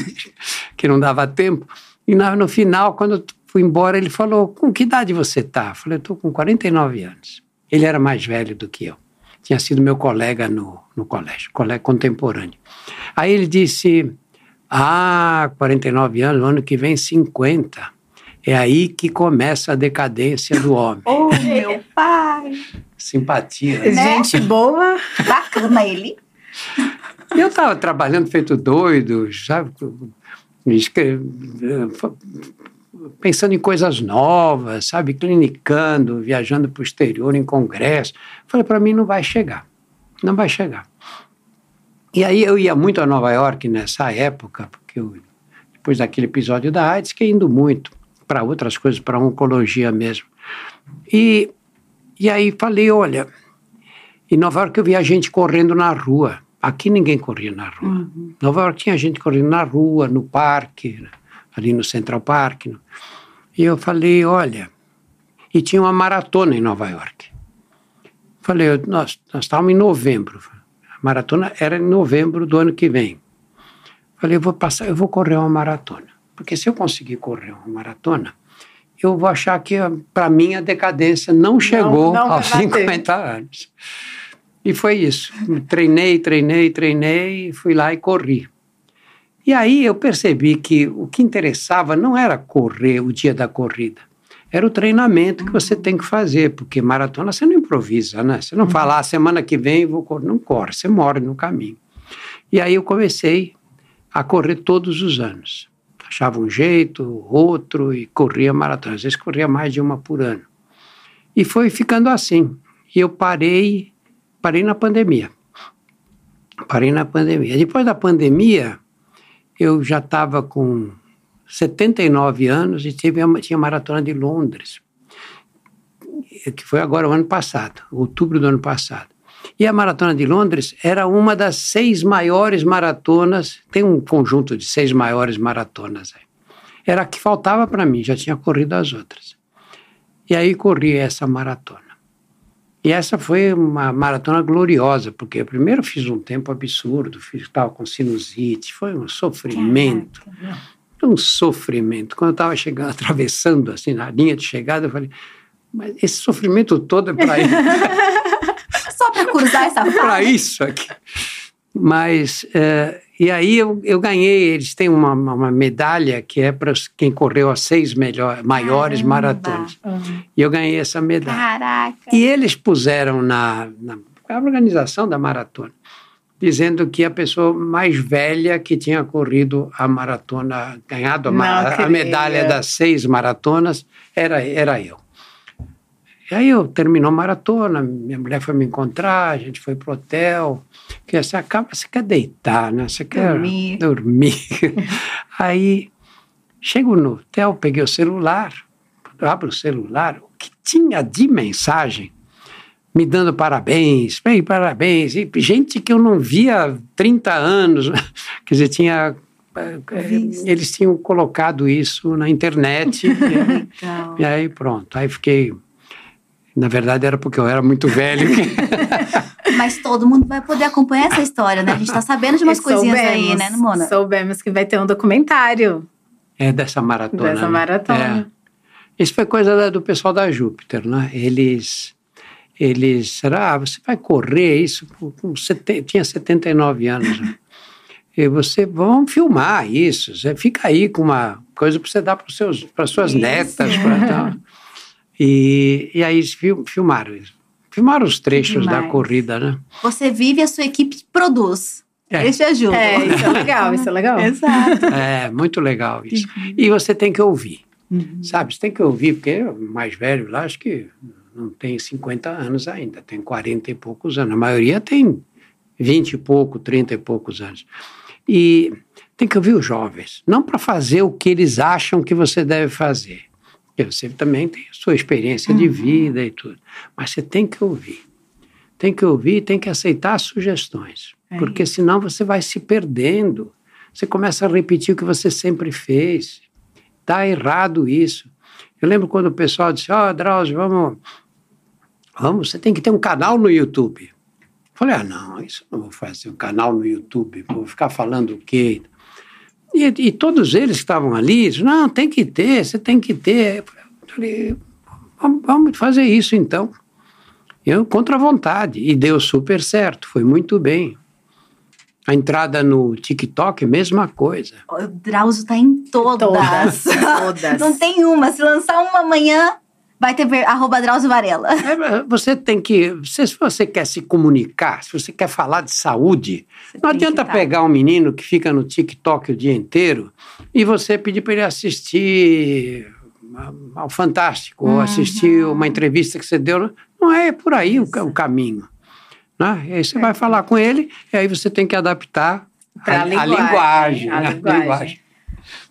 que não dava tempo. E no, no final, quando fui embora, ele falou: Com que idade você está? Eu falei: Estou com 49 anos. Ele era mais velho do que eu. Tinha sido meu colega no, no colégio, colega contemporâneo. Aí ele disse: ah, 49 anos, ano que vem 50. É aí que começa a decadência do homem. Oh, [laughs] meu pai! Simpatia. Né? Gente boa. Bacana ele. Eu estava trabalhando feito doido, sabe? Pensando em coisas novas, sabe? Clinicando, viajando para o exterior em congresso. Falei, para mim não vai chegar. Não vai chegar. E aí eu ia muito a Nova York nessa época, porque eu, depois daquele episódio da AIDS, que indo muito para outras coisas, para oncologia mesmo. E, e aí falei, olha, em Nova York eu via gente correndo na rua. Aqui ninguém corria na rua. Uhum. Nova York tinha gente correndo na rua, no parque, ali no Central Park. E eu falei, olha, e tinha uma maratona em Nova York. Falei, nós, nós estávamos em novembro maratona era em novembro do ano que vem. Falei, eu vou passar, eu vou correr uma maratona. Porque se eu conseguir correr uma maratona, eu vou achar que para mim a decadência não chegou não, não aos 50 anos. E foi isso. Treinei, treinei, treinei, fui lá e corri. E aí eu percebi que o que interessava não era correr o dia da corrida, era o treinamento que você tem que fazer, porque maratona você não improvisa, né? Você não fala, ah, semana que vem vou correr. Não corre, você morre no caminho. E aí eu comecei a correr todos os anos. Achava um jeito, outro, e corria maratona. Às vezes corria mais de uma por ano. E foi ficando assim. E eu parei, parei na pandemia. Parei na pandemia. Depois da pandemia, eu já estava com 79 anos e tive, tinha a maratona de Londres, que foi agora o ano passado, outubro do ano passado. E a maratona de Londres era uma das seis maiores maratonas, tem um conjunto de seis maiores maratonas aí. Era a que faltava para mim, já tinha corrido as outras. E aí corri essa maratona. E essa foi uma maratona gloriosa, porque eu primeiro fiz um tempo absurdo, estava com sinusite, foi um sofrimento. Um sofrimento. Quando eu estava chegando, [laughs] atravessando assim na linha de chegada, eu falei, mas esse sofrimento todo é para isso. [laughs] Só para cruzar essa [laughs] É para isso aqui. Mas, é, e aí eu, eu ganhei, eles têm uma, uma medalha que é para quem correu as seis melhor, maiores Caramba. maratonas. Uhum. E eu ganhei essa medalha. Caraca! E eles puseram na, na organização da maratona, dizendo que a pessoa mais velha que tinha corrido a maratona, ganhado a, a medalha das seis maratonas, era, era eu. E aí eu terminou a maratona, minha mulher foi me encontrar, a gente foi pro hotel, que você acaba, você quer deitar, né? Você quer Dormir. dormir. [laughs] aí chego no hotel, peguei o celular, abro o celular, o que tinha de mensagem me dando parabéns, bem, parabéns, e gente que eu não via há 30 anos, [laughs] quer dizer, tinha Visto. eles tinham colocado isso na internet. Legal. E aí pronto, aí fiquei na verdade, era porque eu era muito velho. [laughs] Mas todo mundo vai poder acompanhar essa história, né? A gente tá sabendo de umas coisinhas aí, né, Mona? Soubemos que vai ter um documentário. É dessa maratona. Dessa maratona. Né? É. Isso foi coisa do pessoal da Júpiter, né? Eles, eles, será, ah, você vai correr isso? Com, sete, tinha 79 anos. Né? [laughs] E você, vamos filmar isso. Você fica aí com uma coisa para você dar para suas isso. netas. Pra, tal. E, e aí filmaram isso. Filmaram os trechos da corrida, né? Você vive, a sua equipe produz. É. Eles te ajudam. É, isso é legal, isso é legal. [laughs] Exato. É, muito legal isso. Uhum. E você tem que ouvir, uhum. sabe? Você tem que ouvir, porque o mais velho lá, acho que não tem 50 anos ainda, tem 40 e poucos anos. A maioria tem 20 e pouco, 30 e poucos anos. E tem que ouvir os jovens, não para fazer o que eles acham que você deve fazer. Porque você também tem a sua experiência uhum. de vida e tudo. Mas você tem que ouvir. Tem que ouvir, tem que aceitar as sugestões. É porque isso. senão você vai se perdendo. Você começa a repetir o que você sempre fez. Está errado isso. Eu lembro quando o pessoal disse: Ó, oh, Drauzio, vamos, vamos, você tem que ter um canal no YouTube. Falei: Ah, não, isso não vou fazer um canal no YouTube, vou ficar falando o quê? E, e, todos eles que estavam ali, não, tem que ter, você tem que ter. Eu falei, vamos, vamos fazer isso então. Eu, contra a vontade, e deu super certo, foi muito bem. A entrada no TikTok, mesma coisa. O Drauzio está em todas. Todas. todas. [laughs] Não tem uma. Se lançar uma amanhã, vai ter arroba Drauzio Varela. É, você tem que, se você quer se comunicar, se você quer falar de saúde, você não adianta pegar um menino que fica no TikTok o dia inteiro e você pedir para ele assistir ao Fantástico uhum. ou assistir uma entrevista que você deu. Não é por aí o, o, caminho. Né? E aí você é. vai falar com ele e aí você tem que adaptar a, a, linguagem. A linguagem, a né? linguagem. linguagem.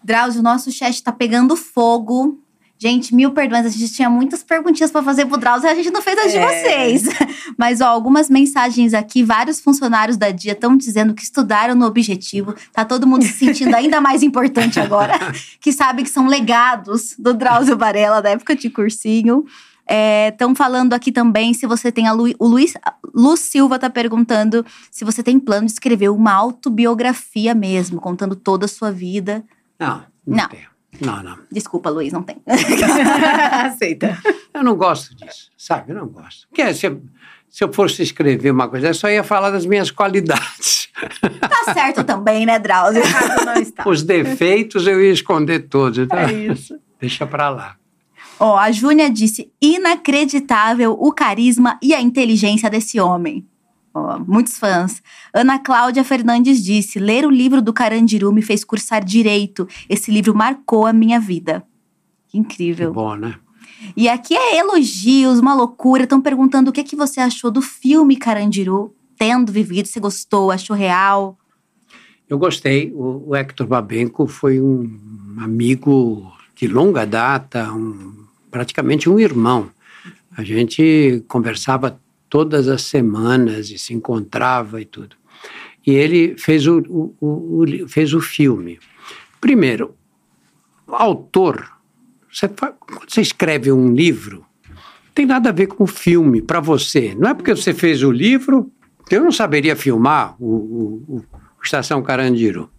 Drauzio, o nosso chat está pegando fogo. Gente, mil perdões, a gente tinha muitas perguntinhas para fazer pro Drauzio e a gente não fez as de É. vocês. [laughs] Mas, ó, algumas mensagens aqui, vários funcionários da Dia estão dizendo que estudaram no objetivo. Tá todo mundo se sentindo ainda mais importante agora. [laughs] que sabe que são legados do Drauzio Varela, da época de cursinho. Estão falando aqui também se você tem a Lu, o Luiz Lu Silva tá perguntando se você tem plano de escrever uma autobiografia mesmo, contando toda a sua vida. Não, não, Não. Não, não. Desculpa, Luiz, não tem. [laughs] Aceita. Eu não gosto disso, sabe? Eu não gosto. Porque se eu, se eu fosse escrever uma coisa, eu só ia falar das minhas qualidades. Tá certo também, né, Drauzio? [laughs] Errado não está. Os defeitos eu ia esconder todos. Então, É isso. Deixa pra lá. Ó, a Júnia disse: inacreditável o carisma e a inteligência desse homem. Ó, muitos fãs. Ana Cláudia Fernandes disse: ler o livro do Carandiru me fez cursar direito. Esse livro marcou a minha vida. Que Que incrível. bom, né? E aqui é elogios, uma loucura. Estão perguntando o que, que você achou do filme Carandiru, tendo vivido, se gostou, achou real? Eu gostei. O, o Hector Babenco foi um amigo de longa data, um, praticamente um irmão. A gente conversava todas as semanas e se encontrava e tudo. E ele fez o, o, o fez o filme. Primeiro, o autor, você, quando você escreve um livro, tem nada a ver com o filme para você. Não é porque você fez o livro, eu não saberia filmar o, o, o Estação Carandiru.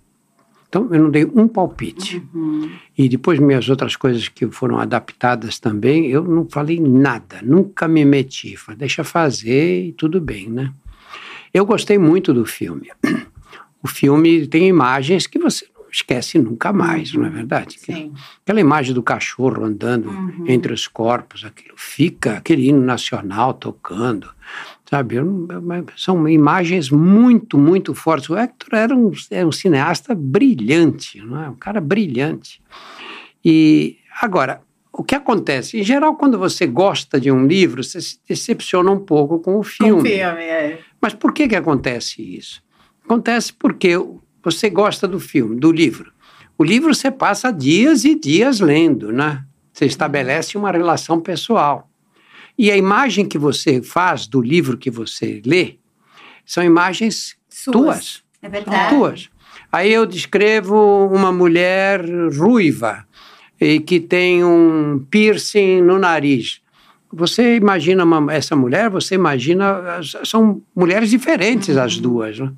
Então, eu não dei um palpite. Uhum. E depois, minhas outras coisas que foram adaptadas também, eu não falei nada, nunca me meti. Falei, deixa fazer e tudo bem, né? Eu gostei muito do filme. O filme tem imagens que você não esquece nunca mais, uhum. não é verdade? Sim. Aquela imagem do cachorro andando uhum. entre os corpos, aquilo fica, aquele hino nacional tocando sabe? São imagens muito, muito fortes. O Hector era um, era um cineasta brilhante, não é? um cara brilhante. E agora, o que acontece? Em geral, quando você gosta de um livro, você se decepciona um pouco com o filme. Com o filme, é. Mas por que, que acontece isso? Acontece porque você gosta do filme, do livro. O livro você passa dias e dias lendo, né? Você estabelece uma relação pessoal. E a imagem que você faz do livro que você lê são imagens Suas. tuas. É verdade. Tuas. Aí eu descrevo uma mulher ruiva e que tem um piercing no nariz. Você imagina uma, essa mulher, você imagina. São mulheres diferentes uhum. as duas. Né?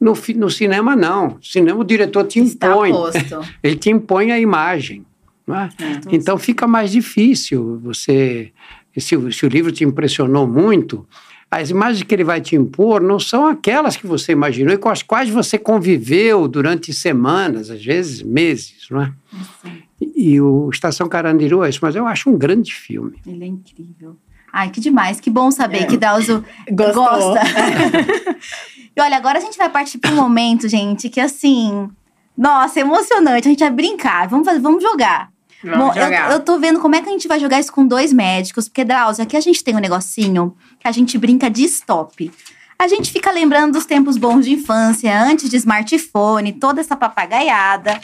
No, no cinema, não. Cinema, o diretor te impõe. [laughs] Ele te impõe a imagem. É? É, então fica mais difícil você se, se o livro te impressionou muito, as imagens que ele vai te impor não são aquelas que você imaginou e com as quais você conviveu durante semanas, às vezes meses, não é? E, e o Estação Carandiru é isso, mas eu acho um grande filme. Ele é incrível. Ai, que demais, que bom saber é. que Dalzo [laughs] gosta. [laughs] e olha, agora a gente vai partir para um momento, gente, que assim, nossa, é emocionante. A gente vai brincar, vamos, fazer, vamos jogar. Bom, eu, eu tô vendo como é que a gente vai jogar isso com dois médicos, porque, Drauzio, aqui a gente tem um negocinho que a gente brinca de stop. A gente fica lembrando dos tempos bons de infância, antes de smartphone, toda essa papagaiada.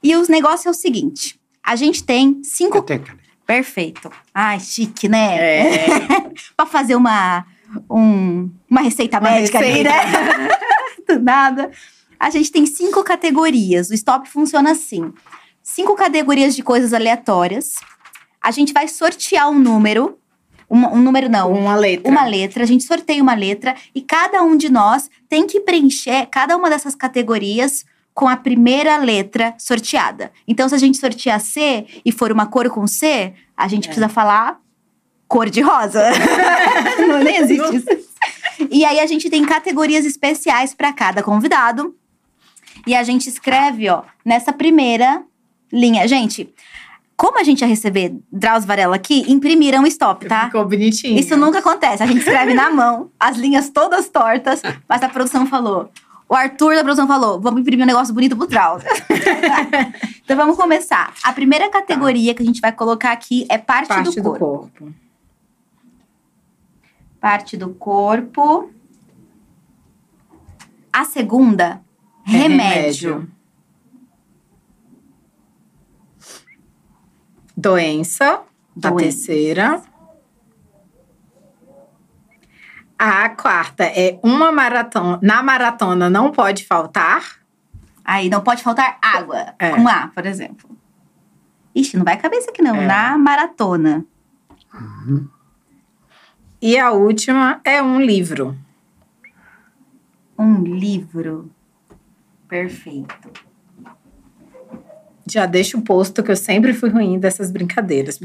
E os negócios é o seguinte: a gente tem cinco. Perfeito. Ai, chique, né? É. [laughs] pra fazer uma, um, uma receita uma médica receita. ali, né? [laughs] Do nada. A gente tem cinco categorias. O stop funciona assim cinco categorias de coisas aleatórias. A gente vai sortear um número. Uma, um número não. Uma letra. Uma letra. A gente sorteia uma letra e cada um de nós tem que preencher cada uma dessas categorias com a primeira letra sorteada. Então, se a gente sortear C e for uma cor com C, a gente é. precisa falar cor de rosa. [laughs] não nem existe isso. E aí a gente tem categorias especiais para cada convidado. E a gente escreve, ó, nessa primeira linha. Gente, como a gente ia receber Drauzio Varela aqui, imprimiram stop, tá? Ficou bonitinho. Isso nunca acontece. A gente escreve na mão, as linhas todas tortas, mas a produção falou. O Arthur da produção falou: vamos imprimir um negócio bonito pro Drauzio. [laughs] então vamos começar. A primeira categoria tá. que a gente vai colocar aqui é parte, parte do, corpo. do corpo. Parte do corpo. A segunda, é remédio. remédio. Doença, Doença. a terceira. A quarta é uma maratona. Na maratona não pode faltar. Aí não pode faltar água. É. Com A, por exemplo. Ixi, não vai caber isso aqui não. É. Na maratona. Uhum. E a última é um livro. Um livro. Perfeito já deixo o posto que eu sempre fui ruim dessas brincadeiras.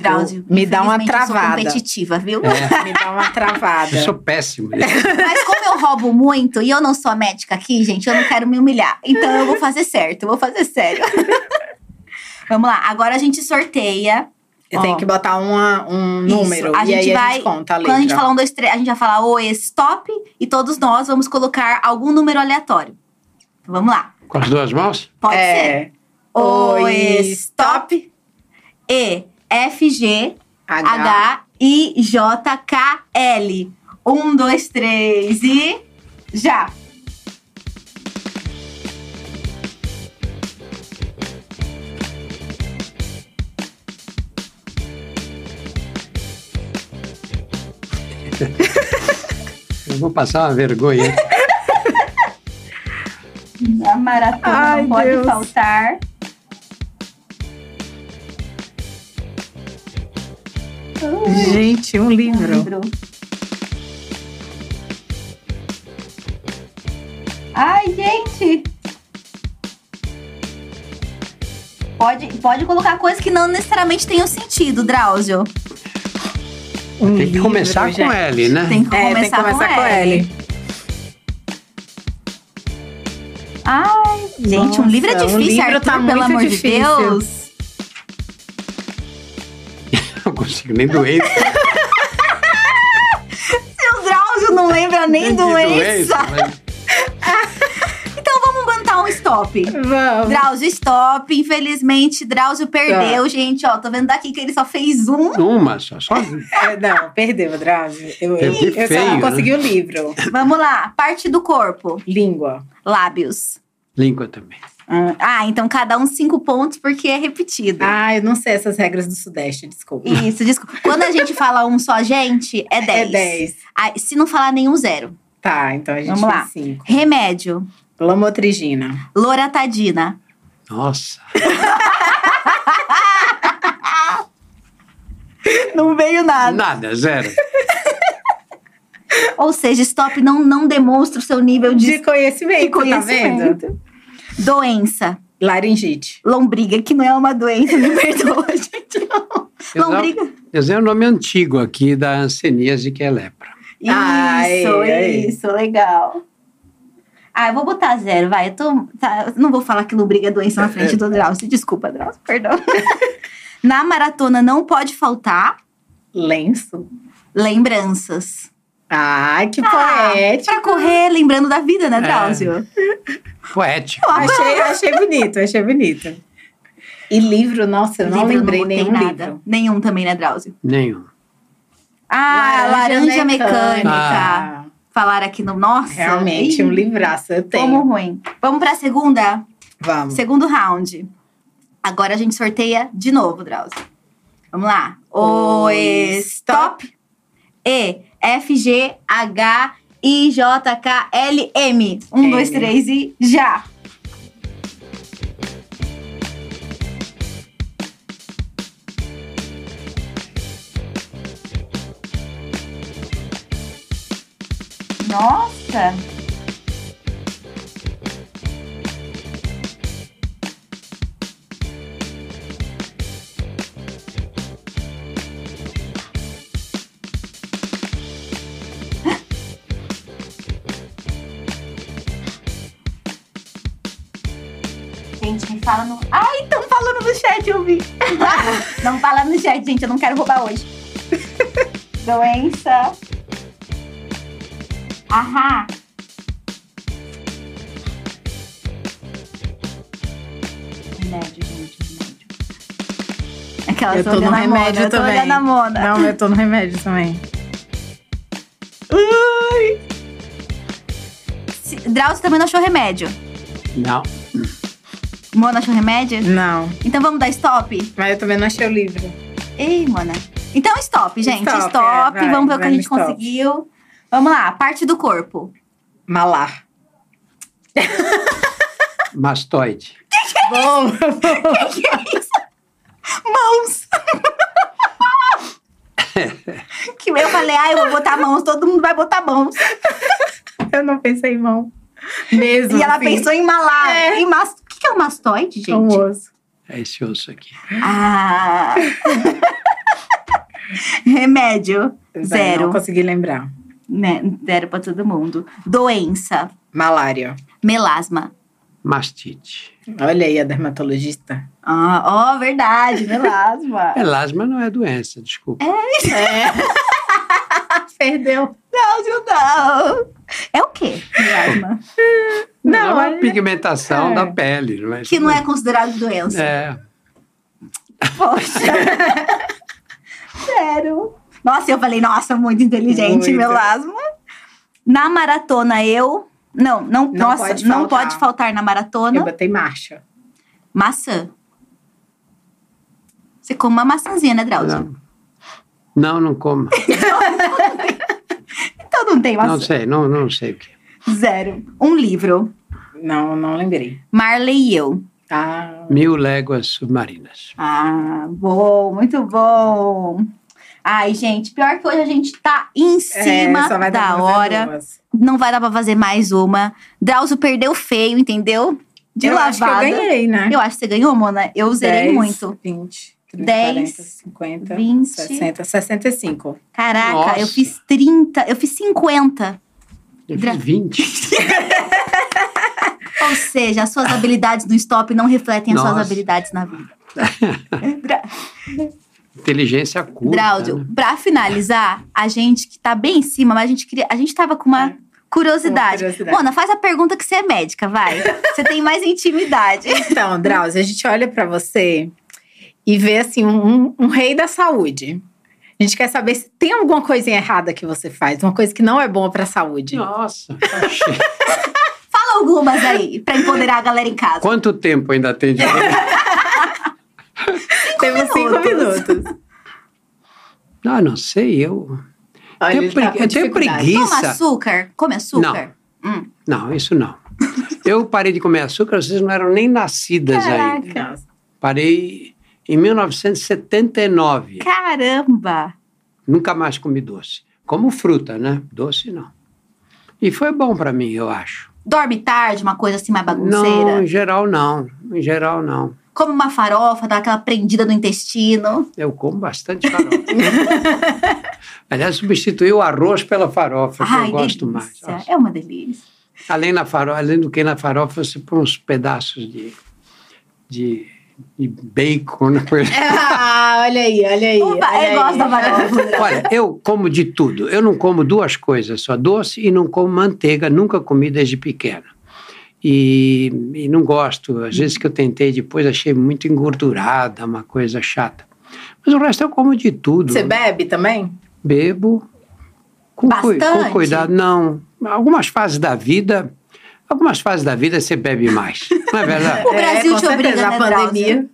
Me dá uma travada. Eu sou competitiva, viu? É. me dá uma travada. [laughs] Eu sou péssimo. Mas como eu roubo muito e eu não sou a médica aqui, gente, eu não quero me humilhar. Então eu vou fazer certo, eu vou fazer sério. [laughs] Vamos lá, agora a gente sorteia. Eu tenho que botar uma, um número. Isso. A gente e aí vai, a gente conta a letra. Quando a gente falar um, dois, três, a gente vai falar oi, stop. E todos nós vamos colocar algum número aleatório. vamos lá. Com as duas mãos? Pode é. ser. O stop. E, F, G. H-I-J-K-L. Um, dois, três e. Já! [laughs] Eu vou passar uma vergonha. [laughs] A maratona Ai, não pode Deus. faltar. Gente, um livro. livro. Ai, gente! Pode, pode colocar coisas que não necessariamente tenham sentido, Drauzio. Um Tem que livro, começar com. L, né? Tem que É, começar, tem que começar com, L. Ai, gente, um livro é Nossa, um difícil, livro Arthur, tá pelo amor difícil. de Deus. Consigo nem doer. O [laughs] Drauzio não lembra nem doença. mas- [laughs] Então vamos botar um stop. Vamos. Drauzio, stop. Infelizmente, Drauzio perdeu, gente. Ó, tô vendo daqui que ele só fez um. Uma só, só. [laughs] É, não, perdeu, Drauzio. Eu, eu, eu só feio, não né? consegui o livro. Vamos lá. Parte do corpo. Língua. Lábios. Língua também. Ah, então cada um cinco pontos porque é repetido. Ah, eu não sei essas regras do Sudeste, desculpa. Isso, desculpa. Quando a gente fala um só, gente, é 10. É 10. Ah, se não falar nenhum, zero. Tá, então a gente Vamos lá. 5. Remédio. Lamotrigina. Loratadina. Nossa. [laughs] Não veio nada. Nada, zero. Ou seja, stop não, não demonstra o seu nível de, De conhecimento, de conhecimento. tá vendo? Doença. Laringite. Lombriga, que não é uma doença, me [laughs] perdoa, gente. Eu não- Lombriga. Eu sei o nome antigo aqui da anseníase, que é lepra. Isso, Ai, ai. isso, legal. Ah, eu vou botar zero, vai. Eu tô, tá, não vou falar que lombriga é doença na frente do Drauzio. Desculpa, Drauzio, perdão. [laughs] Na maratona não pode faltar Lenço. lembranças. Ai, que Ah, poético. Pra correr lembrando da vida, né, Drauzio? Poético. Achei, achei bonito, achei bonito. E livro, nossa, eu não Livro, lembrei botei nenhum nada. livro. Nenhum também, né, Drauzio? Nenhum. Ah, laranja, mecânica. Ah, Falar aqui no. Nossa. realmente, ih, um livraço eu tenho. Como ruim. Vamos pra segunda? Vamos. Segundo round. Agora a gente sorteia de novo, Drauzio. Vamos lá. O O stop. E, F, G, H, I, J, K, L, M. Um, dois, três e já. Nossa! Chat, gente, eu não quero roubar hoje. [laughs] Doença. Ahá. Remédio, gente, remédio. Aquela Eu tô no remédio Mona, eu tô também. olhando a Mona. Não, eu tô no remédio também. Ui. Drauzio também não achou remédio. Não. Mona achou remédio? Não, Então vamos dar stop? mas eu também não achei o livro. Ei, Mona. Então stop, gente. Stop. Stop, é, vai, vamos ver o que a gente stop. conseguiu. Vamos lá, parte do corpo. Malar. [laughs] Mastoide. Bom, [laughs] que é isso? Mãos. [laughs] que eu falei, ah, eu vou botar mãos, todo mundo vai botar mãos. eu não pensei em mão. Mesmo. E ela assim. pensou em malar. É. Em mas... O que que é um mastoide, gente? Um osso. É esse osso aqui. Ah. [laughs] Remédio. Vai, Zero. Não consegui lembrar. Né? Zero pra todo mundo. Doença. Malária. Melasma. Mastite. Olha aí a dermatologista. Ah, ó, verdade, melasma. [laughs] Melasma não é doença, desculpa. É. [laughs] Perdeu. Não, não. É o quê, melasma? Não, é uma olha- pigmentação é. da pele. Não é que não é considerado doença. É. Poxa. [laughs] Zero. Nossa, eu falei, nossa, muito inteligente, Muito. melasma. Na maratona, eu. Não, não, Não nossa, pode não faltar. pode faltar na maratona. Eu botei marcha. Maçã. Você come uma maçãzinha, né, Drauzio? Não, não, não como. [laughs] Então não tem maçã. Não sei, não, não sei o que. Zero. Um livro. Não, não lembrei. Marley e eu. Ah, Mil léguas submarinas. Ah, bom, muito bom. Ai, gente, pior que hoje a gente tá em cima é, vai dar da hora. duas. Não vai dar pra fazer mais uma. Drauzio perdeu feio, entendeu? De eu lavada. acho que eu ganhei, né? Eu acho que você ganhou, Mona. Eu zerei 10, muito. 20, 30, 10, 40, 50, 20. 60, 65. Caraca, Nossa. eu fiz 30, eu fiz 50. Eu Dra- fiz 20. [laughs] Ou seja, as suas habilidades no stop não refletem as suas Nossa. habilidades na vida. [laughs] Dra Inteligência curta. Drauzio, né? pra finalizar, a gente que tá bem em cima, mas a gente queria. A gente tava com uma É. curiosidade. Curiosidade. Mona, faz a pergunta que você é médica, vai. Você tem mais intimidade. [laughs] Então, Drauzio, a gente olha pra você e vê assim um, um rei da saúde. A gente quer saber se tem alguma coisinha errada que você faz, uma coisa que não é boa pra saúde. Nossa, tá [laughs] cheio. Fala algumas aí, pra empoderar a galera em casa. quanto tempo ainda tem de Temos cinco minutos. Não, não sei, eu. Olha, Tenho ele tá eu tenho preguiça. Toma açúcar? Come açúcar? Hum. Não, isso não. Eu parei de comer açúcar, vocês não eram nem nascidas ainda. Caraca. Nossa. Parei em 1979. Caramba! Nunca mais comi doce. Como fruta, né? Doce não. E foi bom para mim, eu acho. Dorme tarde, uma coisa assim mais Não, bagunceira. em geral não. Em geral não. Come uma farofa, dá aquela prendida no intestino. Eu como bastante farofa. [laughs] Aliás, substituí o arroz pela farofa, que Ai, eu gosto delícia. mais. Nossa. É uma delícia. Além, na farofa, além do que na farofa, você põe uns pedaços de, de, de bacon. Né? [laughs] Ah, olha aí, olha aí. Opa, olha eu gosto aí. da farofa. [laughs] Olha, eu como de tudo. Eu não como duas coisas, só doce e não como manteiga. Nunca comi desde pequeno. E, e não gosto. Às vezes que eu tentei depois, achei muito engordurada, uma coisa chata. Mas o resto eu como de tudo. Você bebe também? Bebo com, Bastante? com cuidado. Não. Algumas fases da vida. Algumas fases da vida você bebe mais. Não é verdade? [laughs] O Brasil com te obriga, né, a pandemia.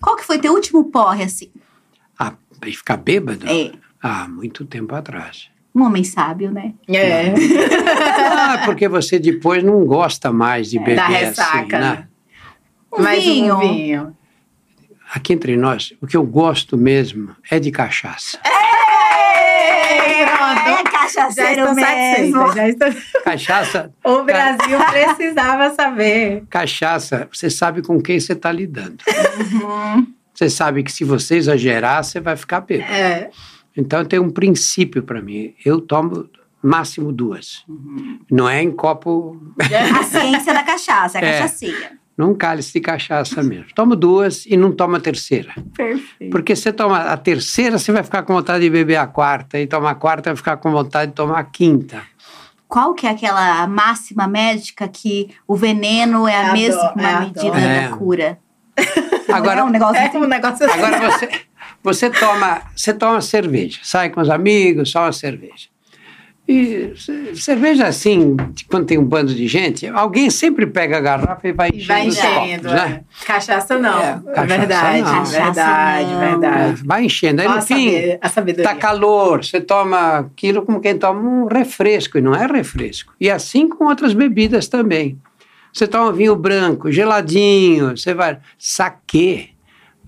Qual que foi teu último porre, assim? Ah, e ficar bêbado? É. Ah, muito tempo atrás. Um homem sábio, né? É. Ah, porque você depois não gosta mais de beber Da assim, ressaca, né? né? Um Mais vinho. um vinho. Aqui entre nós, o que eu gosto mesmo é de cachaça. É, é Já cachaceiro estou mesmo. Já estou... Cachaça, [laughs] O Brasil precisava saber. cachaça, você sabe com quem você está lidando. Uhum. Você sabe que se você exagerar, você vai ficar bêbado. É. Então tem um princípio para mim. Eu tomo máximo duas. Uhum. Não é em copo, A ciência da cachaça, a [laughs] É. cachaceira. Num cálice de cachaça mesmo. Tomo duas e não tomo a terceira. Perfeito. Porque você toma a terceira, você vai ficar com vontade de beber a quarta. E tomar a quarta, vai ficar com vontade de tomar a quinta. Qual que é aquela máxima médica que o veneno é a mesma é a medida. É. da cura? [laughs] Agora, é um negócio É assim? um negócio assim. Agora você, você toma, você toma cerveja, sai com os amigos, toma cerveja. E ce- cerveja assim, quando tem um bando de gente, alguém sempre pega a garrafa e vai enchendo, vai os enchendo. copos, né? é. Cachaça não. É, É, cachaça verdade, não. Cachaça verdade, não. verdade. Vai enchendo. Aí Ó, no a fim, tá calor, você toma aquilo como quem toma um refresco, e não é refresco. E assim com outras bebidas também. Você toma vinho branco, geladinho, você vai. Saquê.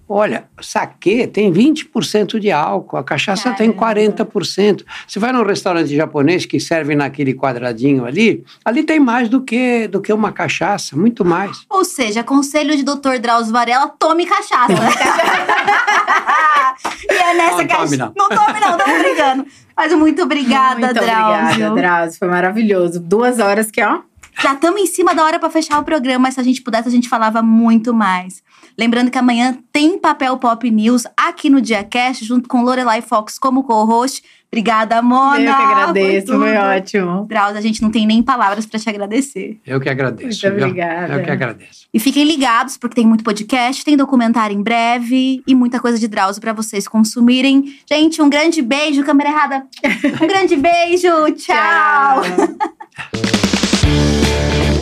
Olha, saquê tem 20% de álcool, a cachaça tem Caramba. 40%. Você vai num restaurante japonês que serve naquele quadradinho ali, ali tem mais do que, do que uma cachaça, muito mais. Ou seja, conselho de Dr. Drauzio Varela, tome cachaça. [laughs] e é nessa Não que a tome, gente- não. Não tome, não, tô brincando. Mas muito obrigada, Muito Drauzio. obrigada, Drauzio. Foi maravilhoso. Duas horas que, ó. Já estamos em cima da hora para fechar o programa, mas se a gente pudesse, a gente falava muito mais. Lembrando que amanhã tem Papel Pop News aqui no DiaCast, junto com Lorelai Fox como co-host. Obrigada, Mona. Eu que agradeço, foi ótimo. Drauzio, a gente não tem nem palavras para te agradecer. Eu que agradeço. Muito obrigada. Eu que agradeço. E fiquem ligados, porque tem muito podcast, tem documentário em breve e muita coisa de Drauzio para vocês consumirem. Gente, um grande beijo, câmera errada. Um grande beijo, [laughs] tchau. tchau. [laughs]